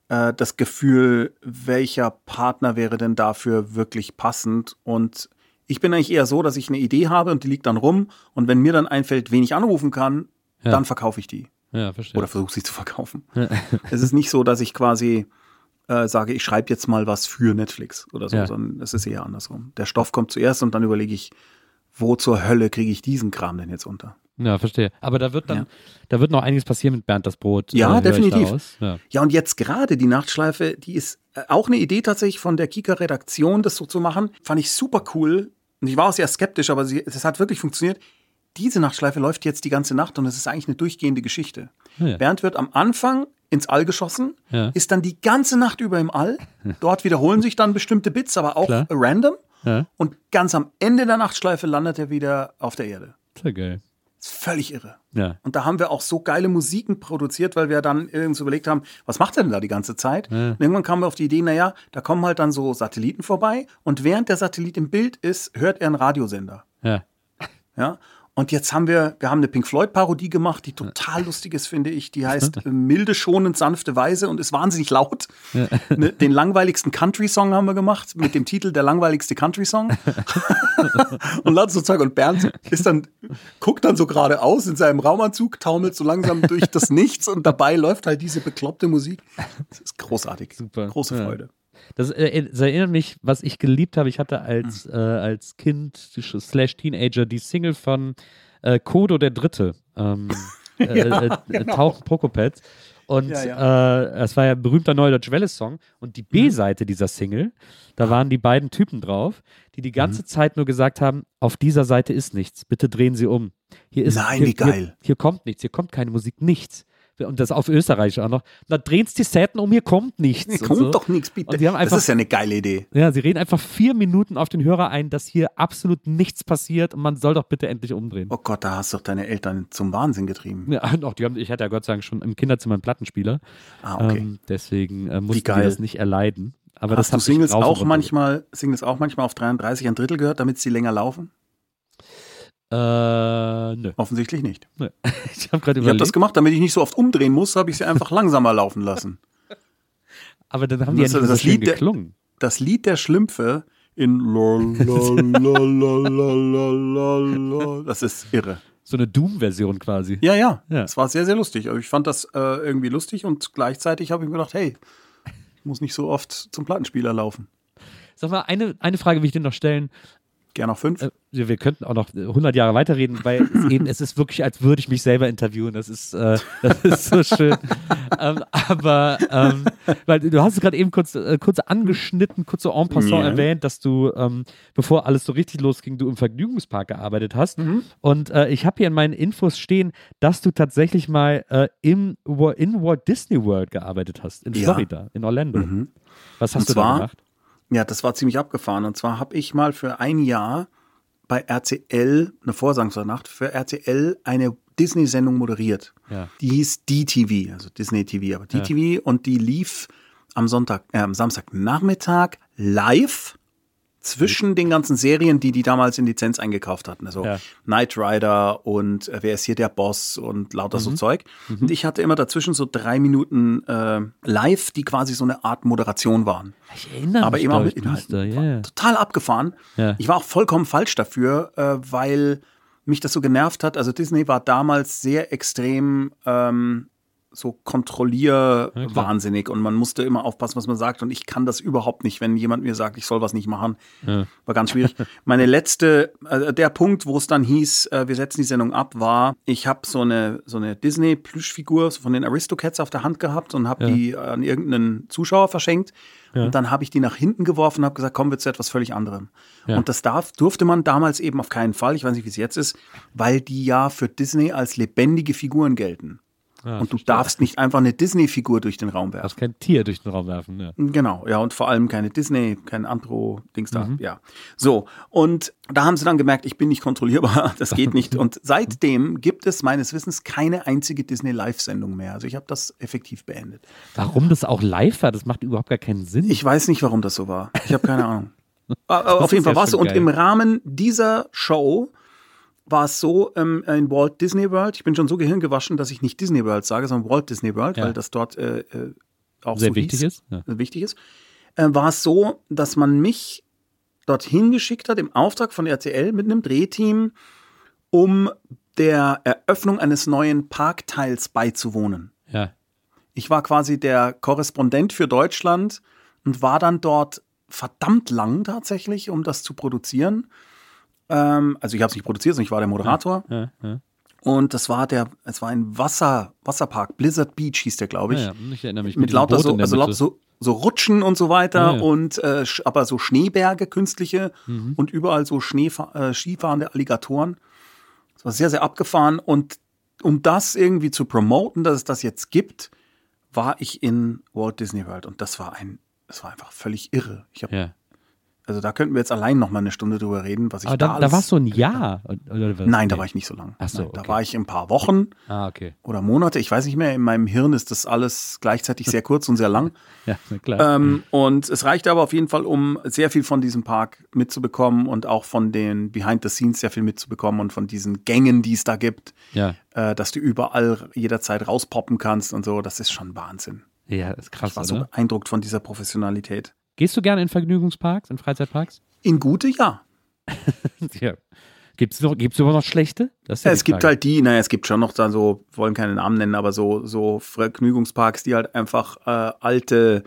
äh, das Gefühl, welcher Partner wäre denn dafür wirklich passend. Und ich bin eigentlich eher so, dass ich eine Idee habe und die liegt dann rum. Und wenn mir dann einfällt, wen ich anrufen kann, Ja. dann verkaufe ich die. Ja, verstehe. Oder versuche sie zu verkaufen. [laughs] es ist nicht so, dass ich quasi äh, sage, ich schreibe jetzt mal was für Netflix oder so, Ja. sondern es ist eher andersrum. Der Stoff kommt zuerst und dann überlege ich, wo zur Hölle kriege ich diesen Kram denn jetzt unter? Ja, verstehe. Aber da wird dann, Ja. da wird noch einiges passieren mit Bernd das Brot. Ja, ich definitiv. Ja. Ja, und jetzt gerade die Nachtschleife, die ist äh, auch eine Idee tatsächlich von der Kika-Redaktion, das so zu machen. Fand ich super cool. Und ich war auch sehr skeptisch, aber sie, es hat wirklich funktioniert. Diese Nachtschleife läuft jetzt die ganze Nacht und es ist eigentlich eine durchgehende Geschichte. Ja. Bernd wird am Anfang ins All geschossen, Ja. ist dann die ganze Nacht über im All. Dort wiederholen sich dann bestimmte Bits, aber auch Klar. random. Ja. Und ganz am Ende der Nachtschleife landet er wieder auf der Erde. Sehr geil. Ist völlig irre. Ja. Und da haben wir auch so geile Musiken produziert, weil wir dann irgendwie so überlegt haben, was macht er denn da die ganze Zeit? Und irgendwann kamen wir auf die Idee, naja, da kommen halt dann so Satelliten vorbei und während der Satellit im Bild ist, hört er einen Radiosender. Ja. Ja. Und jetzt haben wir, wir haben eine Pink Floyd-Parodie gemacht, die total lustig ist, finde ich. Die heißt äh, Milde, schonend, sanfte Weise und ist wahnsinnig laut. [laughs] Ne, den langweiligsten Country-Song haben wir gemacht, mit dem Titel Der langweiligste Country-Song. [laughs] und lauter so Zeug. Und Bernd ist dann, guckt dann so geradeaus in seinem Raumanzug, taumelt so langsam durch das Nichts und dabei läuft halt diese bekloppte Musik. Das ist großartig. Super. Große. Freude. Das, äh, das erinnert mich, was ich geliebt habe. Ich hatte als, Mhm. äh, als Kind slash Teenager die Single von äh, Kodo der Dritte. Ähm, [laughs] äh, äh, äh, Tauchen Prokopet. Und genau. Ja, Äh, es war ja ein berühmter Neudeutsch Welle-Song. Und die Mhm. B-Seite dieser Single, da waren die beiden Typen drauf, die die ganze Mhm. Zeit nur gesagt haben, auf dieser Seite ist nichts, bitte drehen Sie um. Hier ist, Nein, hier, wie geil. Hier, hier kommt nichts, hier kommt keine Musik, nichts. Und das auf Österreich auch noch. Da dreht's die Seiten um, hier kommt nichts. Hier kommt so. doch nichts, bitte. Einfach das ist ja eine geile Idee. ja, sie reden einfach vier Minuten auf den Hörer ein, dass hier absolut nichts passiert und man soll doch bitte endlich umdrehen. Oh Gott, da hast doch deine Eltern zum Wahnsinn getrieben. Ja, [laughs] die haben, ich hatte ja Gott sei Dank schon im Kinderzimmer einen Plattenspieler. Ah, okay. Ähm, deswegen äh, mussten die das nicht erleiden. Aber Hast das du Singles auch manchmal, Singles auch manchmal auf 33 ein Drittel gehört, damit sie länger laufen? Äh, nö. Offensichtlich nicht. nö. [laughs] Ich habe gerade Ich habe das gemacht, damit ich nicht so oft umdrehen muss, habe ich sie einfach langsamer laufen lassen. [laughs] Aber dann haben die ja Das- nicht so das schön Lied der- geklungen. Das Lied der Schlümpfe in. Das ist irre. So eine Doom-Version quasi. Ja, ja. Ja. Es war sehr, sehr lustig. Aber ich fand das äh, irgendwie lustig und gleichzeitig habe ich mir gedacht, hey, ich muss nicht so oft zum Plattenspieler laufen. Sag mal, eine, eine Frage will ich dir noch stellen. Gerne noch fünf. Äh, wir könnten auch noch 100 Jahre weiterreden, weil es [laughs] eben, es ist wirklich, als würde ich mich selber interviewen. Das ist, äh, das ist so [laughs] schön. ähm, aber, ähm, weil du hast es gerade eben kurz, äh, kurz angeschnitten, kurz so en passant Ja. erwähnt, dass du, ähm, bevor alles so richtig losging, du im Vergnügungspark gearbeitet hast. Und äh, ich habe hier in meinen Infos stehen, dass du tatsächlich mal äh, im, in Walt Disney World gearbeitet hast, in Ja. Florida, in Orlando. Was hast Und du da gemacht? Ja, das war ziemlich abgefahren. Und zwar habe ich mal für ein Jahr bei RTL, eine Vorsangsnacht, für RTL eine Disney-Sendung moderiert. Ja. Die hieß DTV, also Disney TV, aber DTV und die lief am Sonntag, äh, am Samstagnachmittag live zwischen den ganzen Serien, die die damals in Lizenz eingekauft hatten. Also Ja. Knight Rider und äh, Wer ist hier der Boss und lauter so Zeug. Und ich hatte immer dazwischen so drei Minuten äh, live, die quasi so eine Art Moderation waren. Ich erinnere Aber mich, immer glaub mit Inhalten. ja. Total abgefahren. Ja. Ich war auch vollkommen falsch dafür, äh, weil mich das so genervt hat. Also Disney war damals sehr extrem ähm, so kontrollierwahnsinnig und man musste immer aufpassen, was man sagt. Und ich kann das überhaupt nicht, wenn jemand mir sagt, ich soll was nicht machen. War ganz schwierig. [laughs] Meine letzte, äh, der Punkt, wo es dann hieß, äh, wir setzen die Sendung ab, war, ich habe so eine, so eine Disney-Plüschfigur von den Aristocats auf der Hand gehabt und habe die an irgendeinen Zuschauer verschenkt. Und dann habe ich die nach hinten geworfen und habe gesagt, kommen wir zu etwas völlig anderem. Ja. Und das darf, durfte man damals eben auf keinen Fall, ich weiß nicht, wie es jetzt ist, weil die ja für Disney als lebendige Figuren gelten. Ah, und du darfst nicht einfach eine Disney-Figur durch den Raum werfen. darfst kein Tier durch den Raum werfen. Ja. Genau, ja, und vor allem keine Disney, kein Andro-Dings da, Mhm. ja. So, und da haben sie dann gemerkt, ich bin nicht kontrollierbar, [laughs] das geht nicht. [laughs] Und seitdem gibt es meines Wissens keine einzige Disney-Live-Sendung mehr. Also ich habe das effektiv beendet. Warum das auch live war, das macht überhaupt gar keinen Sinn. Ich weiß nicht, warum das so war. Ich habe keine Ahnung. [laughs] Aber auf jeden ja Fall war es so. schon Und geil. im Rahmen dieser Show war es so ähm, in Walt Disney World. Ich bin schon so gehirngewaschen, dass ich nicht Disney World sage, sondern Walt Disney World, Ja. weil das dort äh, äh, auch Sehr so wichtig hieß, ist, ja. äh, wichtig ist. Äh, war es so, dass man mich dorthin geschickt hat im Auftrag von RTL mit einem Drehteam, um der Eröffnung eines neuen Parkteils beizuwohnen. ja. Ich war quasi der Korrespondent für Deutschland und war dann dort verdammt lang tatsächlich, um das zu produzieren. Ähm, also ich habe es nicht produziert, sondern ich war der Moderator. Ja, ja. Und das war der, es war ein Wasser, Wasserpark, Blizzard Beach hieß der, glaube ich. Ja, ich erinnere mich. mit diesem lauter so, also lauter so, so Rutschen und so weiter Ja, ja. und äh, aber so Schneeberge, künstliche Mhm. und überall so Schneefa äh, skifahrende Alligatoren. Das war sehr, sehr abgefahren und um das irgendwie zu promoten, dass es das jetzt gibt, war ich in Walt Disney World und das war ein, das war einfach völlig irre. Ich hab, Ja. Also da könnten wir jetzt allein noch mal eine Stunde drüber reden, was ich Aber da, da, da alles- warst du ein Jahr. Nein, da war ich nicht so lang. Ach so, Nein, Da okay. war ich ein paar Wochen Ah, okay. oder Monate, ich weiß nicht mehr. In meinem Hirn ist das alles gleichzeitig sehr kurz und sehr lang. [laughs] Ja, klar. Ähm, und es reichte aber auf jeden Fall, um sehr viel von diesem Park mitzubekommen und auch von den Behind the Scenes sehr viel mitzubekommen und von diesen Gängen, die es da gibt, ja. äh, dass du überall jederzeit rauspoppen kannst und so. Das ist schon Wahnsinn. Ja, ist krass, Ich war so oder? beeindruckt von dieser Professionalität. Gehst du gerne in Vergnügungsparks, in Freizeitparks? In gute, ja. [laughs] ja. Gibt es noch, gibt's überhaupt noch schlechte? Ist ja es gibt halt die, naja, es gibt schon noch da so, wollen keine Namen nennen, aber so, so Vergnügungsparks, die halt einfach äh, alte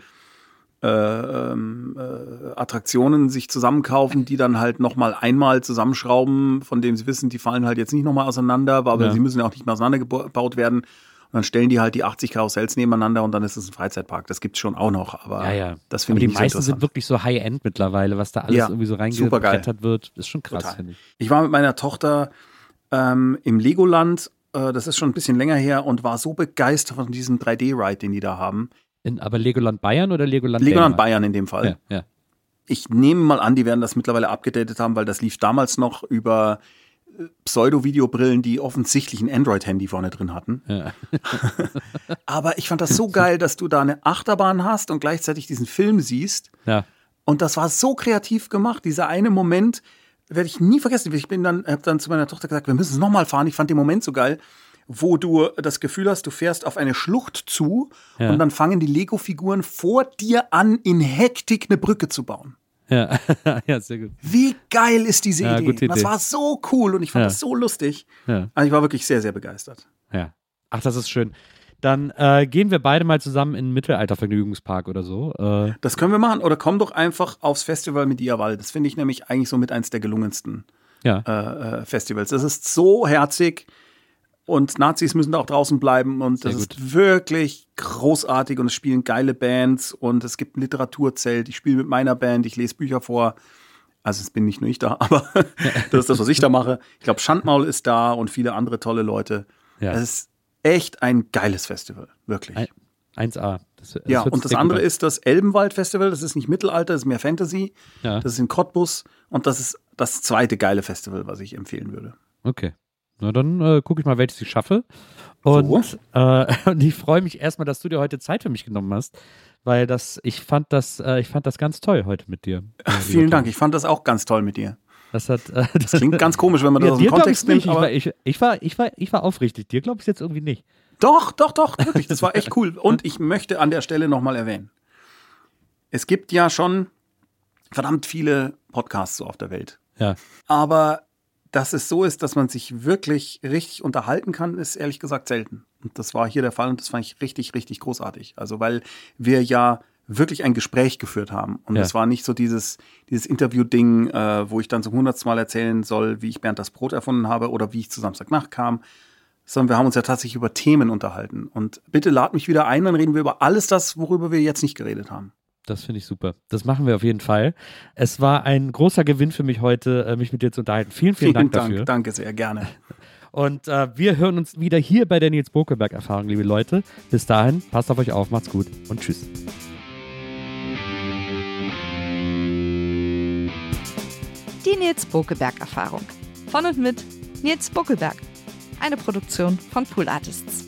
äh, ähm, äh, Attraktionen sich zusammenkaufen, die dann halt nochmal einmal zusammenschrauben, von dem sie wissen, die fallen halt jetzt nicht nochmal auseinander, aber Ja. sie müssen ja auch nicht mehr auseinandergebaut werden. Und dann stellen die halt die 80 Karussells nebeneinander und dann ist es ein Freizeitpark. Das gibt's schon auch noch, aber Ja, ja. das finde die ich so meisten sind wirklich so High-End mittlerweile, was da alles Ja, irgendwie so reingebrettert wird. Ist schon krass, finde ich. Ich war mit meiner Tochter ähm, im Legoland, äh, das ist schon ein bisschen länger her, und war so begeistert von diesem 3D-Ride, den die da haben. In, aber Legoland Bayern oder Legoland Legoland Dänemark? Bayern in dem Fall. Ja, ja. Ich nehme mal an, die werden das mittlerweile abgedatet haben, weil das lief damals noch über Pseudo-Videobrillen, die offensichtlich ein Android-Handy vorne drin hatten. Ja. [laughs] Aber ich fand das so geil, dass du da eine Achterbahn hast und gleichzeitig diesen Film siehst. ja. Und das war so kreativ gemacht. Dieser eine Moment werde ich nie vergessen. Ich bin dann, habe dann zu meiner Tochter gesagt, wir müssen es nochmal fahren. Ich fand den Moment so geil, wo du das Gefühl hast, du fährst auf eine Schlucht zu Ja. und dann fangen die Lego-Figuren vor dir an, in Hektik eine Brücke zu bauen. Ja. [laughs] ja, sehr gut. Wie geil ist diese Ja, Idee? gute Das Idee. war so cool und ich fand Ja. das so lustig. Ja. Also ich war wirklich sehr, sehr begeistert. Ja. Ach, das ist schön. dann äh, gehen wir beide mal zusammen in einen Mittelaltervergnügungspark oder so. Äh, Das können wir machen. Oder komm doch einfach aufs Festival mit Iawal. Das finde ich nämlich eigentlich so mit eins der gelungensten ja. äh, äh, Festivals. Das ist so herzig und Nazis müssen da auch draußen bleiben und das Sehr ist wirklich großartig und es spielen geile Bands und es gibt ein Literaturzelt. Ich spiele mit meiner Band, ich lese Bücher vor. Also es bin nicht nur ich da, [laughs] aber [laughs] das ist das, was ich da mache. Ich glaube, Schandmaul ist da und viele andere tolle Leute. Ja. Es ist echt ein geiles Festival, wirklich. Ein- 1A. Das, das Ja, und das sehr andere gut an. ist das Elbenwald-Festival. Das ist nicht Mittelalter, das ist mehr Fantasy. Ja. Das ist in Cottbus. Und das ist das zweite geile Festival, was ich empfehlen würde. Okay. Na, dann äh, gucke ich mal, welches ich schaffe. Und, äh, [laughs] und ich freue mich erstmal, dass du dir heute Zeit für mich genommen hast, weil das, ich fand das, äh, ich fand das ganz toll heute mit dir. [laughs] Vielen. Dank. Ich fand das auch ganz toll mit dir. Das hat, äh, Das klingt ganz komisch, wenn man das ja, aus dem Kontext nimmt. Ich war, ich, ich, war, ich, war, ich war aufrichtig. Dir glaube ich jetzt irgendwie nicht. doch, doch, doch, wirklich. [laughs] Das war echt cool. Und ich möchte an der Stelle nochmal erwähnen. Es gibt ja schon verdammt viele Podcasts so auf der Welt. Ja. Aber dass es so ist, dass man sich wirklich richtig unterhalten kann, ist ehrlich gesagt selten. Und das war hier der Fall und das fand ich richtig, richtig großartig. Also weil wir ja wirklich ein Gespräch geführt haben. Und Ja. es war nicht so dieses, dieses Interview-Ding, äh, wo ich dann zum hundertsten Mal erzählen soll, wie ich Bernd das Brot erfunden habe oder wie ich zu Samstagnacht kam, sondern wir haben uns ja tatsächlich über Themen unterhalten. Und bitte lad mich wieder ein, dann reden wir über alles das, worüber wir jetzt nicht geredet haben. Das finde ich super. Das machen wir auf jeden Fall. Es war ein großer Gewinn für mich heute, äh, mich mit dir zu unterhalten. Vielen, vielen, Dank dafür. Danke sehr, gerne. [laughs] Und äh, wir hören uns wieder hier bei der Nils Bokelberg-Erfahrung, liebe Leute. Bis dahin, passt auf euch auf, macht's gut und tschüss. Die Nils Bokelberg Erfahrung. Von und mit Nils Bokelberg. Eine Produktion von Pool Artists.